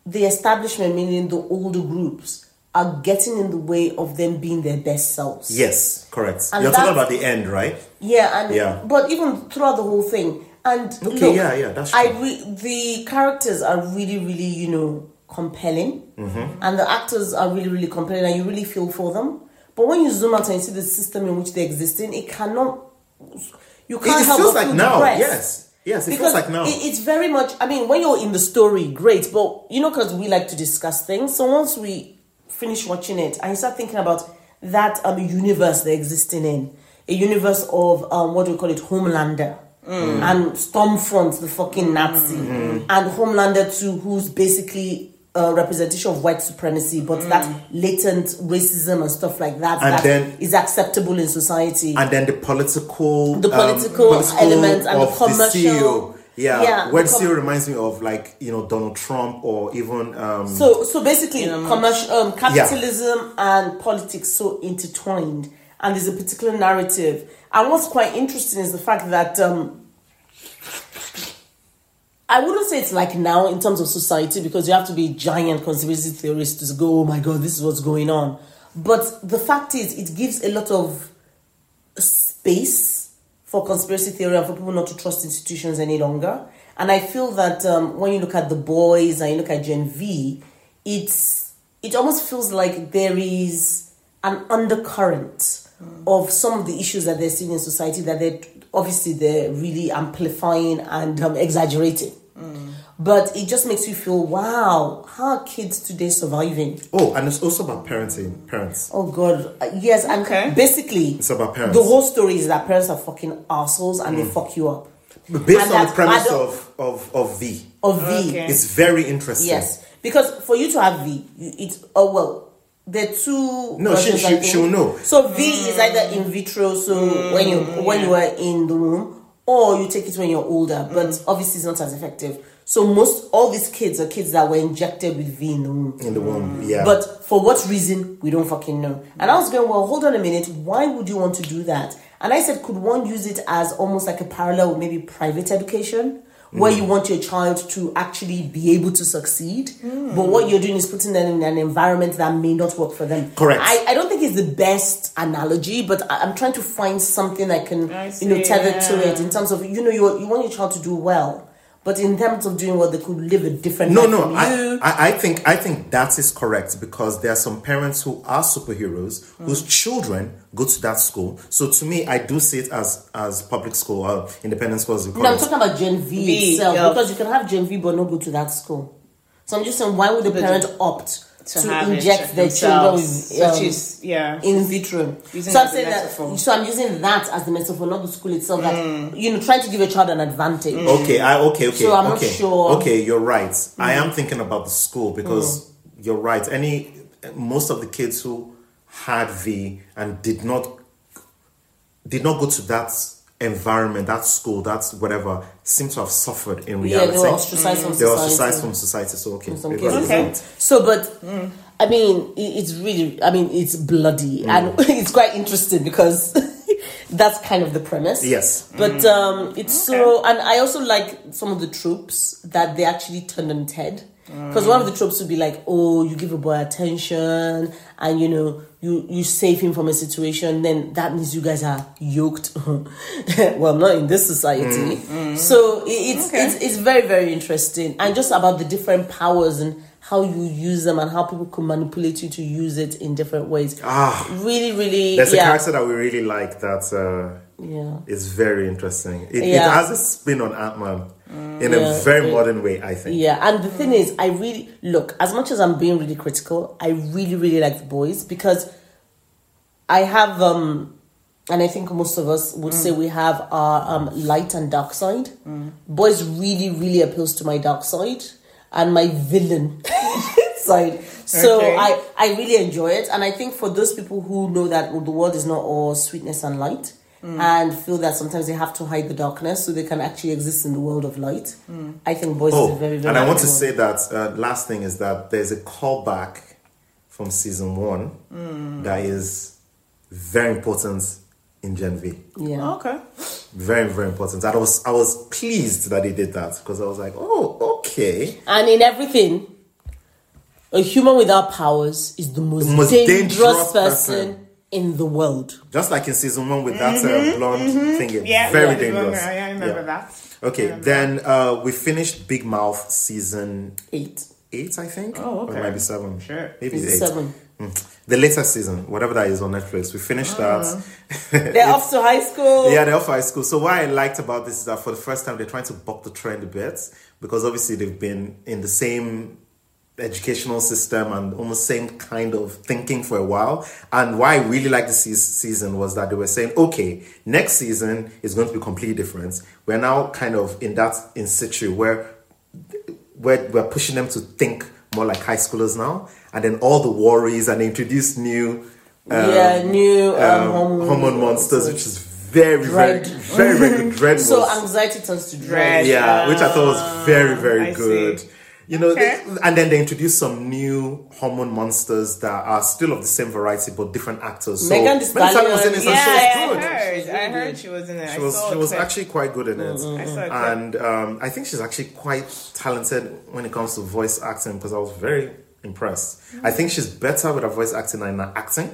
the establishment, meaning the older groups, are getting in the way of them being their best selves. yes, correct. And You're talking about the end, right? Yeah, and Yeah. but even throughout the whole thing, and Okay, look, yeah, yeah, that's I true. re- the characters are really, really, you know, compelling, Mm-hmm. and the actors are really, really compelling, and you really feel for them. But when you zoom out and you see the system in which they exist in, it cannot. You can't it help feels but like feel now. depressed. Yes. Yes, it because feels like now. it- it's very much. I mean, when you're in the story, great, but you know, because we like to discuss things. So once we finish watching it, and you start thinking about that um universe they're existing in, a universe of um what do we call it, Homelander. And Stormfront, the fucking Nazi, and Homelander too, who's basically a representation of white supremacy, but that latent racism and stuff like that And that then- is acceptable in society. and then the political The um, political element and the commercial- CEO. Yeah, Yeah, the the com- reminds me of like you know Donald Trump or even um, So, so basically, commercial um, capitalism and politics so intertwined, and there's a particular narrative. And what's quite interesting is the fact that um, I wouldn't say it's like now in terms of society because you have to be a giant conspiracy theorist to go, oh my god, this is what's going on. But the fact is, it gives a lot of space for conspiracy theory and for people not to trust institutions any longer. And I feel that um, when you look at the boys and you look at Gen V, it's it almost feels like there is an undercurrent of some of the issues that they're seeing in society that they're obviously they're really amplifying and um, exaggerating. But it just makes you feel, wow, how are kids today surviving? oh, and it's also about parenting. Parents. Oh God, Uh, yes, and Okay. basically, It's about parents. the whole story is that parents are fucking assholes and they fuck you up. But based and on the premise of, of of V, Of V, Okay. it's very interesting. yes, because for you to have V, it's oh well, the two. No, she- she- she'll know. So V is either in vitro, so when you when you are in the womb, or you take it when you're older. But mm. obviously, it's not as effective. So most all these kids are kids that were injected with V in the womb. in the womb. Mm. Yeah, But for what reason, we don't fucking know. And I was going, well, hold on a minute. Why would you want to do that? And I said, could one use it as almost like a parallel with maybe private education? Where mm. you want your child to actually be able to succeed. But what you're doing is putting them in an environment that may not work for them. Correct. I, I don't think it's the best analogy, but I, I'm trying to find something I can, I you know, see, tether to it in terms of, you know, you, you want your child to do well. But in terms of doing what they could live a different No, life no, from I. I, I think I think that is correct because there are some parents who are superheroes whose mm. children go to that school. So to me, I do see it as as public school or independent schools. we call No, I'm talking about Gen V, V, itself yeah. because you can have Gen V but not go to that school. So I'm just saying, why would the parent opt to, have inject their children themselves, with um, which is yeah. in vitro? Using so I'm saying a that. So I'm using that as the metaphor, not the school itself. Mm. That you know, trying to give a child an advantage. Okay, I okay, okay. So I'm not okay. sure. Mm. Okay, you're right. I am thinking about the school because you're right. Any most of the kids who had V and did not did not go to that environment, that school, that's whatever, seem to have suffered in Yeah, reality. they were ostracized from mm. They were society. ostracized from society. So okay, in some cases. Okay. So, but I mean, it's really, I mean, it's bloody mm. and it's quite interesting because that's kind of the premise. Yes. But mm. um, it's so, and I also like some of the tropes that they actually turned on its head. Because one of the tropes would be like, oh, you give a boy attention, and you know, you you save him from a situation. Then that means you guys are yoked. well, not in this society. So it, it's Okay. it's it's very very interesting, and just about the different powers and how you use them and how people can manipulate you to use it in different ways. Ah. really, really, There's yeah, a character that we really like that uh, yeah. is very interesting. It, it has a spin on Ant Man in Yeah. a very modern way, I think. Yeah, and the thing is, I really look as much as I'm being really critical. I really, really like the boys because I have, um and I think most of us would say we have our um, light and dark side. Boys really, really appeals to my dark side and my villain side. So Okay. I, I really enjoy it, and I think for those people who know that the world is not all sweetness and light. And feel that sometimes they have to hide the darkness so they can actually exist in the world of light. I think boys is Oh, a very, very and I want to good one. say that uh, last thing is that there's a callback from season one Mm. that is very important in Gen V. Yeah. Okay. Very, very important. And I was I was pleased that they did that because I was like, oh, okay. And in everything, a human without powers is the most, The most dangerous, dangerous person, person. In the world. Just like in season one with that uh, blonde thing, Mm-hmm, Yeah. very yeah, dangerous. I I remember Yeah. that. Okay, then uh, we finished Big Mouth season Eight. eight, I think. Oh, Or okay. maybe seven. Sure. Maybe It's eight. seven. Mm. The latest season, whatever that is on Netflix, we finished Uh-huh. that. They're off to high school. Yeah, they're off high school. So what I liked about this is that for the first time they're trying to buck the trend a bit because obviously they've been in the same educational system and almost same kind of thinking for a while. And why I really liked the season was that they were saying, okay, next season is going to be completely different. We're now kind of in that in situ where where we're pushing them to think more like high schoolers now, and then all the worries and introduce new yeah, new um, um, hormone, monsters, which is very, Dread. very, very, very good. Dread So anxiety turns to dread. Dread. yeah, which I thought was very, very I good. see. You know, Okay. they- and then they introduced some new hormone monsters that are still of the same variety but different actors. So Megan Thee Stallion was in it, Stallion, Yeah, she I was good. heard. She's I really heard good. she was in it. She was, she was actually quite good in it. I saw a. And um, I think she's actually quite talented when it comes to voice acting because I was very impressed. I think she's better with her voice acting than her acting.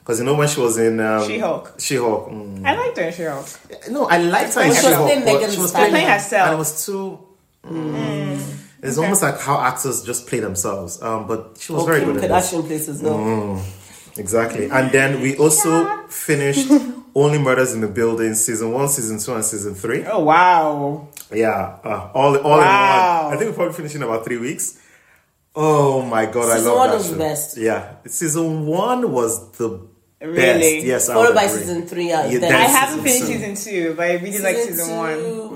Because you know when she was in um, She-Hulk. She-Hulk. mm. I liked her, She-Hulk. No, I liked her in She was She-Hulk, playing she was playing Playing herself. and it was too. mm, It's almost like how actors just play themselves. Um, but she was Or very Kim good at this. Kardashian plays as well. Exactly. And then we also finished Only Murders in the Building, season one, season two, and season three. Oh wow! Yeah, uh, all all Wow. in one. I think we probably finished in about three weeks. Oh my god, Season I love one that was the show. best. Yeah, season one was the Really? best. Yes, I Followed would by agree. season three. Uh, Yeah, then then I haven't season finished season two, but I really like season one. two, mm,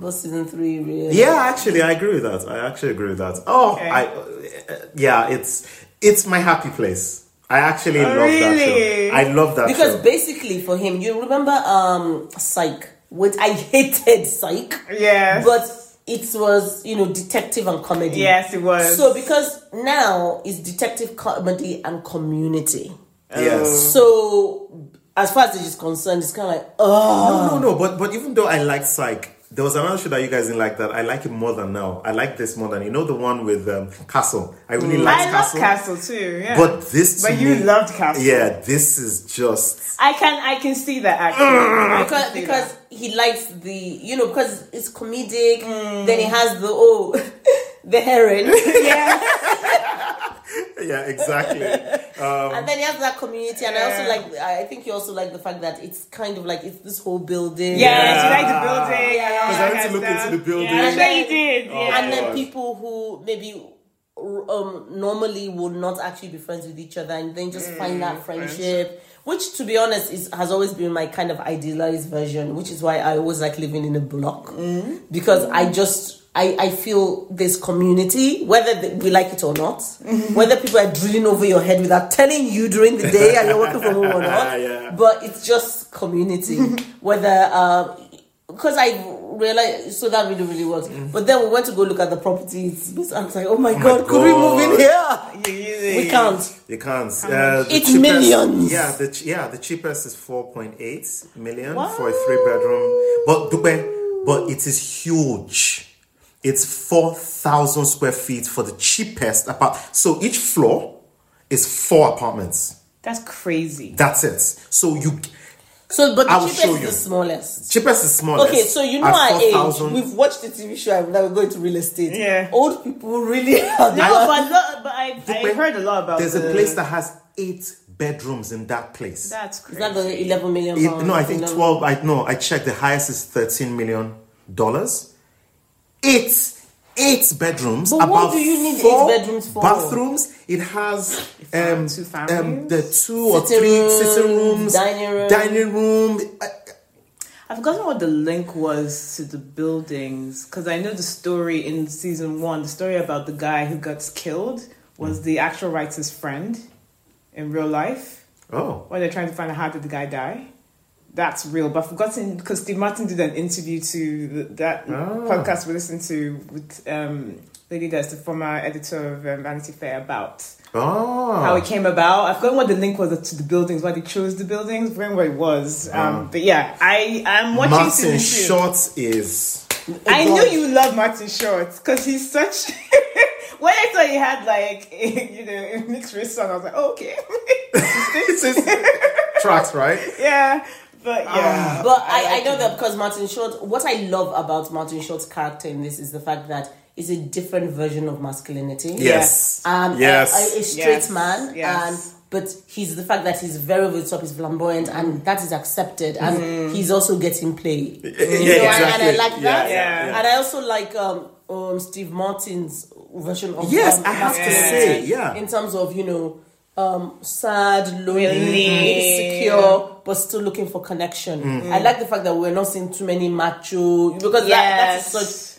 but season three, really. Yeah, actually, I agree with that. I actually agree with that. Oh, Okay. I, uh, yeah, it's it's my happy place. I actually Oh, love that show. I love that Because show. basically, for him, you remember um Psych, which I hated Psych, Yeah, but it was you know detective and comedy. Yes, it was. So because now it's detective comedy and community. yes. So as far as it is concerned, it's kind of like oh No, no, no. But but even though I like Psych, There was another show that you guys didn't like that I like it more than now. I like this more than you know the one with um, Castle. I really like I love Castle. Castle too. Yeah. But this, to But you me- loved Castle. Yeah, this is just. I can I can see that actually. I can because because that. he likes the you know because it's comedic. Mm. Then he has the oh the heron, Yeah, exactly. Um, and then he has that community. And I also like I think you also like the fact that it's kind of like it's this whole building. Yeah, yeah. you like the building. Yeah. and all 'Cause I that went to look of into the building. Yeah, I'm you did. Oh, yeah. and then people who maybe um, normally would not actually be friends with each other and then just find Mm, that friendship which to be honest is has always been my kind of idealized version which is why i always like living in a block Mm. because i just I, I feel this community, whether th- we like it or not, Mm-hmm. whether people are drilling over your head without telling you during the day and you're working from home or not, Yeah. but it's just community. whether, because I realized, so that really, really works. But then we went to go look at the properties. I was like, oh my god, could we move in here? We can't. You can't. Uh, It's millions. Yeah, the ch- yeah the cheapest is four point eight million What? for a three bedroom. But but it is huge. It's four thousand square feet for the cheapest apartment. So each floor is four apartments. That's crazy. That's it. So you So, but the I will cheapest show is you. the smallest. cheapest is smallest. Okay, so you know at our age. 4,000. We've watched the TV show that we're going to real estate. Yeah. Old people really have No, that. but lo- but I, I Dupe, heard a lot about. There's the, a place that has eight bedrooms in that place. That's Is crazy. that the 11 million It- no, I think 11 twelve. I no, I checked. The highest is thirteen million dollars. Eight, eight bedrooms. But what about do you need eight four bedrooms for? Bathrooms. It has um, two um the two or Sitting three rooms, sitting rooms, dining room. dining room. I've forgotten what the link was to the buildings because I know the story in season one. The story about the guy who got killed was the actual writer's friend in real life. Oh, When they're trying to find out how did the guy die. That's real, but I've forgotten because Steve Martin did an interview to that Oh. podcast we listened to with um, Lady Des, the former editor of um, Vanity Fair, about oh, how it came about. I've forgotten what the link was to the buildings, why they chose the buildings, when what it was. Um, but yeah, I I'm watching Martin. Short is. I God. knew you love Martin Short because he's such. when I saw he had like you know a mixed race son, I was like, oh, okay, It's his tracks, right? yeah, but yeah. But I, I, like know it. that because Martin Short, what I love about Martin Short's character in this is the fact that it's a different version of masculinity. Yes. Um, yes. a, a, a straight Yes, man, yes. and but he's the fact that he's very over the top, he's flamboyant, and that is accepted, and he's also getting play. You yeah, know, and- exactly. And I like that. Yeah, yeah. And I also like um, um, Steve Martin's version of Yes, um, I have to say, yeah. in terms of you know. Um, sad, lonely, Really? insecure, but still looking for connection. Mm. I like the fact that we're not seeing too many macho because that, that is such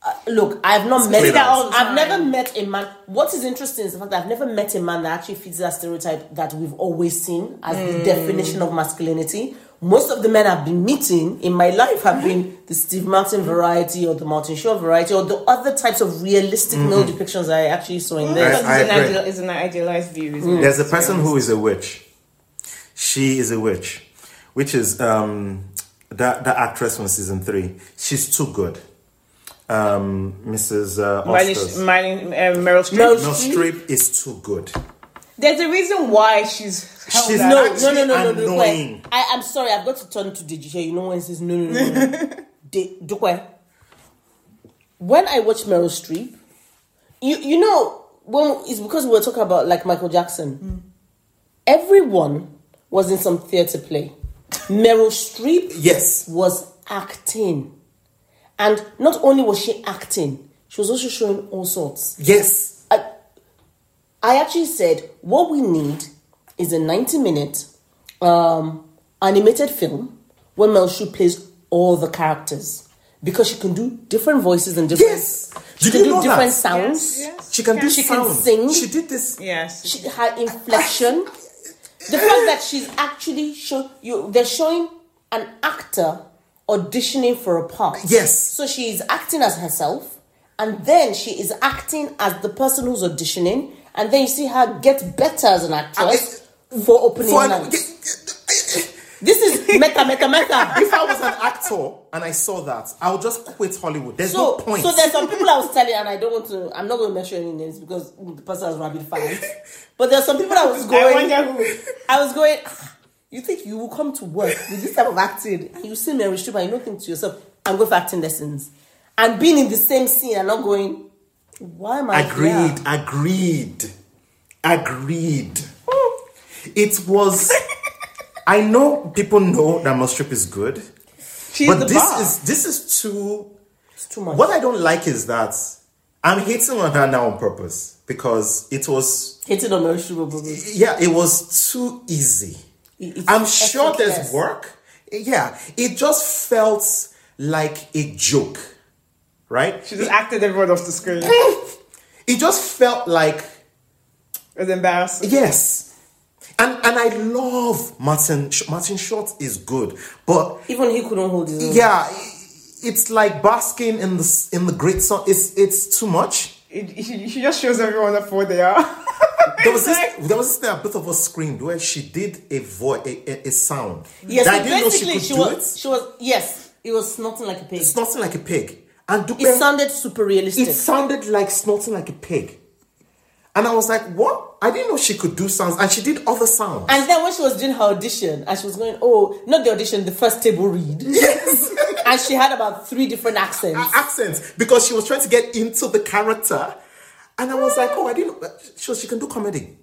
uh, look, I've not met that all the I've never met a man. What is interesting is the fact that I've never met a man that actually fits that stereotype that we've always seen as the definition of masculinity. Most of the men I've been meeting in my life have been the Steve Martin variety or the Martin Short variety or the other types of realistic male depictions I actually saw in Because this. I it's, an ideal, it's an idealized view. Isn't it? There's a person who is a witch. She is a witch, which is um, that that actress from season three. She's too good. Um, Mrs. Uh, Miley, Miley, uh, Meryl Streep. Meryl Streep is too good. There's a reason why she's held She's no, no, no, no, no, no, annoying. wait. I, I'm sorry, I've got to turn to Deji here. You know when says no, no, no, no. De, Dukwe. When I watch Meryl Streep, you you know when it's because we were talking about like Michael Jackson. Hmm. Everyone was in some theater play. Meryl Streep Yes. was acting, and not only was she acting, she was also showing all sorts. Yes. I, I actually said what we need is a 90 minute um, animated film where Mel Streep plays all the characters because she can do different voices and different. Yes. She Did can do different that? sounds. Yes, yes. She can do She can sing. She did this. Yes. She her inflection. the fact that she's actually show you they're showing an actor auditioning for a part. Yes. So she is acting as herself, and then she is acting as the person who's auditioning, and then you see her get better as an actress for opening For- night. This is meta, meta, meta. If I was an actor and I saw that, I would just quit Hollywood. There's So, no point. so there's some people I was telling, and I don't want to. I'm not going to mention any names because the person has rabid fans. But there's some people I was going. I going. wonder who. I was going. "Ah, You think you will come to work with this type of acting, and you see Meryl Streep, and you don't think to yourself, "I'm going for acting lessons," and being in the same scene and not going, "Why am I Agreed, here?" agreed, agreed. It was. I know people know that Streep is good, She's but this is this is too. It's too much. What I don't like is that I'm hating on her now on purpose because it was Hating on Meryl Streep, blah, blah, blah. yeah, it was too easy. It- I'm sure there's work. Yeah, it just felt like a joke, right? She just acted everyone off the screen. It just felt like It was embarrassing. yes. And and I love Martin Martin Short is good, but Even he couldn't hold his own. yeah, it's like basking in the in the great sun. It's it's too much. It, she, she just shows everyone up for they are. There was this like- there was this thing that both of us screamed where she did a voice a, a, a sound. Yes, that so I didn't know she could she do was. it. She was. Yes, it was snorting like a pig. Snorting like a pig. And Dupe, It sounded super realistic. it sounded like snorting like a pig. And I was like, what? I didn't know she could do sounds. And she did other sounds. And then when she was doing her audition, and she was going, oh, not the audition, the first table read. yes. and she had about three different accents. accents because she was trying to get into the character. And I was like, oh, I didn't uh, know. So she can do comedy.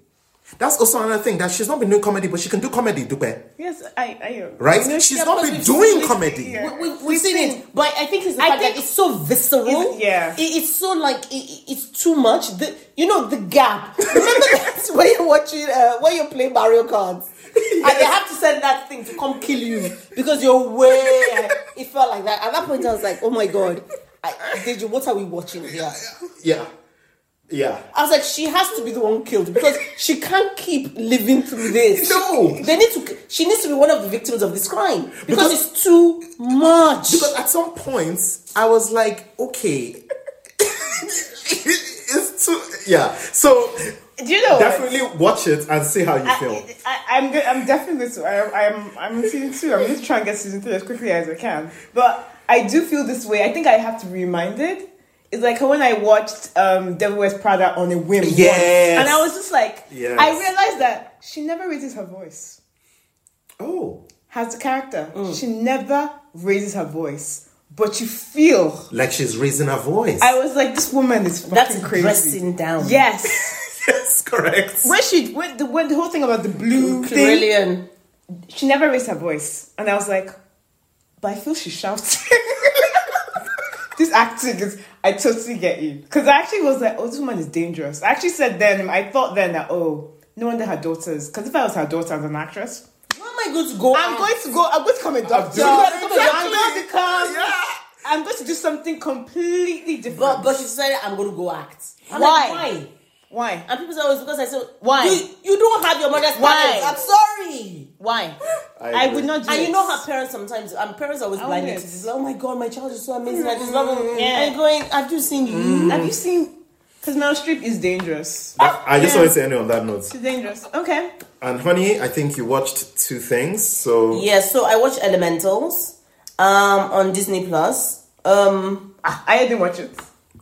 That's also another thing that she's not been doing comedy, but she can do comedy, Dupe. yes, I, I. Right? You know, she's yeah, not been doing seen- comedy. yeah. We, we, we've seen it, but I think it's the I fact think that it's so visceral. it's- yeah. It- it's so like it, it- it's too much. The you know the gap. Remember that when you're watching uh, when you're playing Mario Kart, and they have to send that thing to come kill you because you're way. It felt like that. At that point, I was like, oh my god, I, Deji, what are we watching here? Yeah. Yeah. I was like, she has to be the one killed because she can't keep living through this. No. they need to. She needs to be one of the victims of this crime because, Because- it's too much. Because at some point, I was like, okay. it's too. Yeah. So Do you know what? definitely watch it and see how you I, feel. I, I'm good. I'm definitely going to. I, I'm. I'm in season two. I'm going to try and get season three as quickly as I can. But I do feel this way. I think I have to be reminded. It's like when I watched um, Devil Wears Prada on a whim. once, Yes. and I was just like, Yes. I realized that she never raises her voice. Oh. Has the character. Mm. She never raises her voice, but you feel. Like she's raising her voice. I was like, this woman is fucking That's crazy. dressing down. Yes. yes, correct. when she when the when the whole thing about the blue thing, she never raised her voice, and I was like, but I feel she's shouting. this acting is, I totally get you, because I actually was like, oh, this woman is dangerous. I actually said then, I thought then that oh, no wonder her daughters, because if I was her daughter as an actress, Where am I going to go? I'm out? going to go, I'm going to become a doctor. I'm going to exactly. become, Yeah. I'm going to do something completely different. But but she decided I'm going to go act. I'm Why? Like, why? Why? And people say, oh, it's because I said, Why? You, you don't have your mother's Why? talent. I'm sorry. Why? I I, would not do And it. you know her parents sometimes, and parents are always I blinded wouldn't. to. Like, oh my god, my child is so amazing. I just love him. Yeah. And going, have you seen you? Have you seen? Because Meryl Streep is dangerous. I just Yeah. wanted to end on that note. She's dangerous. Okay. And honey, I think you watched two things. So Yeah, so I watched Elementals um, on Disney Plus. Um, Ah, I didn't watch it.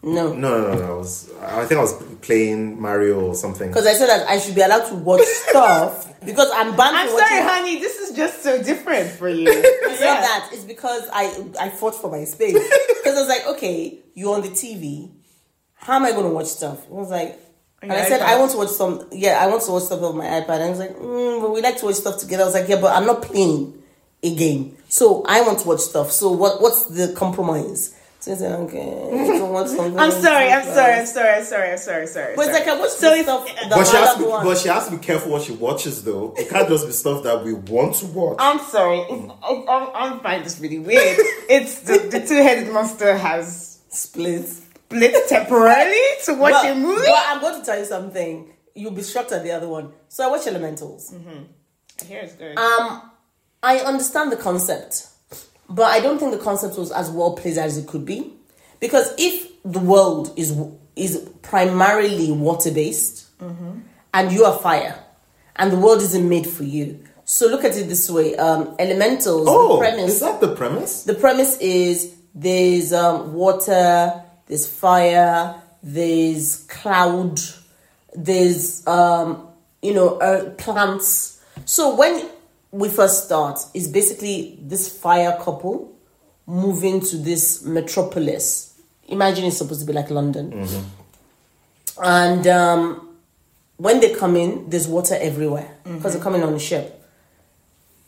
No. no, no, no, no. I was. I think I was playing Mario or something. Because I said that I should be allowed to watch stuff because I'm banned I'm from sorry, watching. honey. This is just so different for you. It's not that. It's because I I fought for my space. Because I was like, okay, you're on the TV. How am I going to watch stuff? I was like, and I said, iPad? I want to watch some. Yeah, I want to watch stuff on my iPad. And I was like, mm, but we like to watch stuff together. I was like, yeah, but I'm not playing a game, so I want to watch stuff. So what? What's the compromise? So I said, okay, I don't want something. I'm sorry. I'm sorry. I'm sorry. I'm sorry. I'm sorry. Sorry. But it's sorry. like I watch So the stuff. but that But she, has to other be, one- but she has to be careful what she watches, though. It can't just be stuff that we want to watch. I'm sorry. It's, I, I, I find this really weird. It's the, the two-headed monster has split. split temporarily to watch but, a movie. But I'm going to tell you something. You'll be shocked at the other one. So I watch Elementals. Here it's good. Um, I understand the concept, but I don't think the concept was as well placed as it could be. Because if the world is is primarily water based, and you are fire, and the world isn't made for you, So look at it this way: um, elementals. Oh, the premise. is that the premise? the premise is there's um, water, there's fire, there's cloud, there's um, you know plants. So when we first start, is basically this fire couple moving to this metropolis. Imagine it's supposed to be like London, and um, when they come in, there's water everywhere because they're coming on a ship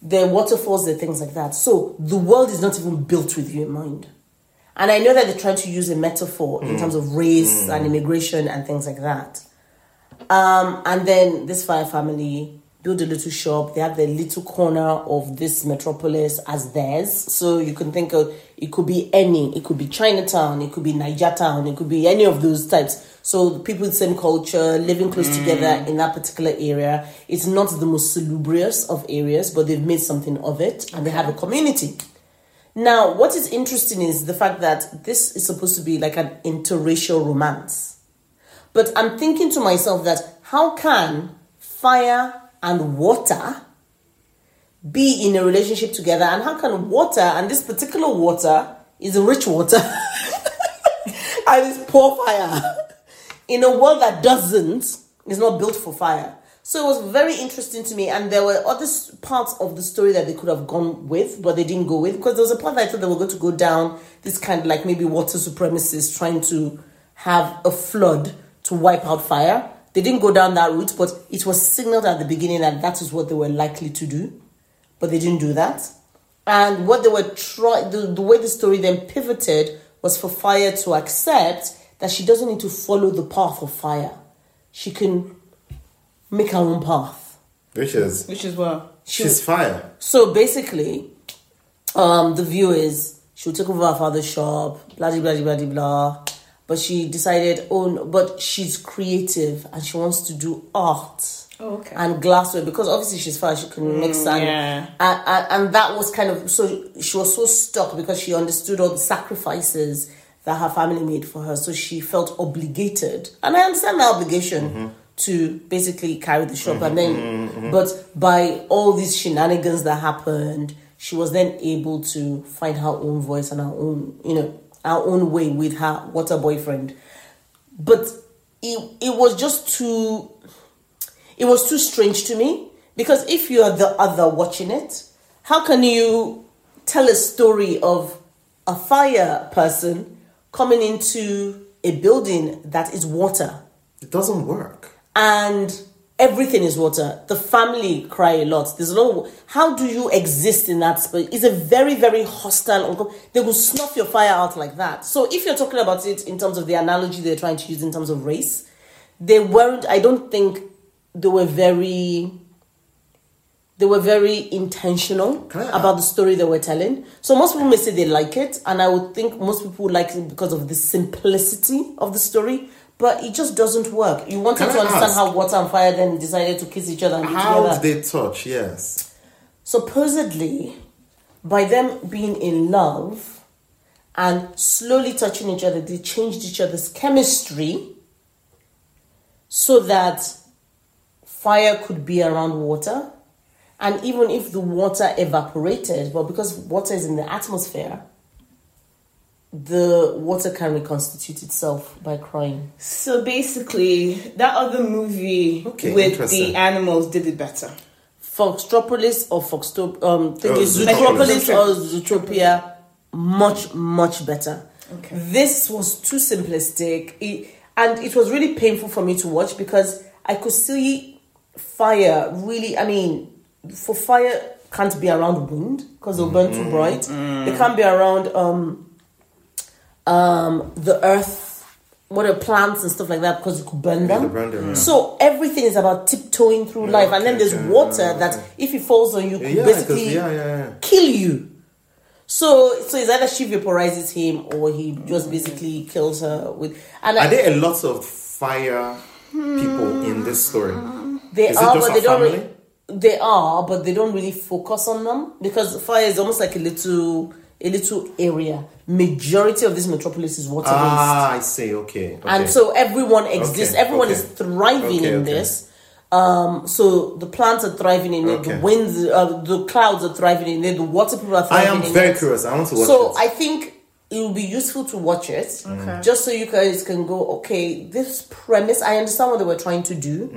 there are waterfalls, there are things like that. So the world is not even built with you in mind. And I know that they're trying to use a metaphor in terms of race and immigration and things like that. Um, and then this fire family build a little shop. They have their little corner of this metropolis as theirs. So you can think of it could be any, it could be Chinatown, it could be Niger Town, it could be any of those types. So people with the same culture, living close mm. together in that particular area. It's not the most salubrious of areas, but they've made something of it and they have a community. Now, what is interesting is the fact that this is supposed to be like an interracial romance. But I'm thinking to myself that how can fire and water be in a relationship together? And how can water, and this particular water is a rich water, and it's poor fire, in a world that doesn't, is not built for fire. So it was very interesting to me, and there were other parts of the story that they could have gone with, but they didn't go with because there was a part that I thought they were going to go down this kind of like maybe water supremacists trying to have a flood to wipe out fire. They didn't go down that route, but it was signaled at the beginning that that is what they were likely to do, but they didn't do that. And what they were trying, the, the way the story then pivoted was for Fire to accept that she doesn't need to follow the path of Fire. She can make her own path. Which is Which is well. she's fire. So basically, um, the view is she'll take over her father's shop, blah blah blah blah blah. But she decided, oh, no, but she's creative and she wants to do art Oh, okay. and glassware because obviously she's fine. She can mix mm, and, yeah. and, and and that was kind of so she was so stuck because she understood all the sacrifices that her family made for her. So she felt obligated, and I understand the obligation mm-hmm. to basically carry the shop. And mm-hmm, then, mm-hmm. but by all these shenanigans that happened, she was then able to find her own voice and her own, you know, her own way with her water boyfriend. But it it was just too it was too strange to me because if you are the other watching it, how can you tell a story of a fire person coming into a building that is water It doesn't work. and everything is water? The family cry a lot. There's a no how do you exist in that space? It's a very very hostile. They will snuff your fire out like that. So if you're talking about it in terms of the analogy they're trying to use in terms of race, they weren't. I don't think they were very they were very intentional about the story they were telling. So most people may say they like it, and I would think most people like it because of the simplicity of the story. But it just doesn't work. You wanted Can to I understand ask? how water and fire then decided to kiss each other and be How together. did they touch? Yes. Supposedly, by them being in love and slowly touching each other, they changed each other's chemistry so that fire could be around water. And even if the water evaporated, well, because water is in the atmosphere, the water can reconstitute itself by crying. So basically, that other movie Okay, with the animals did it better. Foxtropolis or Foxtop um thing Oh, Zootropolis. Zootropolis or Zootropia much much better. Okay. This was too simplistic. It, and it was really painful for me to watch because I could see fire really I mean for fire can't be around wind because they'll burn too bright. They can't be around um um the earth what are plants and stuff like that because it could burn them. burn them, yeah. So everything is about tiptoeing through life, and then there's okay, water yeah, that if it falls on you, could Yeah, basically yeah, yeah, yeah. kill you. So, so it's either she vaporizes him or he just basically kills her with. And Are I, there a lot of fire people in this story? they is are, but they don't. Really, they are, but they don't really focus on them because fire is almost like a little, a little area. Majority of this metropolis is water. Ah, I see. Okay. okay. and so everyone exists Okay, everyone okay. is thriving in this Um, so the plants are thriving in it, the winds, uh, the clouds are thriving in it, the water people are thriving. I am very it. curious. I want to watch So it. I think it will be useful to watch it, Okay. just so you guys can go. Okay, this premise. I understand what they were trying to do.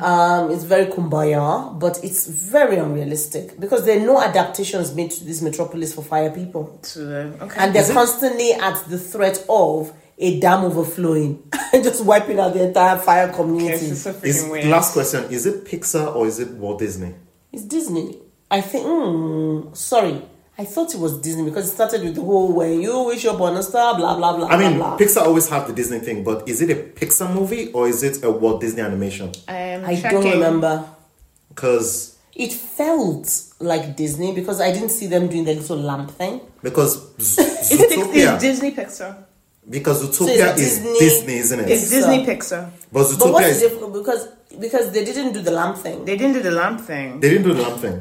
Um, it's very kumbaya, but it's very unrealistic because there are no adaptations made to this metropolis for fire people, To okay. and they're Is it- constantly at the threat of a dam overflowing and just wiping out the entire fire okay, community. it's so freaking Is, last question: Is it Pixar or is it Walt Disney? It's Disney. I think. Mm, sorry, I thought it was Disney because it started with the whole "when you wish upon a star," blah blah blah. I mean, blah, blah. Pixar always have the Disney thing, but is it a Pixar movie or is it a Walt Disney animation? I'm I checking. don't remember. Because It felt like Disney because I didn't see them doing the little lamp thing. because Z- It's, Pix- Zootopia it's Disney Pixar. because Zootopia it's is Disney- Disney, isn't it? It's Disney Pixar. but But Zootopia what's is the difference? Because because they didn't do the lamp thing. They didn't do the lamp thing. they didn't do the lamp thing.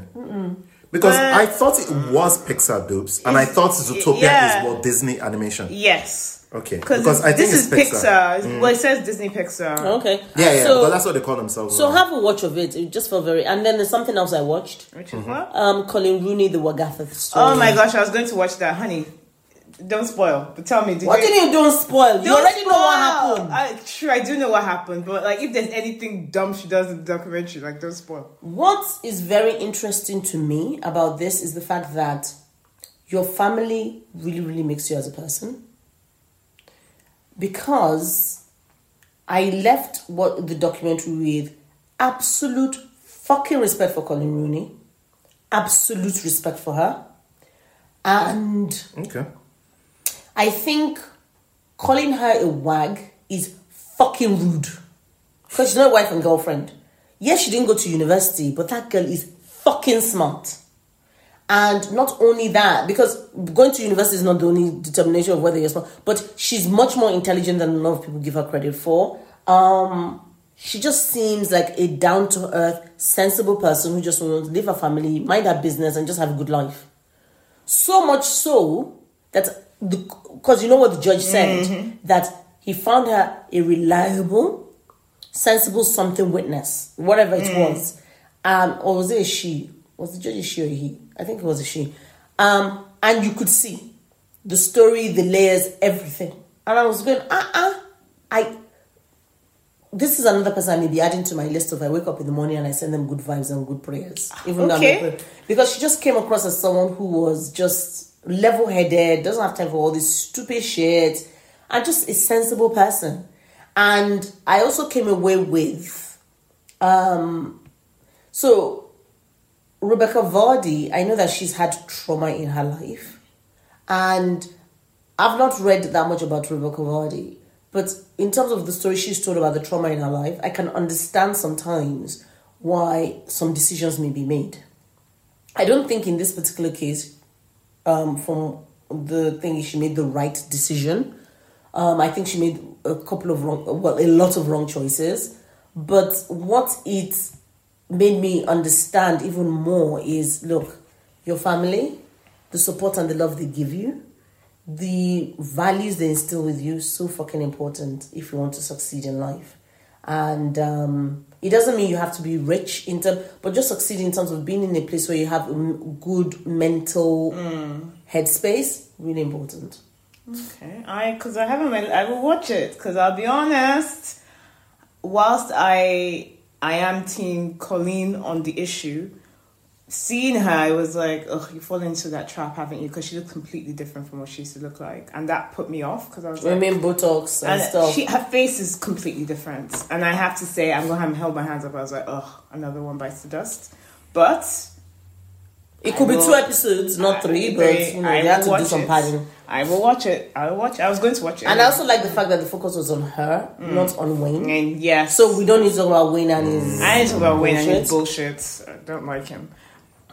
Because But- I thought it was Pixar dupes, and I thought Zootopia yeah. is Walt Disney animation. yes. Okay, Because I think this it's is Pixar. Pixar. It's- mm. Well, it says Disney Pixar. Okay. Yeah, yeah, So, but that's what they call themselves. so now. have a watch of it. It just felt very. And then there's something else I watched. Which is what? Um, Coleen Rooney, the Wagatha story. Oh my gosh, I was going to watch that. Honey, don't spoil. But tell me, did What you... did you don't spoil? You Don't already know what happened. I, sure, I do know what happened, but like, if there's anything dumb she does in the documentary, like, don't spoil. What is very interesting to me about this is the fact that your family really, really makes you as a person. Because I left what the documentary with absolute fucking respect for Coleen Rooney, absolute respect for her, and okay, I think calling her a wag is fucking rude. Because she's not a wife and girlfriend. Yes, she didn't go to university, but that girl is fucking smart. And not only that, because going to university is not the only determination of whether you're smart, but she's much more intelligent than a lot of people give her credit for. Um, she just seems like a down to earth, sensible person who just wants to live her family, mind her business, and just have a good life. So much so that because you know what the judge said that he found her a reliable, sensible something witness, whatever it was. Um, or was it a she? Was the judge a she or a he? I think it was a she. Um, and you could see the story, the layers, everything. And I was going, uh uh I this is another person I may be adding to my list of I wake up in the morning and I send them good vibes and good prayers. Even though I'm because she just came across as someone who was just level headed, doesn't have time for all this stupid shit, and just a sensible person. And I also came away with um so Rebecca Vardy, I know that she's had trauma in her life. And I've not read that much about Rebecca Vardy, but in terms of the story she's told about the trauma in her life, I can understand sometimes why some decisions may be made. I don't think in this particular case, um, from the thing, she made the right decision. Um, I think she made a couple of wrong, well, a lot of wrong choices. But what it made me understand even more is look, your family, the support and the love they give you, the values they instill with you, so fucking important if you want to succeed in life. And um, it doesn't mean you have to be rich in terms, but just succeed in terms of being in a place where you have good mental headspace. Really important. Okay, I because I haven't. I will watch it because I'll be honest. Whilst I I am team Coleen on the issue, seeing her, I was like, "Oh, you fall into that trap, haven't you?" Because she looked completely different from what she used to look like, and that put me off because I was I like, mean, Botox and, and stuff. she, her face is completely different. And I have to say, I'm gonna have held my hands up. I was like, oh, another one bites the dust. But it could I be will- two episodes, not three, but you know, I they had to do some padding. I will watch it. I will watch it. I was going to watch it. And I also like the fact that the focus was on her, mm. not on Wayne. and yes. So we don't need to talk about Wayne and his. I ain't talking about Wayne and his bullshit. bullshit. I don't like him.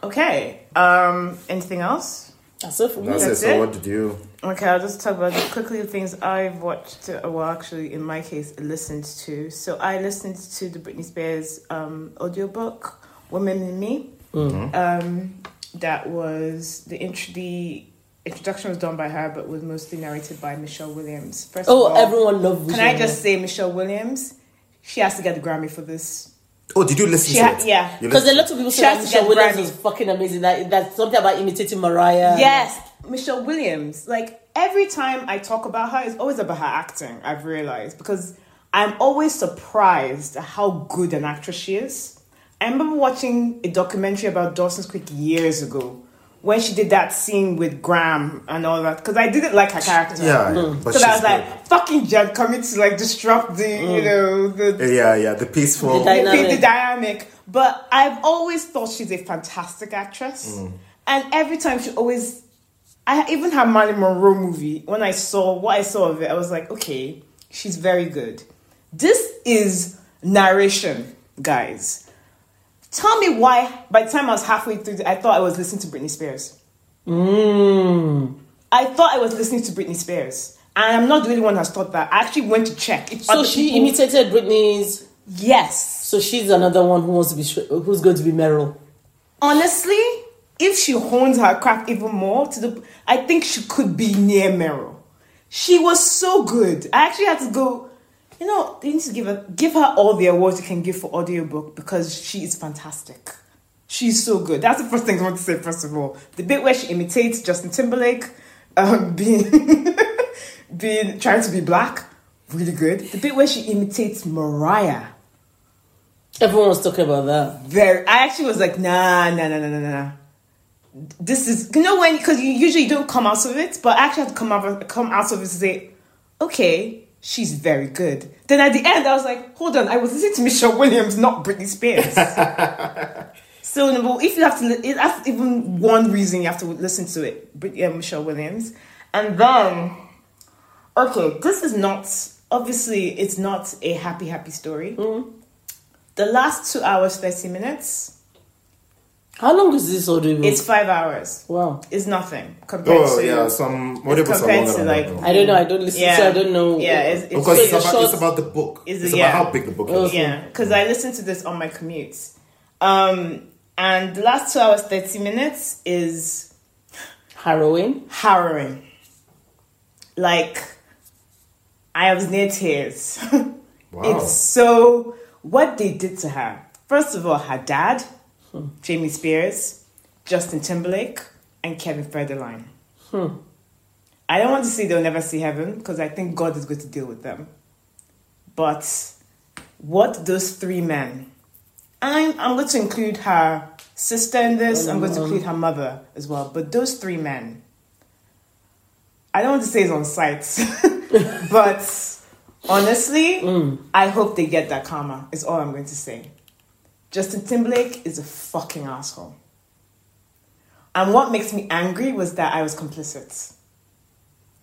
Okay. Um. Anything else? That's it for me. that's, That's it. So what did you? Okay, I'll just talk about quickly the things I've watched. uh, Well, actually, in my case, listened to. So I listened to the Britney Spears um, audiobook, "Woman in Me." Um, that was the intro. The introduction was done by her, but was mostly narrated by Michelle Williams. First Oh, of all, everyone loved Can I just say Michelle Williams? She has to get the Grammy for this. Oh, did you listen She to ha- it? yeah. Because a lot of people She say that Michelle Williams Grammy. is fucking amazing. That that's something about imitating Mariah. Yes, Michelle Williams. Like every time I talk about her, it's always about her acting. I've realized because I'm always surprised at how good an actress she is. I remember watching a documentary about Dawson's Creek years ago when she did that scene with Graham and all that because I didn't like her character. Yeah, yeah, but Because I was like, fucking Jen coming to like disrupt the, you mm. know, the. Yeah, yeah, the peaceful. The the, Dynamic. the dynamic. But I've always thought she's a fantastic actress, mm. and every time she always. I even her Marilyn Monroe movie. When I saw what I saw of it, I was like, okay, she's very good. This is narration, guys. Tell me why. By the time I was halfway through, I thought I was listening to Britney Spears. Mm. I thought I was listening to Britney Spears, and I'm not the only one who has thought that. I actually went to check. If So she people- imitated Britney's. Yes. So she's another one who wants to be sh- who's going to be Meryl. honestly, if she hones her craft even more to the, I think she could be near Meryl. She was so good. I actually had to go. You know, they need to give her give her all the awards you can give for audiobook because she is fantastic. She's so good. That's the first thing I want to say. First of all, the bit where she imitates Justin Timberlake, um, being being trying to be black, really good. The bit where she imitates Mariah, Everyone was talking about that. very i actually was like nah nah nah nah nah nah this is you know when because you usually don't come out of it but i actually had to come out of, come out of it to say okay she's very good. Then at the end i was like hold on i was listening to michelle williams not britney spears. So if you have to that's even one reason you have to listen to it Brit- yeah, michelle williams. And then okay this is not obviously it's not a happy happy story. Mm-hmm. The last two hours 30 minutes How long is this audio? it's five hours wow. it's nothing compared Oh to yeah, some audiobooks are compared longer to, like- I don't know. I don't listen, Yeah. so I don't know. Yeah, it's- it's- Because So it's about, short- it's about the book. Is it's it- about yeah. how big the book is. Okay. yeah because i listened to this on my commute um and the last two hours 30 minutes is harrowing. harrowing like i was near tears Wow. it's so what they did to her first of all her dad jamie spears justin timberlake and kevin federline. Hmm. I don't want to say they'll never see heaven because i think god is going to deal with them. But what those three men I'm, I'm going to include her sister in this i'm going to include her mother as well. But those three men i don't want to say it's on sites but honestly hmm. i hope they get that karma is all i'm going to say justin timberlake is a fucking asshole and what makes me angry was that i was complicit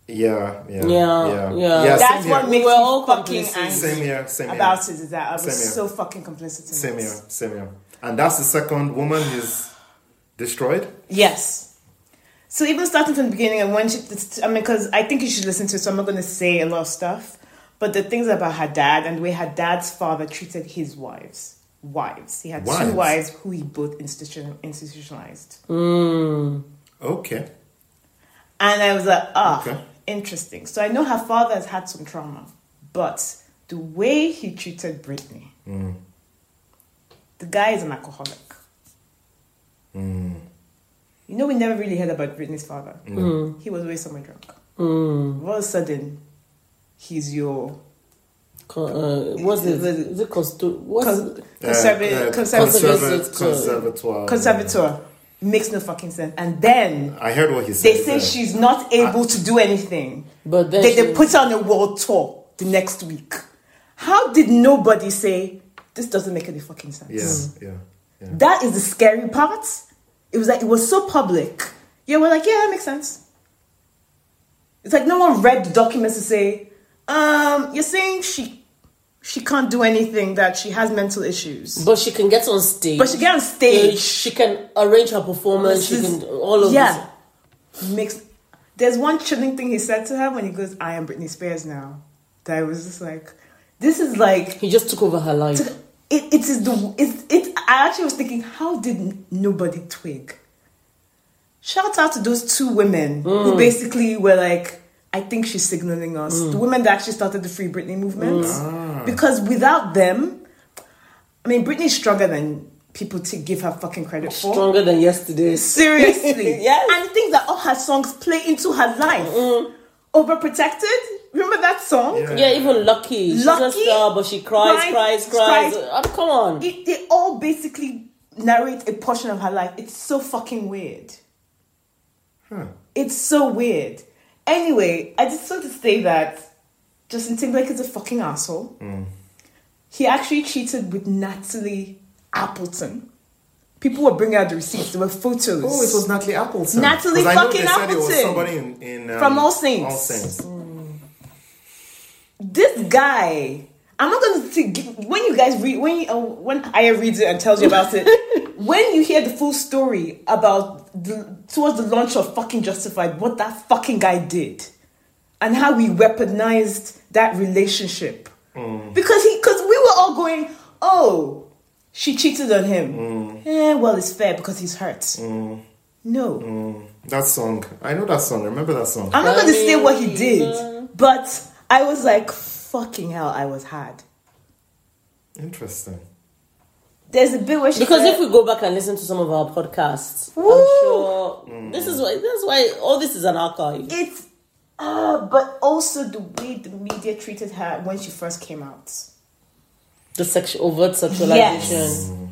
Yeah, yeah, Yeah, yeah. that's what here. makes We're me all fucking complicit. angry Same here, same here. about it is that i was Same here. so fucking complicit in Same this. here, same here. And that's the second woman he's destroyed. Yes. So even starting from the beginning, and when she, I mean, because I think you should listen to it, so I'm not going to say a lot of stuff. But the things about her dad and the way her dad's father treated his wives, wives. He had Wives? two wives who he both institution, institutionalized, hmm. Okay. and I was like, ah, Okay. interesting. So I know her father has had some trauma, but the way he treated Britney, hmm. the guy is an alcoholic. Hmm. You know, we never really heard about Britney's father. He was always somewhere drunk. All of a sudden, he's your Co- uh, what's it? Is it costu- What's con- it? Uh, conservative, conserva- conservator. conservatoire. conservator. Makes no fucking sense. And then I heard what he said. they say yeah. she's not able to do anything. But then They, they put her on a world tour the next week. How did nobody say this doesn't make any fucking sense? Yeah, yeah, yeah. That is the scary part. It was like it was so public. Yeah, we're like, yeah, that makes sense. It's like no one read the documents to say, um, you're saying she she can't do anything, that she has mental issues. But she can get on stage. But she get on stage. She can arrange her performance. She is- can all of yeah. Makes there's one chilling thing he said to her when he goes, I am Britney Spears now. That I was just like, this is like. He just took over her life. it, it is the it, it I actually was thinking how did nobody twig shout out to those two women who mm. basically were like I think she's signaling us mm. the women that actually started the Free Britney movement mm. ah. because without them I mean, Britney's stronger than people to give her fucking credit for. Stronger than yesterday. Seriously. Yes. And the thing that all her songs play into her life. Mm-hmm. Overprotected. Remember that song? Yeah. Yeah, even Lucky. She's a Lucky, star, but she cries, cries, cries, cries. cries. Um, come on. It, they all basically narrate a portion of her life. It's so fucking weird. Huh. It's so weird. Anyway, I just want to say that Justin Timberlake is a fucking asshole. He actually cheated with Natalie Appleton. People were bringing out the receipts. There were photos. Oh, it was Natalie Appleton. Natalie 'Cause I know fucking they said it was Appleton. somebody in, in um, From All Saints. All Saints. this guy i'm not going to when you guys read when you, uh, when aya reads it and tells you about it when you hear the full story about the towards the launch of fucking justified what that fucking guy did and how we weaponized that relationship mm. because he because we were all going oh she cheated on him eh, well it's fair because he's hurt mm. no That song. I know that song. Remember that song? i'm not going to say what he did but i was like fucking hell i was hard. Interesting. There's a bit where she Because said, if we go back and listen to some of our podcasts, Woo! I'm sure mm. this is why. That's why all this is an archive. it's uh, but also the way the media treated her when she first came out. The sexual overt sexualization. Yes. Mm.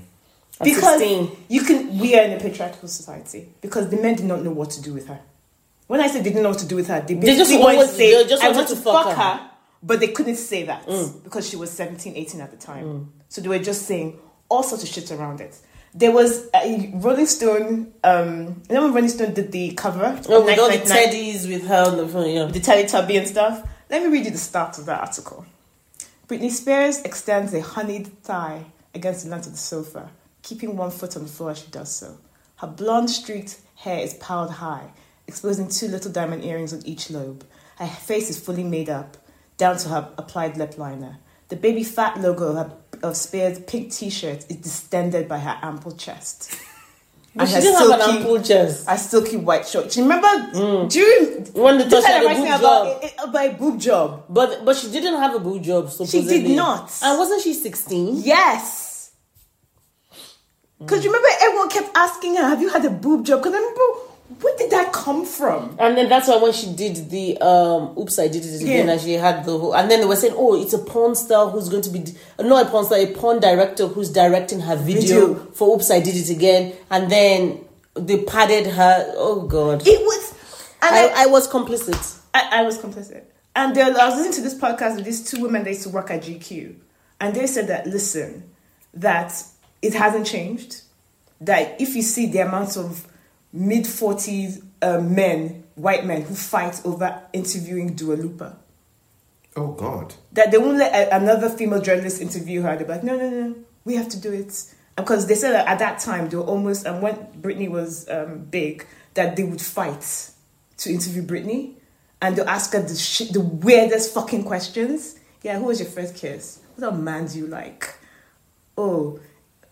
At Because 16. you can we are in a patriarchal society because the men did not know what to do with her. When I say they didn't know what to do with her, they basically just wanted always- to say just I want to to fuck fuck her." her, but they couldn't say that mm. because she was 17, 18 at the time. So they were just saying all sorts of shit around it. There was a Rolling Stone, um, you know when Rolling Stone did the cover? Oh, with all the 1999? teddies with her on the phone, yeah. the Teletubby and stuff. Let me read you the start of that article. Britney Spears extends a honeyed thigh against the length of the sofa, keeping one foot on the floor as she does so. Her blonde streaked hair is piled high, exposing two little diamond earrings on each lobe. Her face is fully made up, down to her applied lip liner. The Baby Phat logo of, her, of Spears' pink t-shirt is distended by her ample chest. But she didn't have an ample chest. I still keep white shorts. You remember mm. during When the touch had a boob job. about a boob job. But but she didn't have a boob job, supposedly. She did not. And wasn't she 16? Yes. Mm. Because remember, everyone kept asking her, "Have you had a boob job?" Because I remember, where did that come from? And then that's why when she did the um oops I did it again Yeah. and she had the whole and then they were saying oh it's a porn star who's going to be not a porn star a porn director who's directing her video, Video. for oops I did it again and then they padded her oh god It was, and I, I, I was complicit I, I was complicit. And there, I was listening to this podcast with these two women that used to work at GQ, and they said that listen, that it hasn't changed. That if you see the amount of mid forties uh, men, white men, who fight over interviewing Dua Lipa, Oh God. that they won't let a, another female journalist interview her. They're like, no, no, no, we have to do it. Because they said that at that time, they were almost, and when Britney was um, big, that they would fight to interview Britney. And they'll ask her the, shit, the weirdest fucking questions. Yeah, who was your first kiss? What kind of man do you like? Oh,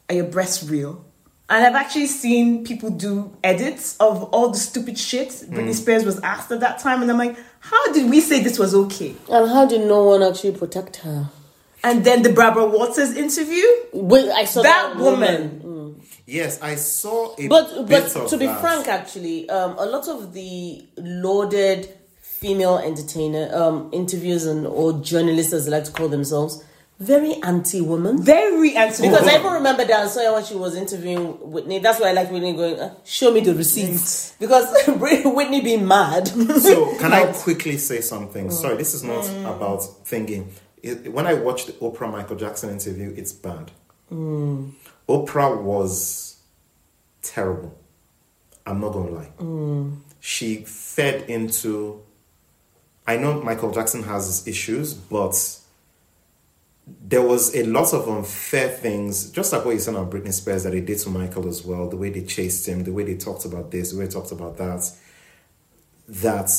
are your breasts real? And I've actually seen people do edits of all the stupid shit Britney Spears was asked at that time. And I'm like, how did we say this was okay? and how did no one actually protect her And then the Barbara Walters interview. Wait, I saw That that, woman. Yes, I saw a but but to be that. frank actually um a lot of the lauded female entertainer um interviews and or journalists as they like to call themselves very anti-woman Very anti Because I even remember Diane Sawyer when she was interviewing Whitney. That's why I like Whitney going, uh, show me the receipts. Because Whitney being mad. So, can I quickly say something? Mm. Sorry, this is not mm. about thinking. It, when I watched the Oprah Michael Jackson interview, it's bad. Mm. Oprah was terrible. I'm not going to lie. She fed into. I know Michael Jackson has his issues, but there was a lot of unfair things, just like what you said on Britney Spears that they did to Michael as well. The way they chased him, the way they talked about this, the way they talked about that. That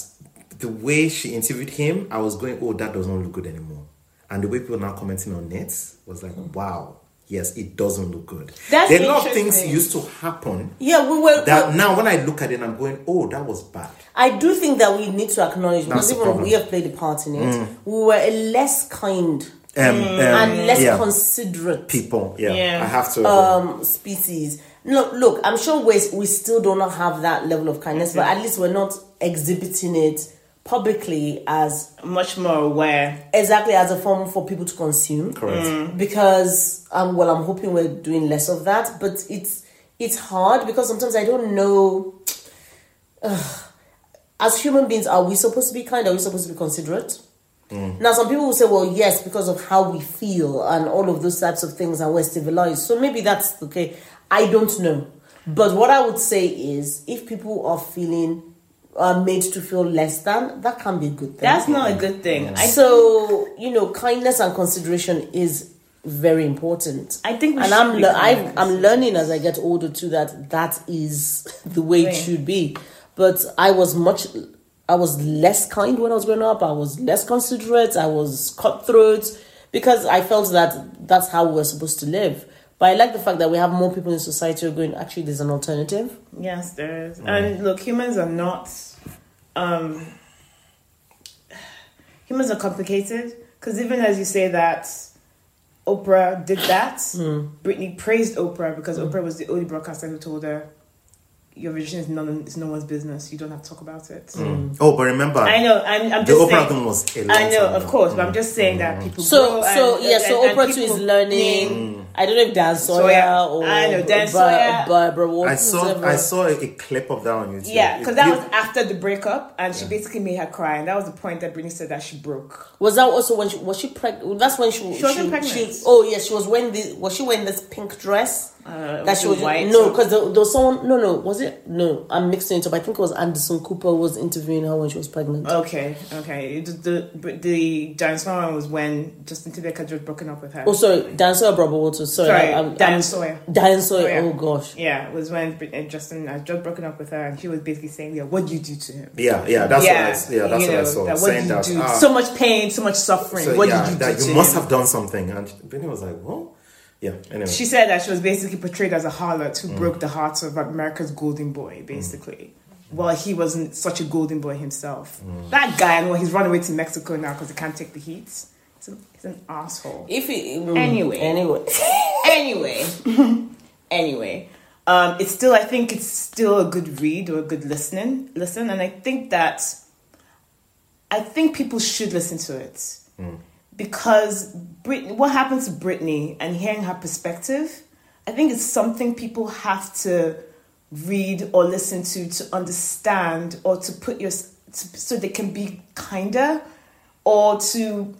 the way she interviewed him, I was going, oh, that doesn't look good anymore. And the way people now commenting on it was like, wow, yes, it doesn't look good. That's there are a lot of things used to happen yeah, we were. that now when I look at it, I'm going, oh, that was bad. I do think that we need to acknowledge, because That's the even problem. we have played a part in it, mm. we were a less kind Um, um, and less yeah, considerate people. Yeah, Yeah. I have to. um, species. Look, look, I'm sure we we still do not have that level of kindness, but at least we're not exhibiting it publicly as Much more aware. exactly as a form for people to consume. Correct. Because um, well, I'm hoping we're doing less of that, but it's it's hard because sometimes I don't know. As human beings, are we supposed to be kind? Are we supposed to be considerate? Mm. Now, some people will say, well, yes, because of how we feel and all of those types of things, and we're civilized. So maybe that's okay. I don't know. But what I would say is if people are feeling, are made to feel less than, that can be a good thing. That's not a good thing. Mm. I so, you know, kindness and consideration is very important. I think we and should I'm, le- I, kind. I'm learning as I get older too that that is the way it should be. But I was much, I was less kind when I was growing up. I was less considerate. I was cutthroat because I felt that that's how we're supposed to live. But I like the fact that we have more people in society who are going, actually, there's an alternative. Yes, there is. Mm. And look, humans are not. Um, humans are complicated because even as you say that, Oprah did that. Mm. Britney praised Oprah because mm. Oprah was the only broadcaster who told her, "Your religion is none it's no one's business. You don't have to talk about it." Mm. Mm. oh, but remember, I know. I'm, I'm the just Oprah saying. thing was a I know, of ago. course, but I'm just mm. saying that people. So, grow so and- yeah, so and- and Oprah too is learning. I don't know if Diane Sawyer, Sawyer. or I know, Dan Ba- Sawyer. Barbara I saw whatever. I saw a, a clip of that on YouTube. Yeah, because that You- was after the breakup, and she basically made her cry, and that was the point that Britney said that she broke. Was that also when she was she pregnant? That's when she She wasn't pregnant. oh yeah, she was wearing the was she wearing this pink dress? Uh, that she was was white? no, because there, there was someone. No, no, was it? No, I'm mixing it up. I think it was Anderson Cooper was interviewing her when she was pregnant. Okay, okay. The the, but the dinosaur one was when Justin Timberlake had just broken up with her. oh, sorry, Diane Sawyer, Barbara Walters. Sorry, Sorry, I, I'm, Dan I'm- Sawyer. Diane Sawyer. Sawyer. Oh gosh. Yeah, it was when uh, Justin had just broken up with her, and she was basically saying, "Yeah, what did you do to him?" yeah, yeah, that's yeah, what I, yeah, that's you what I saw. That, what saying did you that do? ah, so much pain, so much suffering. so, what yeah, did you do that to you must have done something, and Britney was like, "What?" Yeah. Anyway, She said that she was basically portrayed as a harlot Mm. who broke the hearts of America's golden boy, basically. Well, he wasn't such a golden boy himself. Mm. That guy, and well, he's run away to Mexico now because he can't take the heat. He's an, he's an asshole. If it, mm, Anyway. anyway, anyway, anyway, um, it's still. I think it's still a good read or a good listening. Listen, and I think that I think people should listen to it because Brit- what happened to Britney and hearing her perspective, I think it's something people have to read or listen to to understand or to put your to, so they can be kinder or to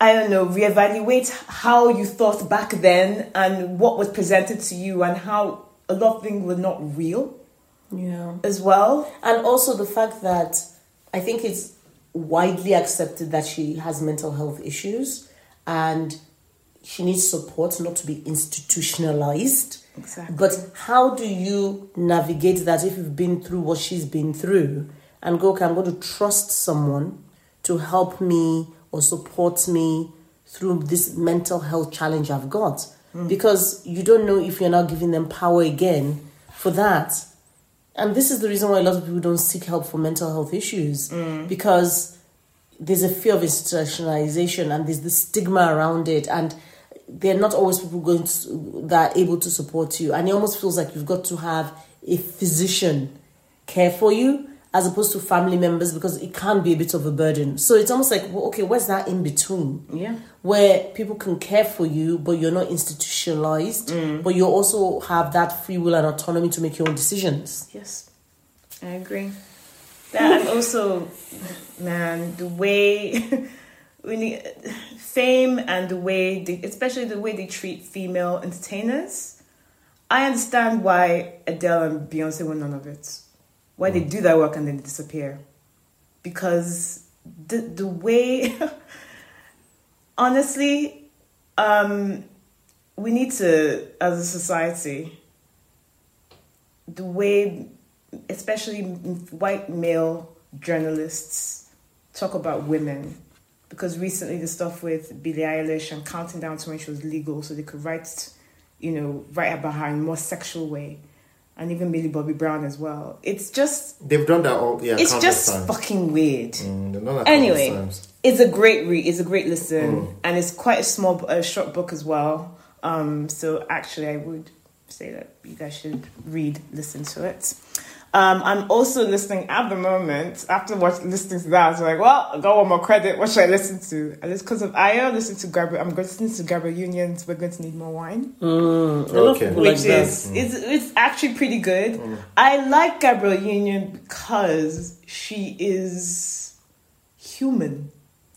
I don't know, reevaluate how you thought back then and what was presented to you and how a lot of things were not real yeah. as well. And also the fact that I think it's widely accepted that she has mental health issues and she needs support not to be institutionalized. Exactly. But how do you navigate that if you've been through what she's been through and go, okay, I'm going to trust someone to help me or support me through this mental health challenge I've got? Hmm. Because you don't know if you're not giving them power again for that. And this is the reason why a lot of people don't seek help for mental health issues mm. because there's a fear of institutionalization and there's the stigma around it and they're not always people going to, that are able to support you. And it almost feels like you've got to have a physician care for you as opposed to family members because it can be a bit of a burden so it's almost like well, okay where's that in between Yeah. where people can care for you but you're not institutionalized mm. but you also have that free will and autonomy to make your own decisions Yes, I agree. That and also, man, the way we need fame and the way, they, especially the way they treat female entertainers. I understand why Adele and Beyonce were none of it. Why they do that work and then they disappear, because the the way, honestly, um, we need to as a society the way, especially white male journalists, talk about women. Because recently, the stuff with Billie Eilish and counting down to when she was legal, so they could write, you know, write about her in a more sexual way. And even Millie Bobby Brown as well. It's just They've done that all. Yeah, it's just times. fucking weird. Mm, they've done that Anyway, it's a great read. It's a great listen, Mm. and it's quite a small, a short book as well. Um, so actually, I would say that you guys should read, listen to it. Um, I'm also listening at the moment. After watch, listening to that, I was like, well, I got one more credit. What should I listen to? And it's because of Ayo. Listen to Gabrielle. I'm listening to listen to Gabrielle Union's. We're going to need more wine Mm, a lot of Okay. people like which that. is it's, it's actually pretty good. I like Gabrielle Union because she is human.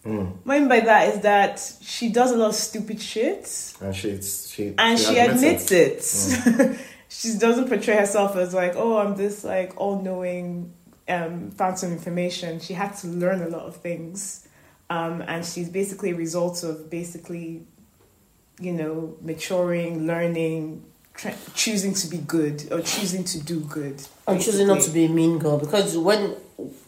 Mm. What I mean by that is that she does a lot of stupid shit And she, she, and she, admits it. it. she doesn't portray herself as like, oh, I'm this like all knowing um, fountain of information. She had to learn a lot of things. Um, and she's basically a result of basically, you know, maturing, learning, tra- choosing to be good or choosing to do good. I'm choosing not to be a mean girl because when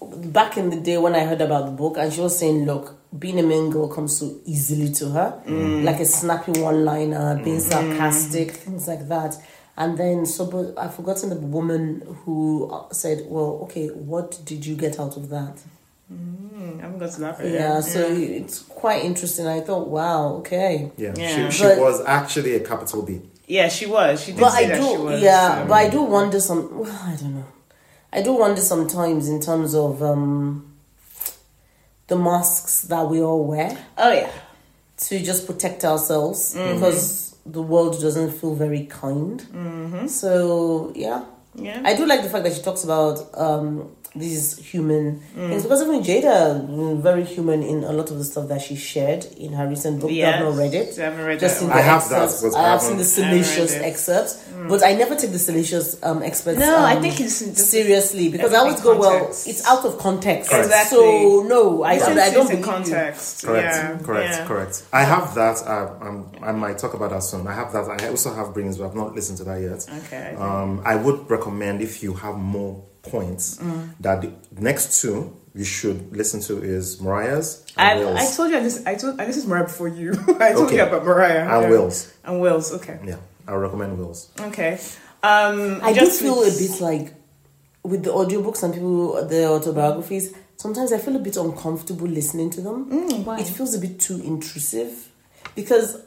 back in the day when I heard about the book and she was saying, look, being a mean girl comes so easily to her, like a snappy one liner, being sarcastic, things like that. And then so, but I've forgotten the woman who uh, said, well, okay, what did you get out of that? Mm, I'm going to laugh at Yeah, so it's quite interesting. I thought, wow, okay. Yeah, Yeah. she, she But- was actually a capital B. Yeah, she was. She did But say I that do, she was. yeah, um, but I do wonder some. Well, I don't know. I do wonder sometimes in terms of um, the masks that we all wear oh yeah. to just protect ourselves Mm-hmm. because the world doesn't feel very kind. Mm-hmm. So yeah, Yeah. I do like the fact that she talks about um, these human Mm. things because even Jada, mm, very human in a lot of the stuff that she shared in her recent book. Yes. I've not read it. I haven't read Just that in the I have excerpts. but I I have seen the haven't- I haven't salacious read it. excerpts, but I never take the salacious um, experts. No, um, I think it's seriously because I always go well. It's out of context, Correct. Exactly. so no, I, Listen I, I don't it in believe you. context. Correct, Yeah, correct, yeah. correct. I have that. Uh, I'm, I might talk about that soon. I have that. I also have Brains, but I've not listened to that yet. Okay. Um, I would recommend if you have more points Mm. that the next two you should listen to is Mariah's I, and Will's. I told you this. I told. This is Mariah before you. I told Okay. you about Mariah and yeah. Will's. And Wills. Okay. Yeah, I recommend Will's. Okay. Um, I do just feel with- a bit like with the audiobooks and people the autobiographies. Sometimes I feel a bit uncomfortable listening to them. Mm, why? It feels a bit too intrusive because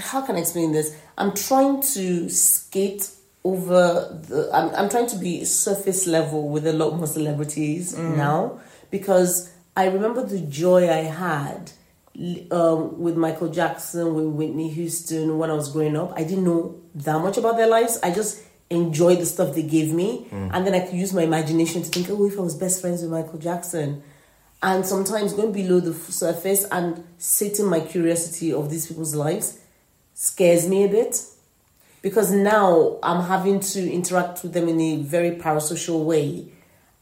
how can I explain this? I'm trying to skate over the. I'm I'm trying to be surface level with a lot more celebrities Mm. now because I remember the joy I had um, with Michael Jackson, with Whitney Houston when I was growing up. I didn't know that much about their lives. I just enjoyed the stuff they gave me, and then I could use my imagination to think, oh, if I was best friends with Michael Jackson. And sometimes going below the surface and sitting my curiosity of these people's lives scares me a bit because now I'm having to interact with them in a very parasocial way.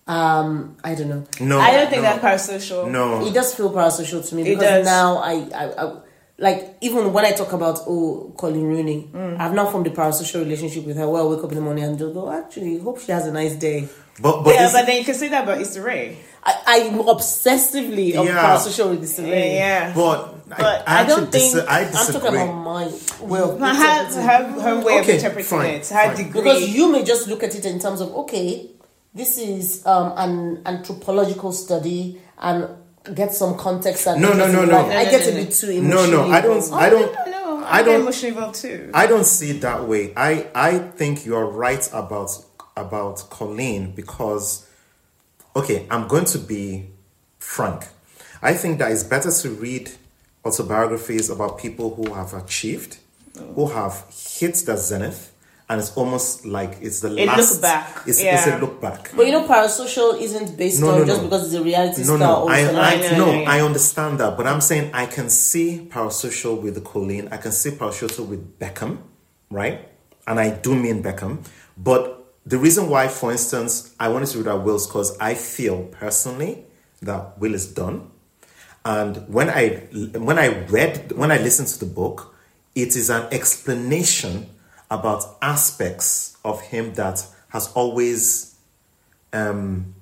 Um, I don't know. No, I don't think no, that's parasocial. No, It does feel parasocial to me It because does. now I, I, I, like even when I talk about oh Coleen Rooney, Mm. I've now formed a parasocial relationship with her. Where I wake up in the morning and just go, actually, hope she has a nice day. But but yeah, but then you can say that about Issa Rae. I, I'm obsessively of Yeah. parasocial with Issa Rae. Yeah. but, But I, I don't actually dis- think I I'm talking about my well Her, her, her way Okay, of interpreting fine, it, her fine. degree. because you may just look at it in terms of okay, this is um, an anthropological study and get some context. And No, no, no, no. I get a bit too emotional. No, no, I don't. Oh, I don't. I don't. emotionally involved too. I don't see it that way. I I think you are right about about Coleen because okay, I'm going to be frank. I think that it's better to read autobiographies about people who have achieved, who have hit the zenith, and it's almost like it's the A last look back, It's, it's a yeah. look back. But you know, parasocial isn't based No, on no, just no. because it's a reality No, star. no, or I, something. I, yeah, no, yeah, yeah. I understand that, but I'm saying I can see parasocial with the Coleen, I can see parasocial with Beckham, right? And I do mean Beckham, but the reason why, for instance, I wanted to read out Will's because I feel personally that Will is done, and when I when I read when I listened to the book, it is an explanation about aspects of him that has always um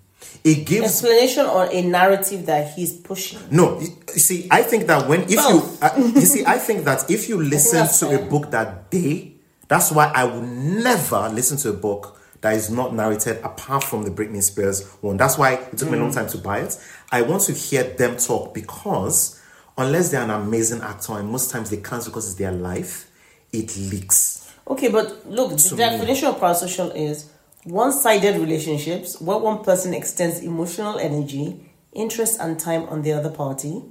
it gives explanation or a narrative that he's pushing. no, you see, I think that when if Both. you uh, you see, I think that if you listen to a book that day, that's why I would never listen to a book that is not narrated apart from the Britney Spears one. That's why it took me a long mm. time to buy it. I want to hear them talk because unless they're an amazing actor, and most times they can't because it's their life, it leaks. Okay, but look, the To me. definition of parasocial is one-sided relationships where one person extends emotional energy, interest, and time on the other party.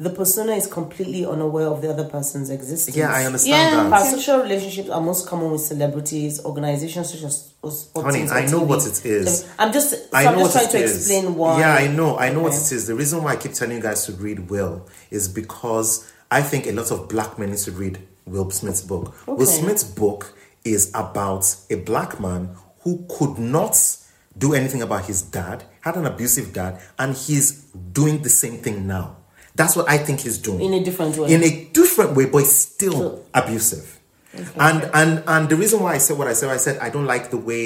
The persona is completely unaware of the other person's existence. Yeah, I understand Yeah. that. Parasocial relationships are most common with celebrities, organizations such as as sports Honey, teams I know TV. what it is. I'm just, so I I'm know just what trying it to is. explain why. Yeah, I know. I know what it is. The reason why I keep telling you guys to read Will is because I think a lot of black men need to read Will Smith's book. Will Smith's book is about a black man who could not do anything about his dad, had an abusive dad, and he's doing the same thing now. That's what I think he's doing In a different way. In a different way, but it's still So- abusive. And and and the reason why I said what I said, I said I don't like the way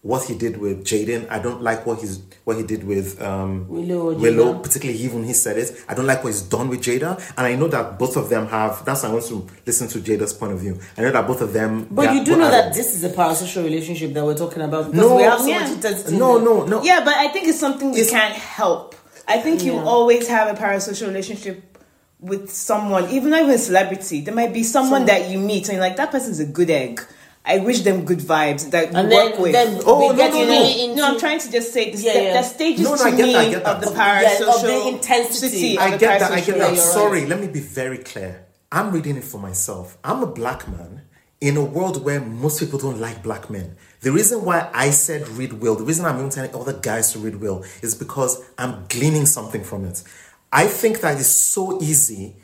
what he did with Jaden. I don't like what he's what he did with um Willow Willow, particularly even he said it. I don't like what he's done with Jada, and I know that both of them have. That's why I want to listen to Jada's point of view. I know that both of them. But you do know that this is a parasocial relationship that we're talking about No, we have so yeah. much intensity. No, no, no. Yeah, but I think it's something we It's- can't help. I think you always have a parasocial relationship with someone, even not even a celebrity. There might be someone that you meet and you're like, that person's a good egg. I wish them good vibes that you And work then, with. then Oh, no, no, really no. into. no, I'm trying to just say this, Yeah, the, yeah. the stages No, no, to I get me that, I get that. of the Of- yeah, of the parasocial intensity. of I the get that. I get that. you're Sorry, right. let me be very clear. I'm reading it for myself. I'm a black man in a world where most people don't like black men. The reason why I said read Will, the reason I'm telling other guys to read Will, is because I'm gleaning something from it. I think that it's so easy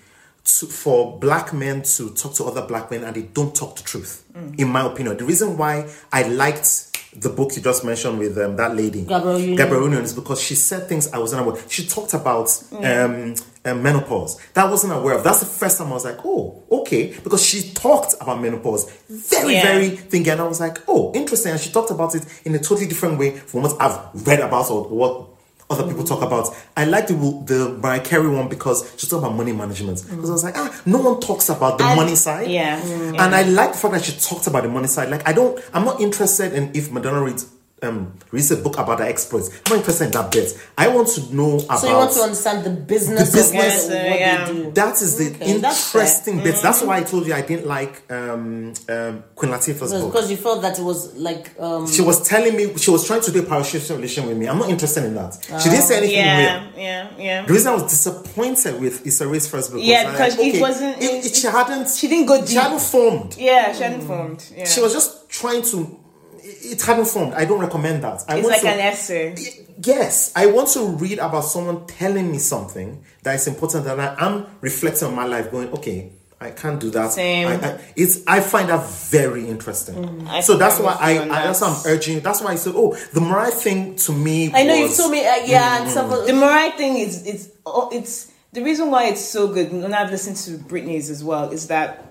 to, for black men to talk to other black men and they don't talk the truth, in my opinion. The reason why I liked the book you just mentioned with um, that lady, Gabrielle Union. Gabrielle Union, is because she said things I wasn't aware. She talked about um, um, menopause that I wasn't aware of. That's the first time I was like, oh, okay, because she talked about menopause very, Yeah. very thing, and I was like, oh, interesting. And she talked about it in a totally different way from what I've read about or what other people talk about. I like the the Mariah Carey one because she talked about money management. Because I was like, ah, no one talks about the And- money side. Yeah. And I like the fact that she talked about the money side. Like I don't, I'm not interested in if Madonna reads um reads a book about the exploits. I'm not interested in that bit. I want to know about So you want to understand the business, The business, of what, yeah. they do. that is the Okay, that's fair. interesting bits. That's why I told you I didn't like um, um, Queen Latifah's book. Because you felt that it was like um, She was telling me she was trying to do a parasocial relation with me. I'm not interested in that. She didn't say anything real. Yeah, yeah, yeah. The reason I was disappointed with Issa Rae's first book Yeah, was I'm because it okay, wasn't- It, it- it- she hadn't. she didn't go She deep. hadn't formed. Yeah, she hadn't formed. Yeah. She was just trying to. It it hadn't formed. I don't recommend that. I it's like to, an essay. Yes, I want to read about someone telling me something that is important that I am reflecting on my life, going, okay, I can't do that. Same. I, I, it's I find that very interesting. I so that's why I, you I that's why I'm urging. That's why I said, oh, the Mariah thing to me. I know you was- told me, uh, yeah, and stuff. The Mariah thing is it's oh, it's the reason why it's so good. And I've listened to Britney's as well. Is that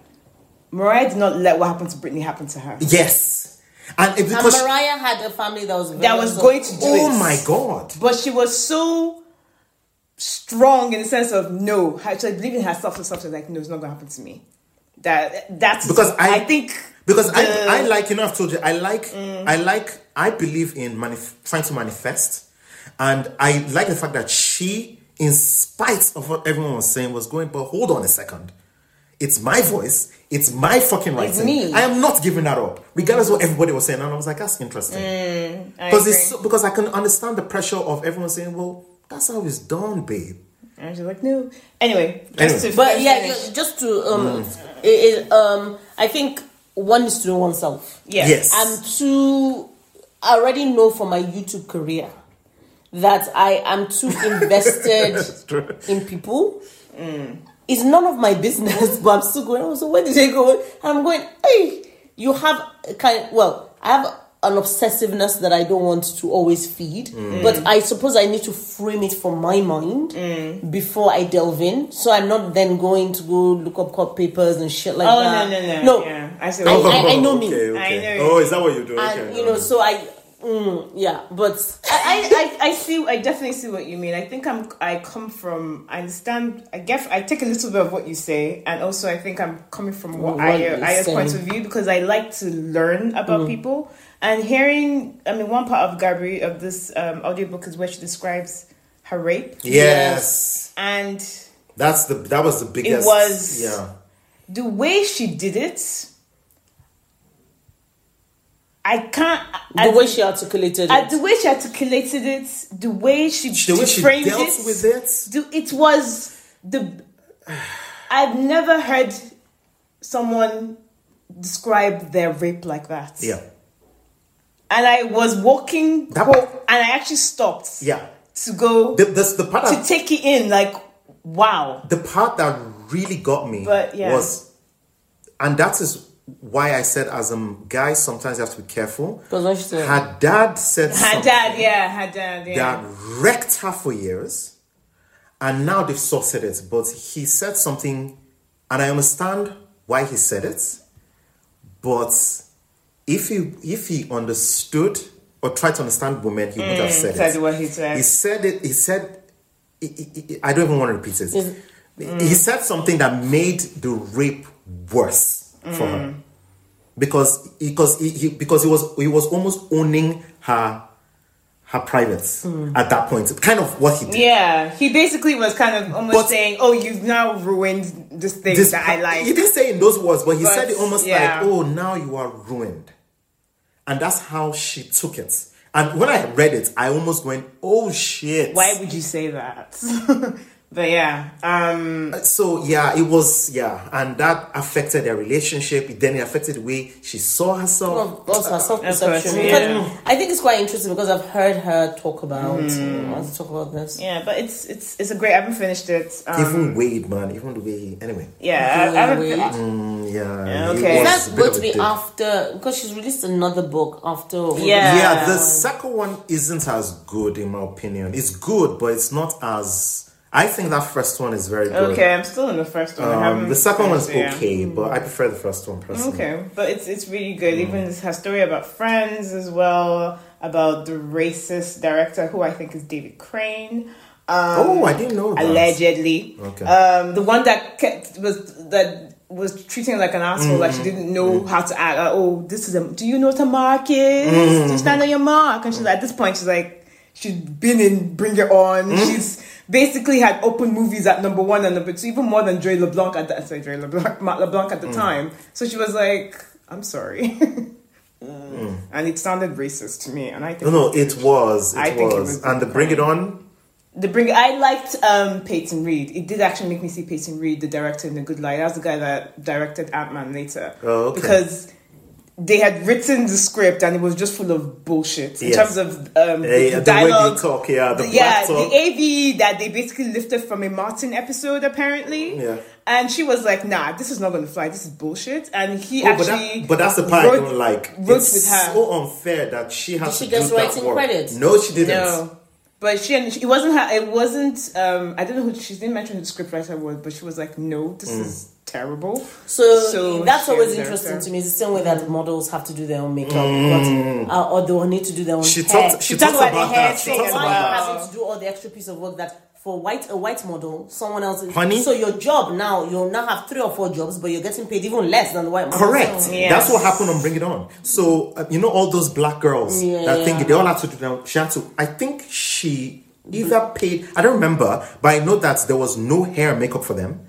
Mariah did not let what happened to Britney happen to her. Yes, and it, And because Mariah had a family that was That was going to do it. oh my god, But she was so strong in the sense of no. Her- She believed in herself and stuff. She was like, no, it's not going to happen to me. That that's Because I- I think because the- Mm. I I like you know I've told you I like I like I believe in manif- trying to manifest, and I like the fact that she, in spite of what everyone was saying, was going. But hold on a second. It's my voice. It's my fucking writing. me. I am not giving that up, regardless of what everybody was saying. And I was like, that's interesting. Because agree. it's so, because I can understand the pressure of everyone saying, "Well, that's how it's done, babe." And she's like, no. Anyway, just Anyway. to But yeah, finish. ju- just to um, Mm. it, it, um, I think one is to know oneself. yeah. Yes. And two, I already know from my YouTube career that I am too invested in people. It's none of my business, but I'm still going. Oh, so where did they go? And I'm going. Hey, you have a kind. Well, I have an obsessiveness that I don't want to always feed, mm. but I suppose I need to frame it from my mind mm. before I delve in. So I'm not then going to go look up court papers and shit like Oh that. no no no No, Yeah, I see. I- what you I- mean. know me. Okay, I know Oh, is that what you do? and okay. you know, so I, mm, yeah, but I, I, I see. I definitely see what you mean. I think I'm. I come from. I understand. I guess I take a little bit of what you say, and also I think I'm coming from what What I you're point of view because I like to learn about people, And hearing, I mean, one part of Gabri of this um, audiobook is where she describes her rape, Yes. and That's the that was the biggest. was- yeah. the way she did it, I can't. The at way she articulated at it. the way she articulated it, the way she The way she framed dealt it, with it. do- it was the. I've never heard someone describe their rape like that. Yeah. And I was walking That- home, and I actually stopped Yeah. to go The, the, the part to that, take it in. Like, wow. the part that really got me But, yeah. was, and that is why I said as a guy sometimes you have to be careful. Because when she said, Her dad said Her something dad, yeah, her dad, yeah. that wrecked her for years, and now they've sorted it. But he said something, and I understand why he said it. But if he if he understood or tried to understand women, he would have said, Mm, said it. what he said. He said it. He said. he- he- he- I don't even want to repeat it. Is- He said something that made the rape worse for Mm. her because because he, he because he was he was almost owning her her privates at that point. Kind of what he did. Yeah, he basically was kind of almost But- saying, "Oh, you've now ruined this thing This that I like." He didn't say in those words, but he But, said it almost yeah. like, "Oh, now you are ruined," and that's how she took it. And when I read it, I almost went, "Oh shit!" Why would you say that? but yeah, um, So yeah, it was yeah, and that affected their relationship. It then it affected the way she saw herself. Well, also her self perception. course, yeah. I think it's quite interesting because I've heard her talk about. I want to talk about this. yeah, but it's it's it's a great. I haven't finished it. Um, even Wade, man, even the way he, anyway. yeah, I, I haven't. Wade. Mm, yeah, Yeah, okay. That's going to be dick. after because she's released another book after. Yeah. Yeah, the second one isn't as good in my opinion. It's good, but it's not as. I think that first one is very good. Okay, I'm still in the first one. Um, the second one's yeah. okay, but I prefer the first one personally. Okay, but it's it's really good. Mm. Even her story about friends as well, about the racist director who I think is David Crane. Um, Oh, I didn't know that. allegedly. Okay. Um, the one that kept was that was treating her like an asshole, like she Mm-hmm. didn't know how to act. Like, oh, this is a. Do you know what a mark is? Mm-hmm. Do you stand on your mark? And she's like, at this point, she's like, she's been in Bring It On. Mm-hmm. She's basically had open movies at number one and number two, even more than Joy LeBlanc at that. Sorry, Joy LeBlanc, Matt LeBlanc at the Mm. time. So she was like, I'm sorry. And it sounded racist to me, and I think Mm. No, no, it was. It I was. think it was and the Bring It On. The bring I liked um Peyton Reed. It did actually make me see Peyton Reed, the director in The Good Light. That's the guy that directed Ant Man later. Oh, okay. Because they had written the script and it was just full of bullshit in Yes. terms of um, the, the way they dialogue. talk, yeah, the yeah, black talk. the AV that they basically lifted from a Martin episode apparently. Yeah. And she was like, "Nah, this is not going to fly. This is bullshit." And he Oh, but, actually, that, but that's the part wrote- I don't like. Wrote it's with her. so unfair that she has Did she to get do that writing work. credit? No, she didn't. No, but she and it wasn't her. It wasn't. Um, I don't know who she didn't mention who the scriptwriter was, but she was like, "No, this Mm. is terrible." So, So that's always interesting so- to me. It's the same way that models have to do their own makeup, but, uh, or they will need to do their own She hair. talked. She, She talked talked about, about hair that. She thing talked about that. having to do all the extra piece of work that for white a white model, someone else. Honey? So your job now, you'll now have three or four jobs, but you're getting paid even less than the white model. Correct. So- Yes. That's what happened on Bring It On. So uh, you know all those black girls Yeah, that think yeah. they all have to do that. She had to. I think she either paid. I don't remember, but I know that there was no hair makeup for them.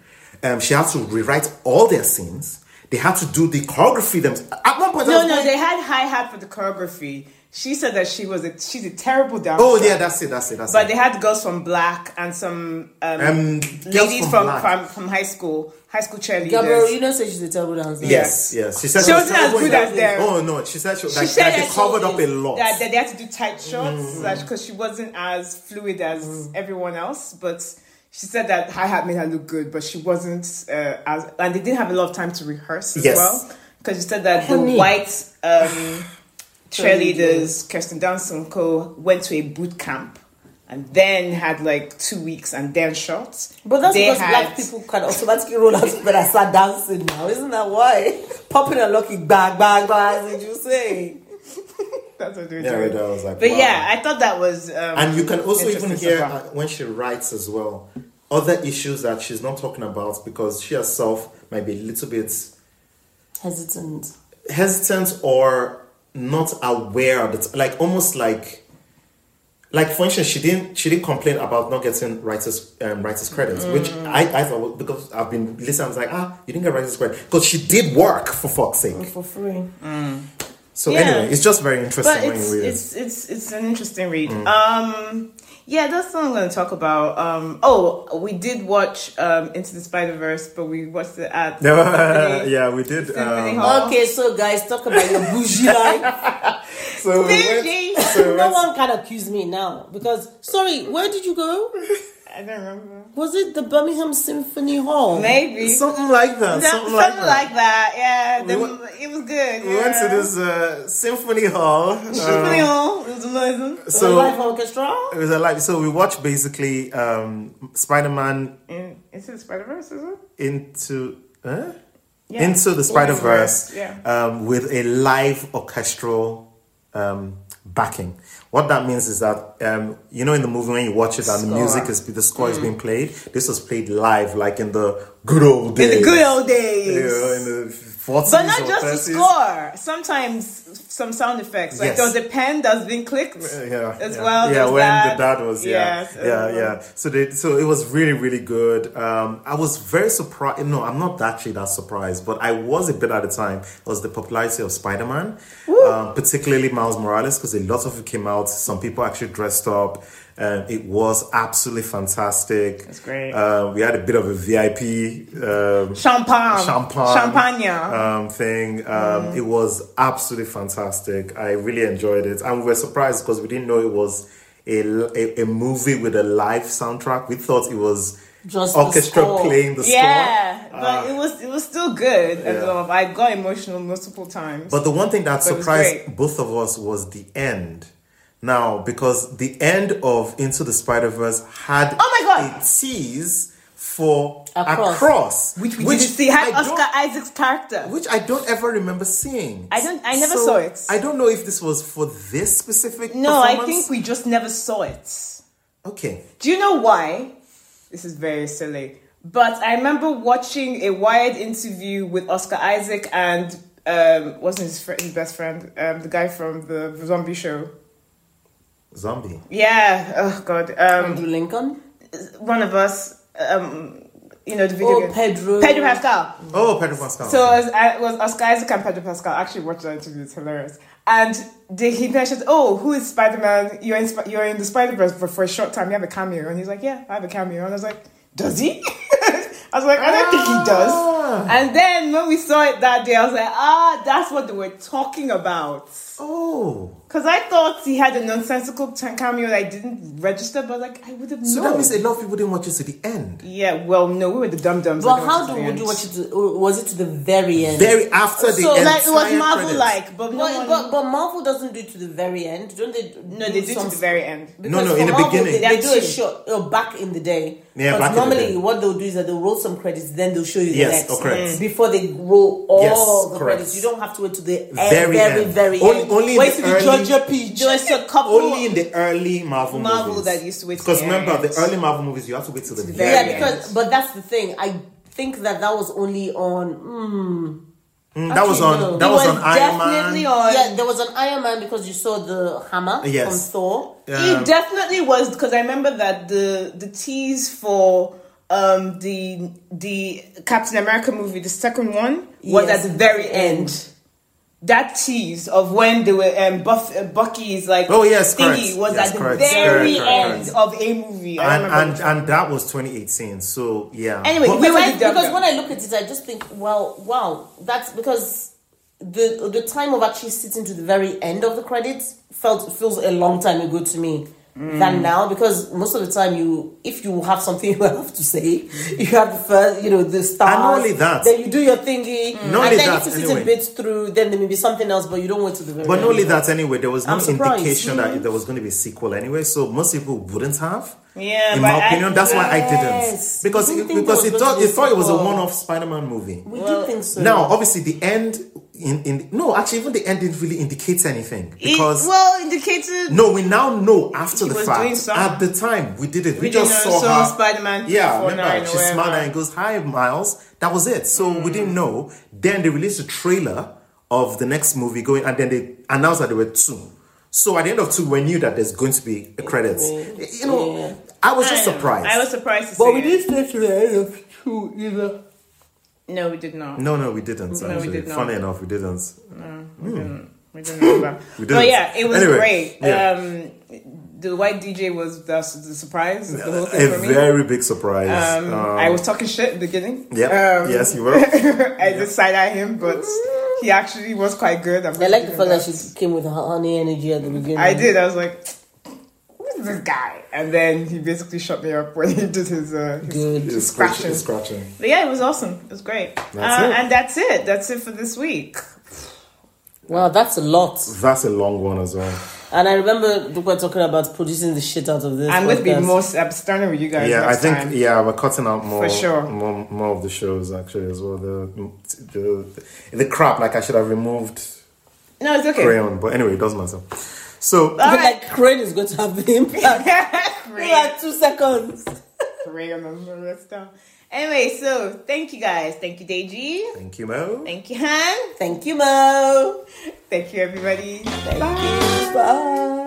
Um, she had to rewrite all their scenes. They had to do the choreography them. At one point, No, no, going, they had Hi-Hat for the choreography. She said that she was a she's a terrible dancer. Oh yeah, that's it. That's it. That's But it. they had girls from Black and some um, Um, ladies from from from, from high school, high school cheerleaders. Gabrielle, you know, say she's a terrible dancer. Yes, yes. She said She wasn't as terrible good as them. Oh no, she said she, She like, said that that she covered she- up a lot. that, that they had to do tight shots Mm. because she wasn't as fluid as everyone else. But she said that Hi-Hat made her look good, but she wasn't uh, as and they didn't have a lot of time to rehearse as Yes. well because she said that Honey. the white um, cheerleaders, Kirsten Dunst and co, went to a boot camp. And then had like two weeks and then shot. But that's They because had- black people can automatically roll out of bed and start dancing now. Isn't that why? Popping a lucky bag, bag, bag, as you say. That's what they yeah, did. I was like, But wow. yeah, I thought that was. Um, and you can also even hear uh, when she writes as well other issues that she's not talking about because she herself might be a little bit Hesitant. hesitant or not aware of it, like almost like. Like for instance, she didn't she didn't complain about not getting writers um, writers credits, which Mm. I, I thought because I've been listening, I was like, ah, you didn't get writers credit because she did work for fuck's sake. For free. So Yeah. anyway, it's just very interesting but when it's, you read it. it's it's it's an interesting read. Mm. Um, yeah, that's what I'm going to talk about. Um, oh, we did watch um, Into the Spider Verse, but we watched it at Symphony- yeah, we did. Um, Okay, so guys, talk about your bougie life. so we went, so no one can accuse me now because sorry, where did you go? I don't remember. Was it the Birmingham Symphony Hall? Maybe something like that. No, something, like that. that. Yeah, We the- went- it was good. We went to this uh, symphony hall. um, Symphony Hall. It was amazing. the so live orchestra? it was a live. so we watched basically um, Spider-Man In, Into the Spider Verse, is it? into huh? Yeah. into the Spider Verse Yeah. um, with a live orchestral um, backing. What that means is that um, you know in the movie when you watch it and the music is the score is being played. This was played live, like in the good old days. In the good old days. You know, in the forties But not just the score. Sometimes some sound effects. Like Yes. there was a pen that's been clicked yeah, as yeah. well. Yeah, when that. the dad was, yeah, Yes, yeah, uh, yeah. So they, so it was really, really good. Um, I was very surprised. No, I'm not actually that surprised, but I was a bit at the time. Was the popularity of Spider-Man, um, particularly Miles Morales, because a lot of it came out. Some people actually dressed up. Um, it was absolutely fantastic. That's great. Uh, we had a bit of a VIP um, Champagne. champagne Champagne. um, thing. Um, It was absolutely fantastic. I really enjoyed it, and we were surprised because we didn't know it was a, a, a movie with a live soundtrack. We thought it was Just orchestra score. playing the yeah, score. Yeah, but Uh, it was it was still good. Yeah. I got emotional multiple times. But the one thing that But surprised both of us was the end. Now, because the end of Into the Spider Verse had Oh my God. it tease for A a cross. cross, which we didn't see had Oscar Isaac's character. which I don't ever remember seeing. I don't- I never saw it. I don't know if this was for this specific. no, I think we just never saw it. Okay. Do you know why? This is very silly. But I remember watching a Wired interview with Oscar Isaac and um, wasn't his, fr- his best friend, um, the guy from the zombie show. Zombie. Yeah. Oh God. Um, Andrew Lincoln? one of us. Um, you know the video Oh, game. Pedro. Pedro Pascal. Oh, Pedro Pascal. So it was, uh, it was Oscar Isaac and Pedro Pascal. I actually watched that interview. It's hilarious. And they, he mentioned, "Oh, who is Spider Man? You're in you're in the Spider Verse, but for a short time, you have a cameo." And he's like, "Yeah, I have a cameo." And I was like, "Does he?" I was like, "I don't think he does." Ah. And then when we saw it that day, I was like, "Ah, that's what they were talking about." oh. Because I thought he had a nonsensical cameo that I didn't register, but like I would have So known. that means a lot of people didn't watch it to the end. yeah, well, no, we were the dum dums. But how do, would you watch it? To, was it to the very end? Very after the So, end. Like it was Marvel like, but no But, but, but Marvel doesn't do it to the very end, don't they? no, they did to the very end. No, no, for in the Marvel, beginning. They, they do a two. short oh, back in the day. Yeah, But back in the normally, day. what they'll do is that they'll roll some credits, then they'll show you the Yes, next oh, correct. Mm. before they roll all Yes, the correct. credits. You don't have to wait to the Very very, very, end. very Only- end. only wait the till the early- Georgia Peach. Just a couple. Only in the early Marvel, Marvel movies. that used to wait Because remember, the early Marvel movies, you have to wait till the the very very yeah, end. because but that's the thing. I think that that was only on. Mm, Mm, that was on. no. That was, was on Iron definitely Man. on. yeah, there was an Iron Man because you saw the hammer Yes. from Thor. Um, it definitely was because I remember that the the tease for um the the Captain America movie, the second one, was Yes, at the very end. End. That tease of when they were um, Buff, uh, Bucky's like Oh, yes, thingy correct. was Yes, at the correct. very Correct, correct, end of a movie. I and and, the and that was 2018. So yeah. Anyway, But- Because, I, because when I look at it, I just think, well, wow, that's because the the time of actually sitting to the very end of the credits felt feels a long time ago to me Mm. than now because most of the time you if you have something you have to say you have the first you know the stars And not only that- then you do your thingy Not and only then that, if you sit anyway. a bit through then there may be something else but you don't wait to the very But not only that, anyway, there was no I'm surprised. indication that there was going to be a sequel anyway. So most people wouldn't have. Yeah, in but my I- opinion, that's why I didn't because it, because there it thought going it thought it was a one-off Spider-Man movie. we Well, do think so Now, obviously, the end in in no, actually, even the end didn't really indicate anything because it, well indicated no, we now know after the fact. At the time, we did it. We, We just didn't saw know, saw her. Spider-Man Yeah, remember she smiled and goes, "Hi, Miles." That was it. So we didn't know. Then they released a trailer of the next movie going, and then they announced that there were two. So at the end of two, we knew that there's going to be a credits. You know, Yeah. I was just I know. surprised. I was surprised to But see we it. didn't stay to the end of two either. No, we did not. no, no, we didn't. No, we actually. did not. Funny enough, we didn't. No, We didn't. We didn't know. We But didn't. yeah, it was Anyway, great. yeah. Um, the white DJ was the, the surprise. The whole thing A for me. very big surprise. Um, Um, I was talking shit at the beginning. Yeah. Um, yes, you were. I just side at him, but he actually was quite good. I'm I like the fact that she came with her honey energy at the beginning. I did. I was like, who's this guy? And then he basically shut me up when he did his, uh, his, Good. his It's scratching. scratching. scratching. But yeah, it was awesome. It was great. That's uh, it. And that's it. That's it for this week. Wow, that's a lot. That's a long one as well. And I remember we were talking about producing the shit out of this. I'm going to be podcast. most abstain with you guys Yeah, I think time. yeah, we're cutting out more, For sure. more, more of the shows actually as well. The the, the crap like I should have removed No, it's okay. Crane, but anyway, it doesn't matter. So All But like Crane is going to have the impact. in Great. like two seconds. Great on the rest stuff. Anyway, so thank you guys. Thank you, Deji. thank you, Mo. Thank you, Han. Thank you, Mo. Thank you, everybody. Thank Bye. you. Bye.